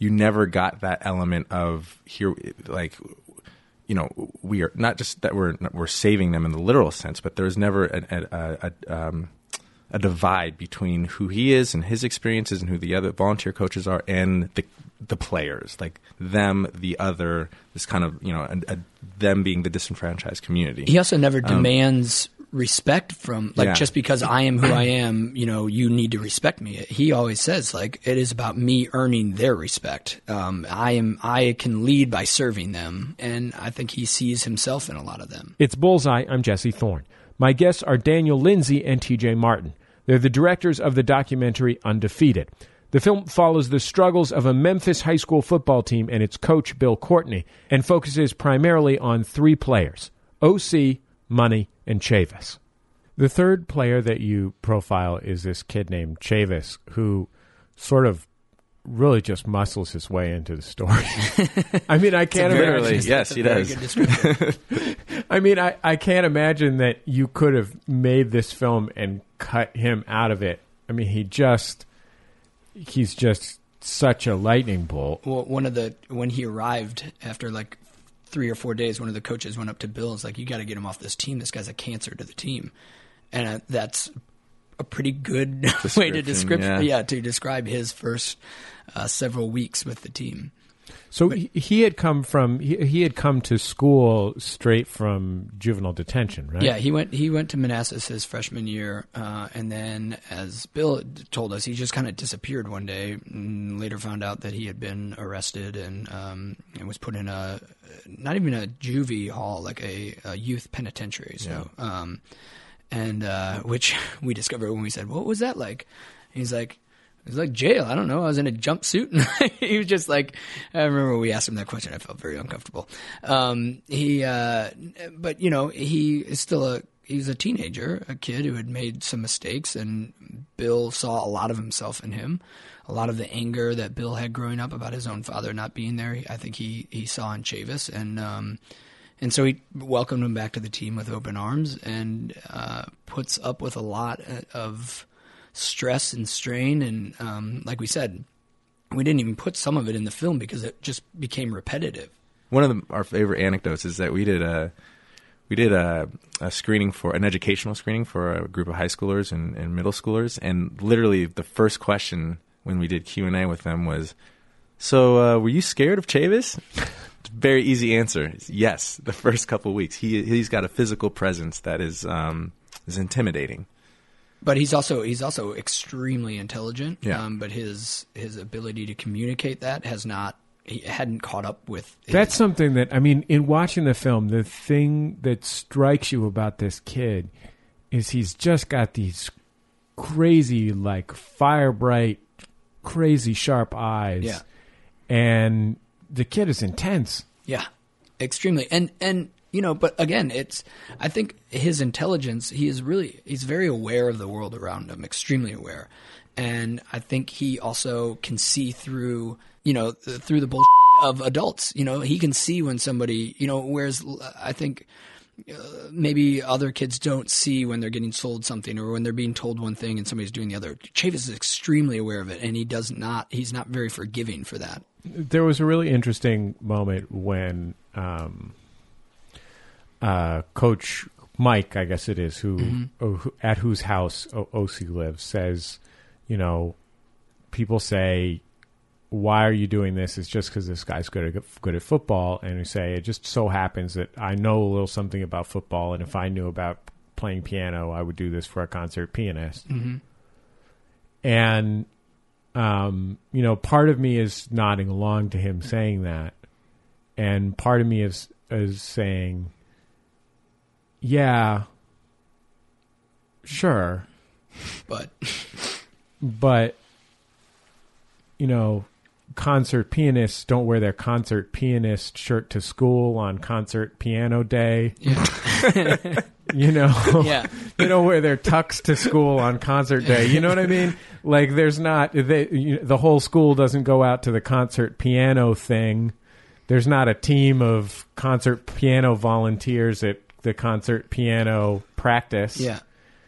you never got that element of here like you know we are not just that we're we're saving them in the literal sense, but there's never a, a, a, um, a divide between who he is and his experiences and who the other volunteer coaches are and the the players like them the other this kind of you know a, them being the disenfranchised community. He also never Um, demands respect from like Yeah. just because I am who I am, you know, you need to respect me. He always says like it is about me earning their respect. Um, I am I can lead by serving them, and I think he sees himself in a lot of them. It's Bullseye. I'm Jesse Thorn. My guests are Daniel Lindsay and TJ Martin. They're the directors of the documentary Undefeated. The film follows the struggles of a Memphis high school football team and its coach, Bill Courtney, and focuses primarily on three players OC, Money, and Chavis. The third player that you profile is this kid named Chavis, who sort of really just muscles his way into the story. I mean, I can't Literally, imagine. yes, he does. I mean, I, I can't imagine that you could have made this film and cut him out of it. I mean, he just, he's just such a lightning bolt. well, one of the when he arrived after like three or four days, one of the coaches went up to Bill and was like, "You got to get him off this team. This guy's a cancer to the team," and uh, that's a pretty good way to describe yeah. yeah to describe his first uh, several weeks with the team. So he, he had come from, he, he had come to school straight from juvenile detention, right? Yeah, he went he went to Manassas his freshman year, uh, and then as Bill told us, he just kind of disappeared one day. And later found out that he had been arrested and um, and was put in a not even a juvie hall, like a, a youth penitentiary. So, um, and uh, which we discovered when we said, "What was that like?" He's like. It was like jail. I don't know. I was in a jumpsuit, and he was just like. I remember we asked him that question. I felt very uncomfortable. Um, he, uh, but you know, he is still a he was a teenager, a kid who had made some mistakes, and Bill saw a lot of himself in him. A lot of the anger that Bill had growing up about his own father not being there, I think he he saw in Chavis, and um, and so he welcomed him back to the team with open arms, and uh, puts up with a lot of stress and strain, and um, like we said, we didn't even put some of it in the film because it just became repetitive. One of the, our favorite anecdotes is that we did a we did a, a screening for an educational screening for a group of high schoolers and, and middle schoolers, and literally the first question when we did Q and A with them was, "So, uh, were you scared of Chavis?" Very easy answer. Yes. The first couple weeks, he he's got a physical presence that is um, is intimidating. But he's also he's also extremely intelligent. Yeah. Um, but his his ability to communicate that has not he hadn't caught up with. That's something that I mean, in watching the film, the thing that strikes you about this kid is he's just got these crazy, like fire bright, crazy sharp eyes. Yeah. and the kid is intense. Yeah, extremely. And and you know, but again, it's I think his intelligence. He is really he's very aware of the world around him, extremely aware, and I think he also can see through you know through the bullshit of adults. You know, he can see when somebody you know. Whereas I think. Uh, maybe other kids don't see when they're getting sold something or when they're being told one thing and somebody's doing the other. Chavis is extremely aware of it, and he does not. He's not very forgiving for that. There was a really interesting moment when um, uh, Coach Mike, I guess it is, who, Mhm. oh, who at whose house o- OC lives, says, you know, people say, "Why are you doing this?" It's just because this guy's good at good at football, and we say it just so happens that I know a little something about football, and if I knew about playing piano, I would do this for a concert pianist Mm-hmm. and um, you know, part of me is nodding along to him saying that, and part of me is is saying, "Yeah, sure, But but you know." Concert pianists don't wear their concert pianist shirt to school on concert piano day. you know, Yeah. they don't wear their tux to school on concert day. You know what I mean? Like, there's not they, you, the whole school doesn't go out to the concert piano thing. There's not a team of concert piano volunteers at the concert piano practice. Yeah.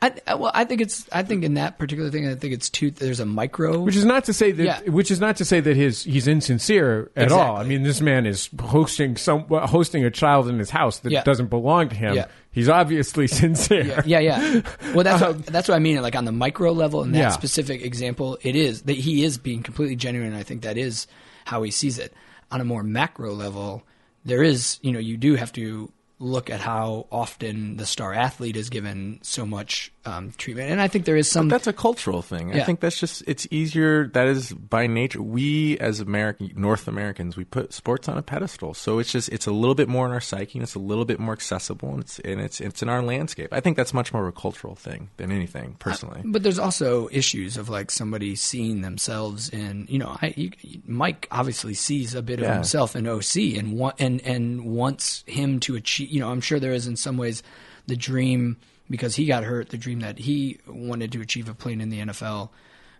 I, well, I think it's. I think in that particular thing, I think it's two. There's a micro, Which is not to say that. Yeah. Which is not to say that his he's insincere at all. I mean, this man is hosting some hosting a child in his house that Yeah. doesn't belong to him. Yeah. He's obviously sincere. Yeah, yeah. yeah. Well, that's uh, what, that's what I mean. Like on the micro level, in that specific example, it is that he is being completely genuine. and I think that is how he sees it. On a more macro level, there is, you know, you do have to look at how often the star athlete is given so much um, treatment, and I think there is some. But that's a cultural thing. I think that's just it's easier. That is by nature. We as American North Americans, we put sports on a pedestal. So it's just it's a little bit more in our psyche. And it's a little bit more accessible, and it's and it's it's in our landscape. I think that's much more of a cultural thing than anything, personally. But there's also issues of like somebody seeing themselves in, you know, I, you, Mike obviously sees a bit of himself in OC and wa- and and wants him to achieve. You know, I'm sure there is in some ways the dream because he got hurt. The dream that he wanted to achieve of playing in the NFL.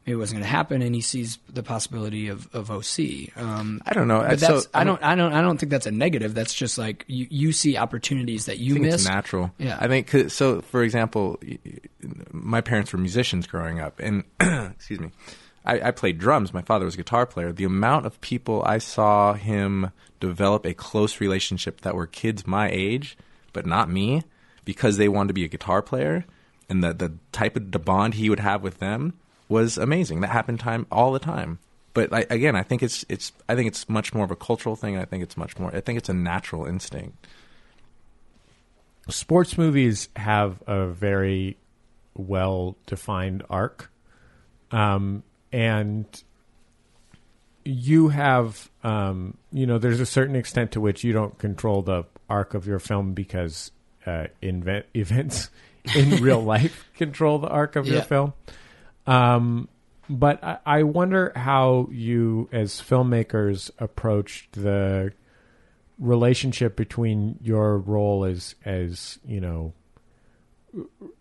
Maybe wasn't going to happen, and he sees the possibility of, of OC. Um, I don't know. But So, that's, I don't. I don't. I don't think that's a negative. That's just like you, you see opportunities that you miss. Natural. Yeah. I think so. For example, my parents were musicians growing up, and excuse me, I, I played drums. My father was a guitar player. The amount of people I saw him develop a close relationship that were kids my age, but not me, because they wanted to be a guitar player, and the the type of the bond he would have with them was amazing. That happened time all the time. But I, again, I think it's it's I think it's much more of a cultural thing. I think it's much more. I think it's a natural instinct. sports movies have a very well defined arc. Um, and you have, um, you know, there's a certain extent to which you don't control the arc of your film because uh, invent, events in real life control the arc of your film. Um, but I, I wonder how you, as filmmakers, approached the relationship between your role as as you know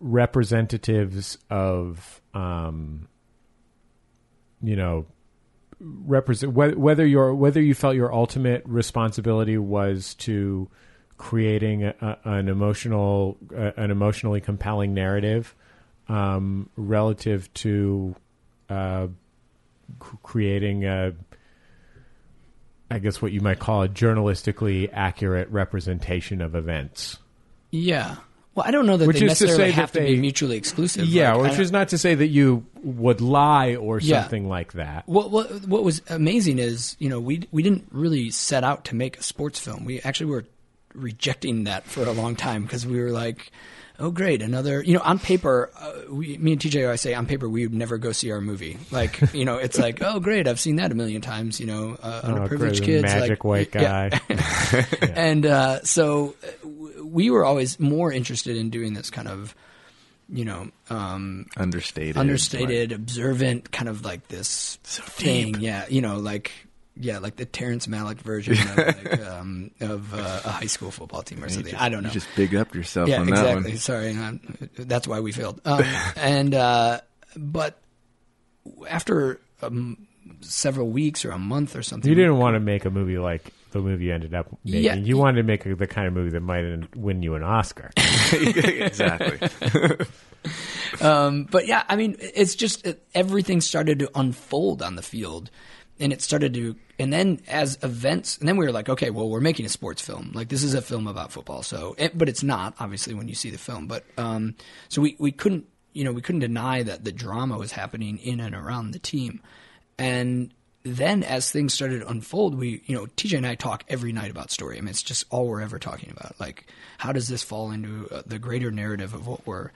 representatives of um, you know represent whether, whether your whether you felt your ultimate responsibility was to creating a, an emotional uh, an emotionally compelling narrative um, relative to uh, c- creating a I guess what you might call a journalistically accurate representation of events. Yeah. Well, I don't know that Which they to necessarily say that have to they- be mutually exclusive. Yeah, Like, which is not to say that you would lie or Yeah. something like that. What, what what was amazing is you know we we didn't really set out to make a sports film. We actually were rejecting that for a long time because we were like, oh great, another you know on paper, uh, we, me and TJ always say on paper we would never go see our movie. Like you know it's like oh great, I've seen that a million times. You know, uh, Oh, underprivileged great, kids, magic like, white yeah. guy. and uh, so w- we were always more interested in doing this kind of you know um, Understated, understated, observant, kind of like this thing. Yeah, you know, like yeah, like the Terrence Malick version of, like, um, of uh, a high school football team or You something. just- I don't know. you just big up yourself yeah, on that one. exactly. Sorry, I'm- that's why we failed. Um, and uh, but after um, several weeks or a month or something, You didn't want to make a movie like the movie you ended up making. Yeah. You wanted to make a, the kind of movie that might win you an Oscar. exactly. um, but yeah, I mean, it's just it, everything started to unfold on the field, and it started to, and then as events, and then we were like, okay, well, we're making a sports film. Like this is a film about football, so, it, but it's not obviously when you see the film. But um, so we we couldn't, you know, we couldn't deny that the drama was happening in and around the team, and then as things started to unfold, we, you know, TJ and I talk every night about story. I mean, it's just all we're ever talking about. Like, how does this fall into uh, the greater narrative of what we're?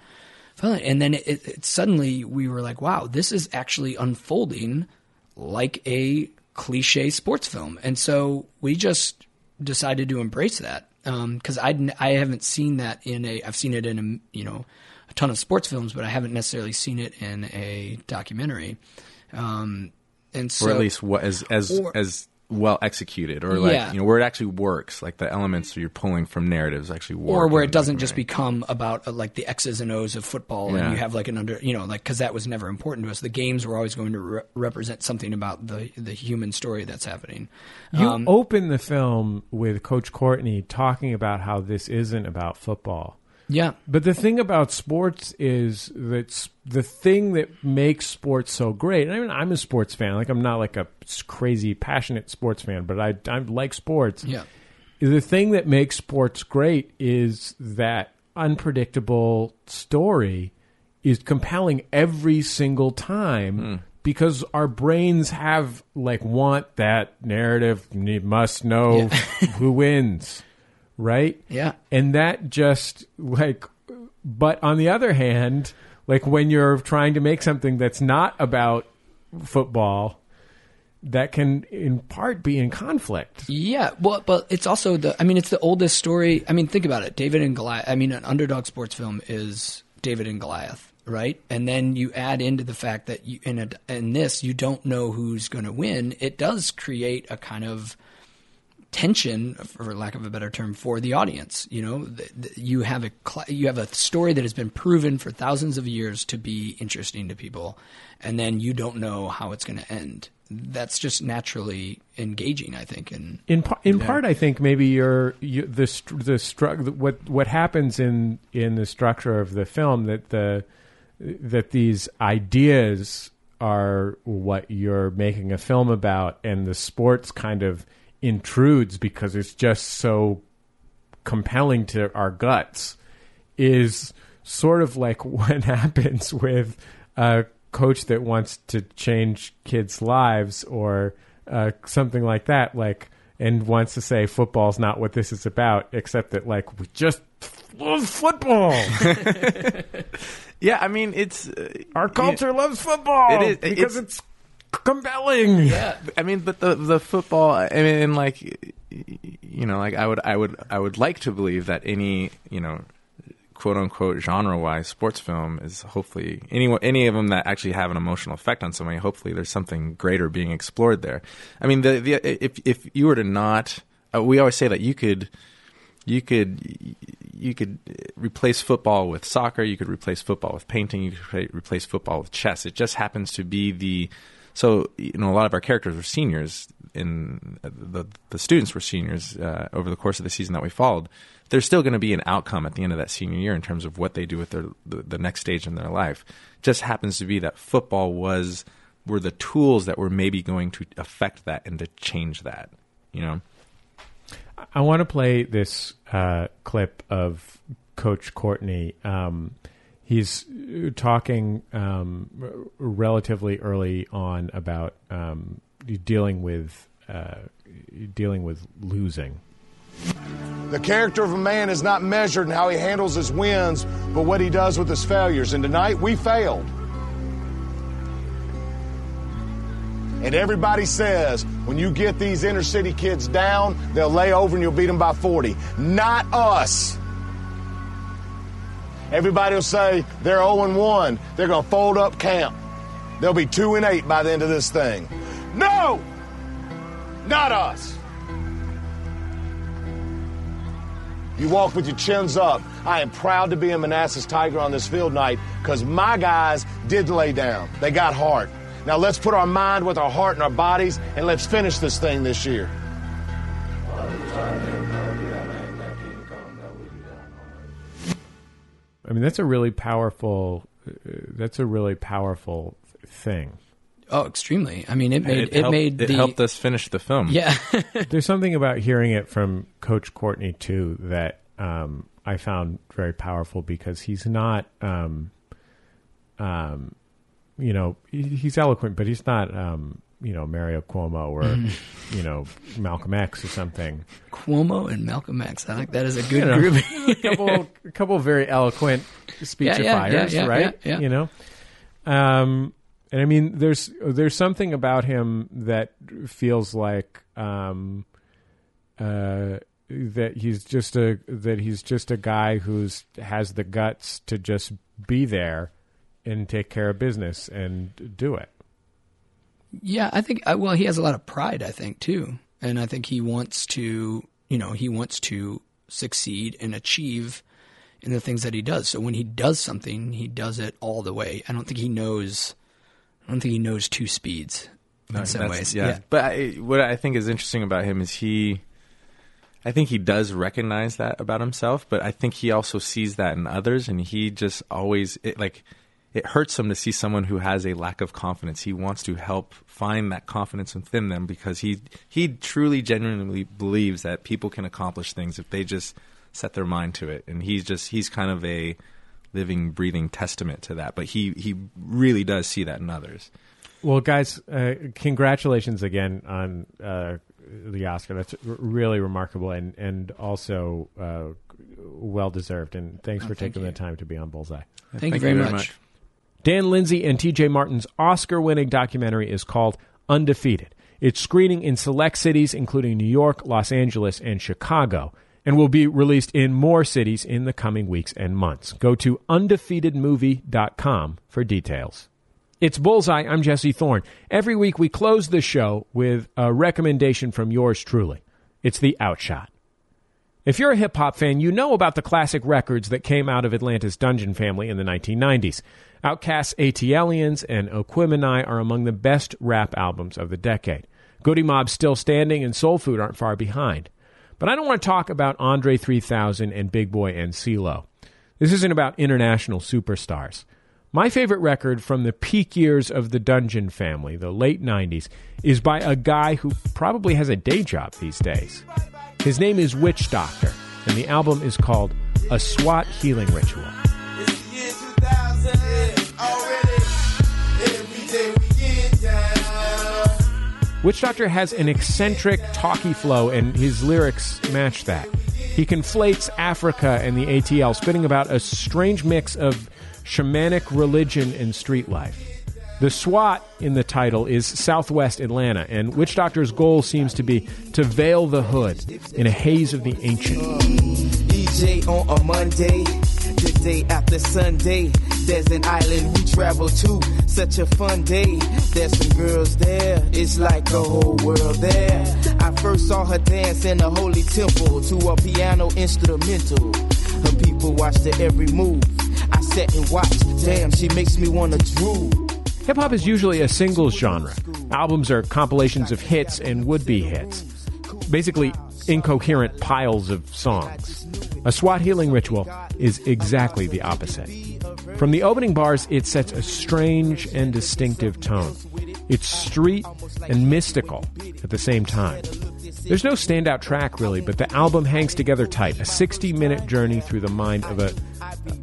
And then it, it suddenly we were like, wow, this is actually unfolding like a cliche sports film. And so we just decided to embrace that because I I haven't seen that in a I've seen it in a you know a ton of sports films, but I haven't necessarily seen it in a documentary. Um, and so or at least what, as as or- as well executed, or like Yeah. you know where it actually works, like the elements you're pulling from narratives actually work, or where it doesn't just documentary. become about uh, like the X's and O's of football, Yeah. and you have like an under, you know, like because that was never important to us. The games were always going to re- represent something about the the human story that's happening. You Um, open the film with Coach Courtney talking about how this isn't about football. Yeah. But the thing about sports is that the thing that makes sports so great. I mean, I'm a sports fan. Like, I'm not like a crazy passionate sports fan, but I I like sports. Yeah. The thing that makes sports great is that unpredictable story is compelling every single time hmm. because our brains have like want that narrative you must know who wins right Yeah. and that just like but on the other hand like when you're trying to make something that's not about football that can in part be in conflict Yeah, well, but it's also the. I mean, it's the oldest story. I mean, think about it. David and Goliath. I mean, an underdog sports film is David and Goliath, right? And then you add into the fact that you in a, in this you don't know who's going to win. It does create a kind of tension, for lack of a better term, for the audience. You know, Th- th- you have a you have a story that has been proven for thousands of years to be interesting to people, and then you don't know how it's going to end. That's just naturally engaging, I think. And in par- in part, I think maybe you're you, the the stru- what what happens in in the structure of the film that the that these ideas are what you're making a film about, and the sports kind of intrudes because it's just so compelling to our guts. Is sort of like what happens with a coach that wants to change kids' lives or uh, something like that, like and wants to say football's not what this is about, except that like we just love football. yeah, I mean it's uh, our culture loves football It is because it's, compelling. Yeah, I mean, but the the football. I mean, like you know, like I would, I would, I would like to believe that any you know, quote unquote genre wise sports film is hopefully any any of them that actually have an emotional effect on somebody. Hopefully, there's something greater being explored there. I mean, the the if if you were to not, uh, we always say that you could you could you could replace football with soccer. You could replace football with painting. You could replace football with chess. It just happens to be the so you know a lot of our characters were seniors, and the the students were seniors uh, over the course of the season that we followed. There's still going to be an outcome at the end of that senior year in terms of what they do with their the, the next stage in their life. Just happens to be that football was were the tools that were maybe going to affect that and to change that. You know. I want to play this uh, clip of Coach Courtney. Um, he's talking um, relatively early on about um, dealing with uh, dealing with losing. The character of a man is not measured in how he handles his wins, but what he does with his failures. And tonight we failed. And everybody says when you get these inner city kids down, they'll lay over and you'll beat them by 40. Not us. Everybody will say they're 0 1. They're going to fold up camp. They'll be 2 and 8 by the end of this thing. No! Not us. You walk with your chins up. I am proud to be a Manassas Tiger on this field night because my guys did lay down. They got hard. Now let's put our mind with our heart and our bodies and let's finish this thing this year. Mean, that's a really powerful. Uh, that's a really powerful thing. Oh, extremely. I mean, it made it, it, helped, made it the helped us finish the film. Yeah. There's something about hearing it from Coach Courtney too that um, I found very powerful because he's not, um, um, you know, he, he's eloquent, but he's not, um, you know, Mario Cuomo or Mhm. you know Malcolm X or something. Cuomo and Malcolm X. I think that is a good You know, group. a couple, a couple of very eloquent speechifiers, Yeah, yeah, yeah, right? You know, um, and I mean, there's there's something about him that feels like um, uh, that he's just a that he's just a guy who's has the guts to just be there and take care of business and do it. Yeah, I think uh, well, he has a lot of pride. I think too, and I think he wants to, you know, he wants to succeed and achieve in the things that he does. So when he does something, he does it all the way. I don't think he knows. I don't think he knows two speeds No, in some that's- ways. Yeah. But I, what I think is interesting about him is he, I think he does recognize that about himself, but I think he also sees that in others, and he just always it, like it hurts him to see someone who has a lack of confidence. He wants to help find that confidence within them because he he truly genuinely believes that people can accomplish things if they just set their mind to it, and he's just he's kind of a living, breathing testament to that. But he he really does see that in others. Well, guys, uh, congratulations again on uh, the Oscar. That's r- really remarkable and and also uh, well deserved. And thanks Oh, for thank taking you. the time to be on Bullseye. Thank Thank you very very much. much. Dan Lindsay and T.J. Martin's Oscar-winning documentary is called Undefeated. It's screening in select cities, including New York, Los Angeles, and Chicago, and will be released in more cities in the coming weeks and months. Go to undefeatedmovie.com for details. It's Bullseye. I'm Jesse Thorn. Every week we close the show with a recommendation from yours truly. It's the Outshot. If you're a hip hop fan, you know about the classic records that came out of Atlanta's Dungeon family in the 1990s. Outkast's ATLiens and Aquemini are among the best rap albums of the decade. Goodie Mob's Still Standing and Soul Food aren't far behind. But I don't want to talk about Andre 3000 and Big Boi and CeeLo. This isn't about international superstars. My favorite record from the peak years of the Dungeon family, the late 90s, is by a guy who probably has a day job these days. His name is Witch Doctor, and the album is called A SWAT Healing Ritual. Witch Doctor has an eccentric, talky flow, and his lyrics match that. He conflates Africa and the ATL, spitting about a strange mix of shamanic religion and street life. The SWAT in the title is Southwest Atlanta, and Witch Doctor's goal seems to be to veil the hood in a haze of the ancient. EJ on a Monday, the day after Sunday. There's an island we travel to, such a fun day. There's some girls there, it's like a whole world there. I first saw her dance in a holy temple to a piano instrumental. Her people watched her every move. I sat and watched. Damn, she makes me wanna drool. Hip hop is usually a singles genre. Albums are compilations of hits and would be hits. Basically, incoherent piles of songs. A SWAT healing ritual is exactly the opposite. From the opening bars, it sets a strange and distinctive tone. It's street and mystical at the same time. There's no standout track really, but the album hangs together tight. A 60-minute journey through the mind of a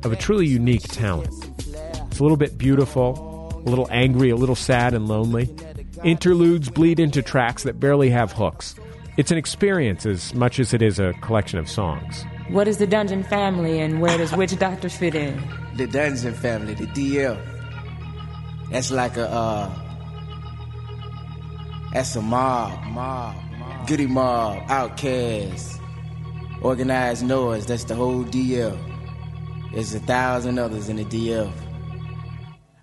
of a truly unique talent. It's a little bit beautiful, a little angry, a little sad and lonely. Interludes bleed into tracks that barely have hooks. It's an experience as much as it is a collection of songs. What is the Dungeon family and where does Witch Doctor fit in? The Dungeon family, the DL. That's like a uh that's a mob, mob, mob. Goodie Mob, OutKast, Organized Noize. That's the whole DL. There's a thousand others in the DL.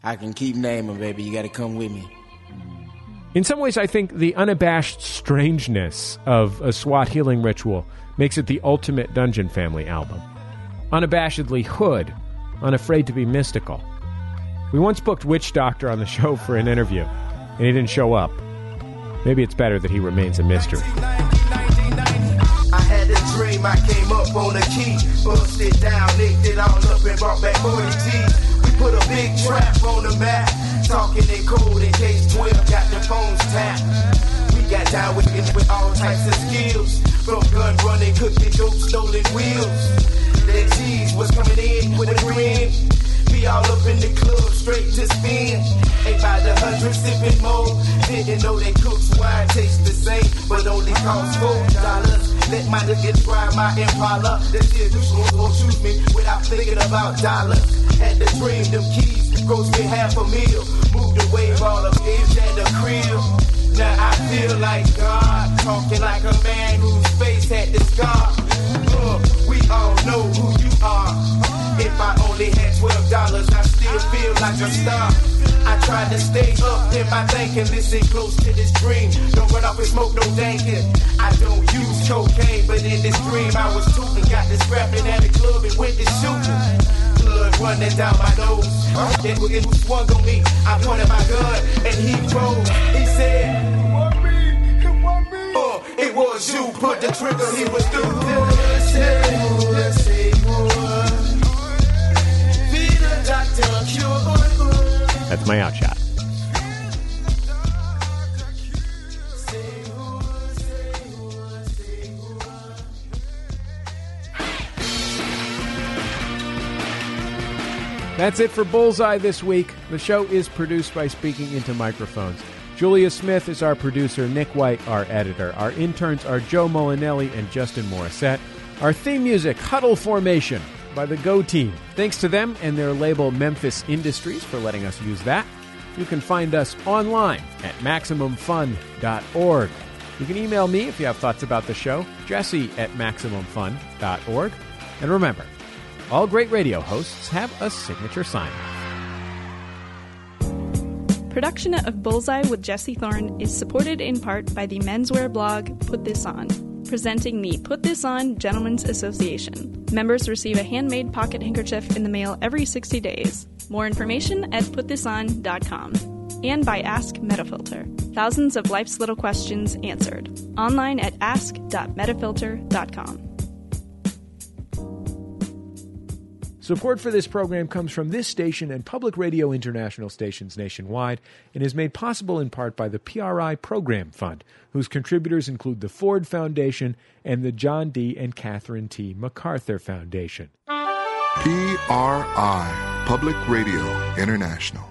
I can keep naming, baby. You got to come with me. In some ways, I think the unabashed strangeness of a SWAT healing ritual makes it the ultimate Dungeon Family album. Unabashedly hood, unafraid to be mystical. We once booked Witch Doctor on the show for an interview, and he didn't show up. Maybe it's better that he remains a mystery. I had a dream, I came up on a key, bust it down, nicked it all up and brought back 40 G's. Put a big trap on the map, talking in code in case 12 got the phones tapped. We got down with it with all types of skills, from gun running, cooking dope, stolen wheels. That cheese was coming in with a grin. All up in the club, straight to spin. Ain't by the hundred sipping more. Didn't know they cooks wine taste the same, but only cost four dollars. Let my niggas drive my Impala. The shit won't choose me without thinking about dollars. Had the dream, them keys gross me half a meal. Moved away all of age and the crib. Now I feel like God, talking like a man whose face had the scar. We all know who you are. If I only had twelve dollars, I still feel like a star. I tried to stay up in my thinking, listen close to this dream. Don't run off and smoke no dankin'. I don't use cocaine, but in this dream I was tootin', got this scrapping at the club and went to shooting. Blood running down my nose. It, it was swung on me. I pointed my gun and he rolled. He said, uh, it was you, put the trigger, he was through. That's my outshot. That's it for Bullseye this week. The show is produced by Speaking Into Microphones. Julia Smith is our producer, Nick White, our editor. Our interns are Joe Molinelli and Justin Morissette. Our theme music, Huddle Formation, by the Go Team. Thanks to them and their label Memphis Industries for letting us use that. You can find us online at MaximumFun.org. You can email me if you have thoughts about the show, jesse at MaximumFun.org. And remember, all great radio hosts have a signature sign. Production of Bullseye with Jesse Thorn is supported in part by the menswear blog Put This On, presenting the Put This On Gentlemen's Association. Members receive a handmade pocket handkerchief in the mail every 60 days. More information at putthison.com. And by Ask Metafilter. Thousands of life's little questions answered. Online at ask.metafilter.com. Support for this program comes from this station and Public Radio International stations nationwide and is made possible in part by the PRI Program Fund, whose contributors include the Ford Foundation and the John D. and Catherine T. MacArthur Foundation. PRI, Public Radio International.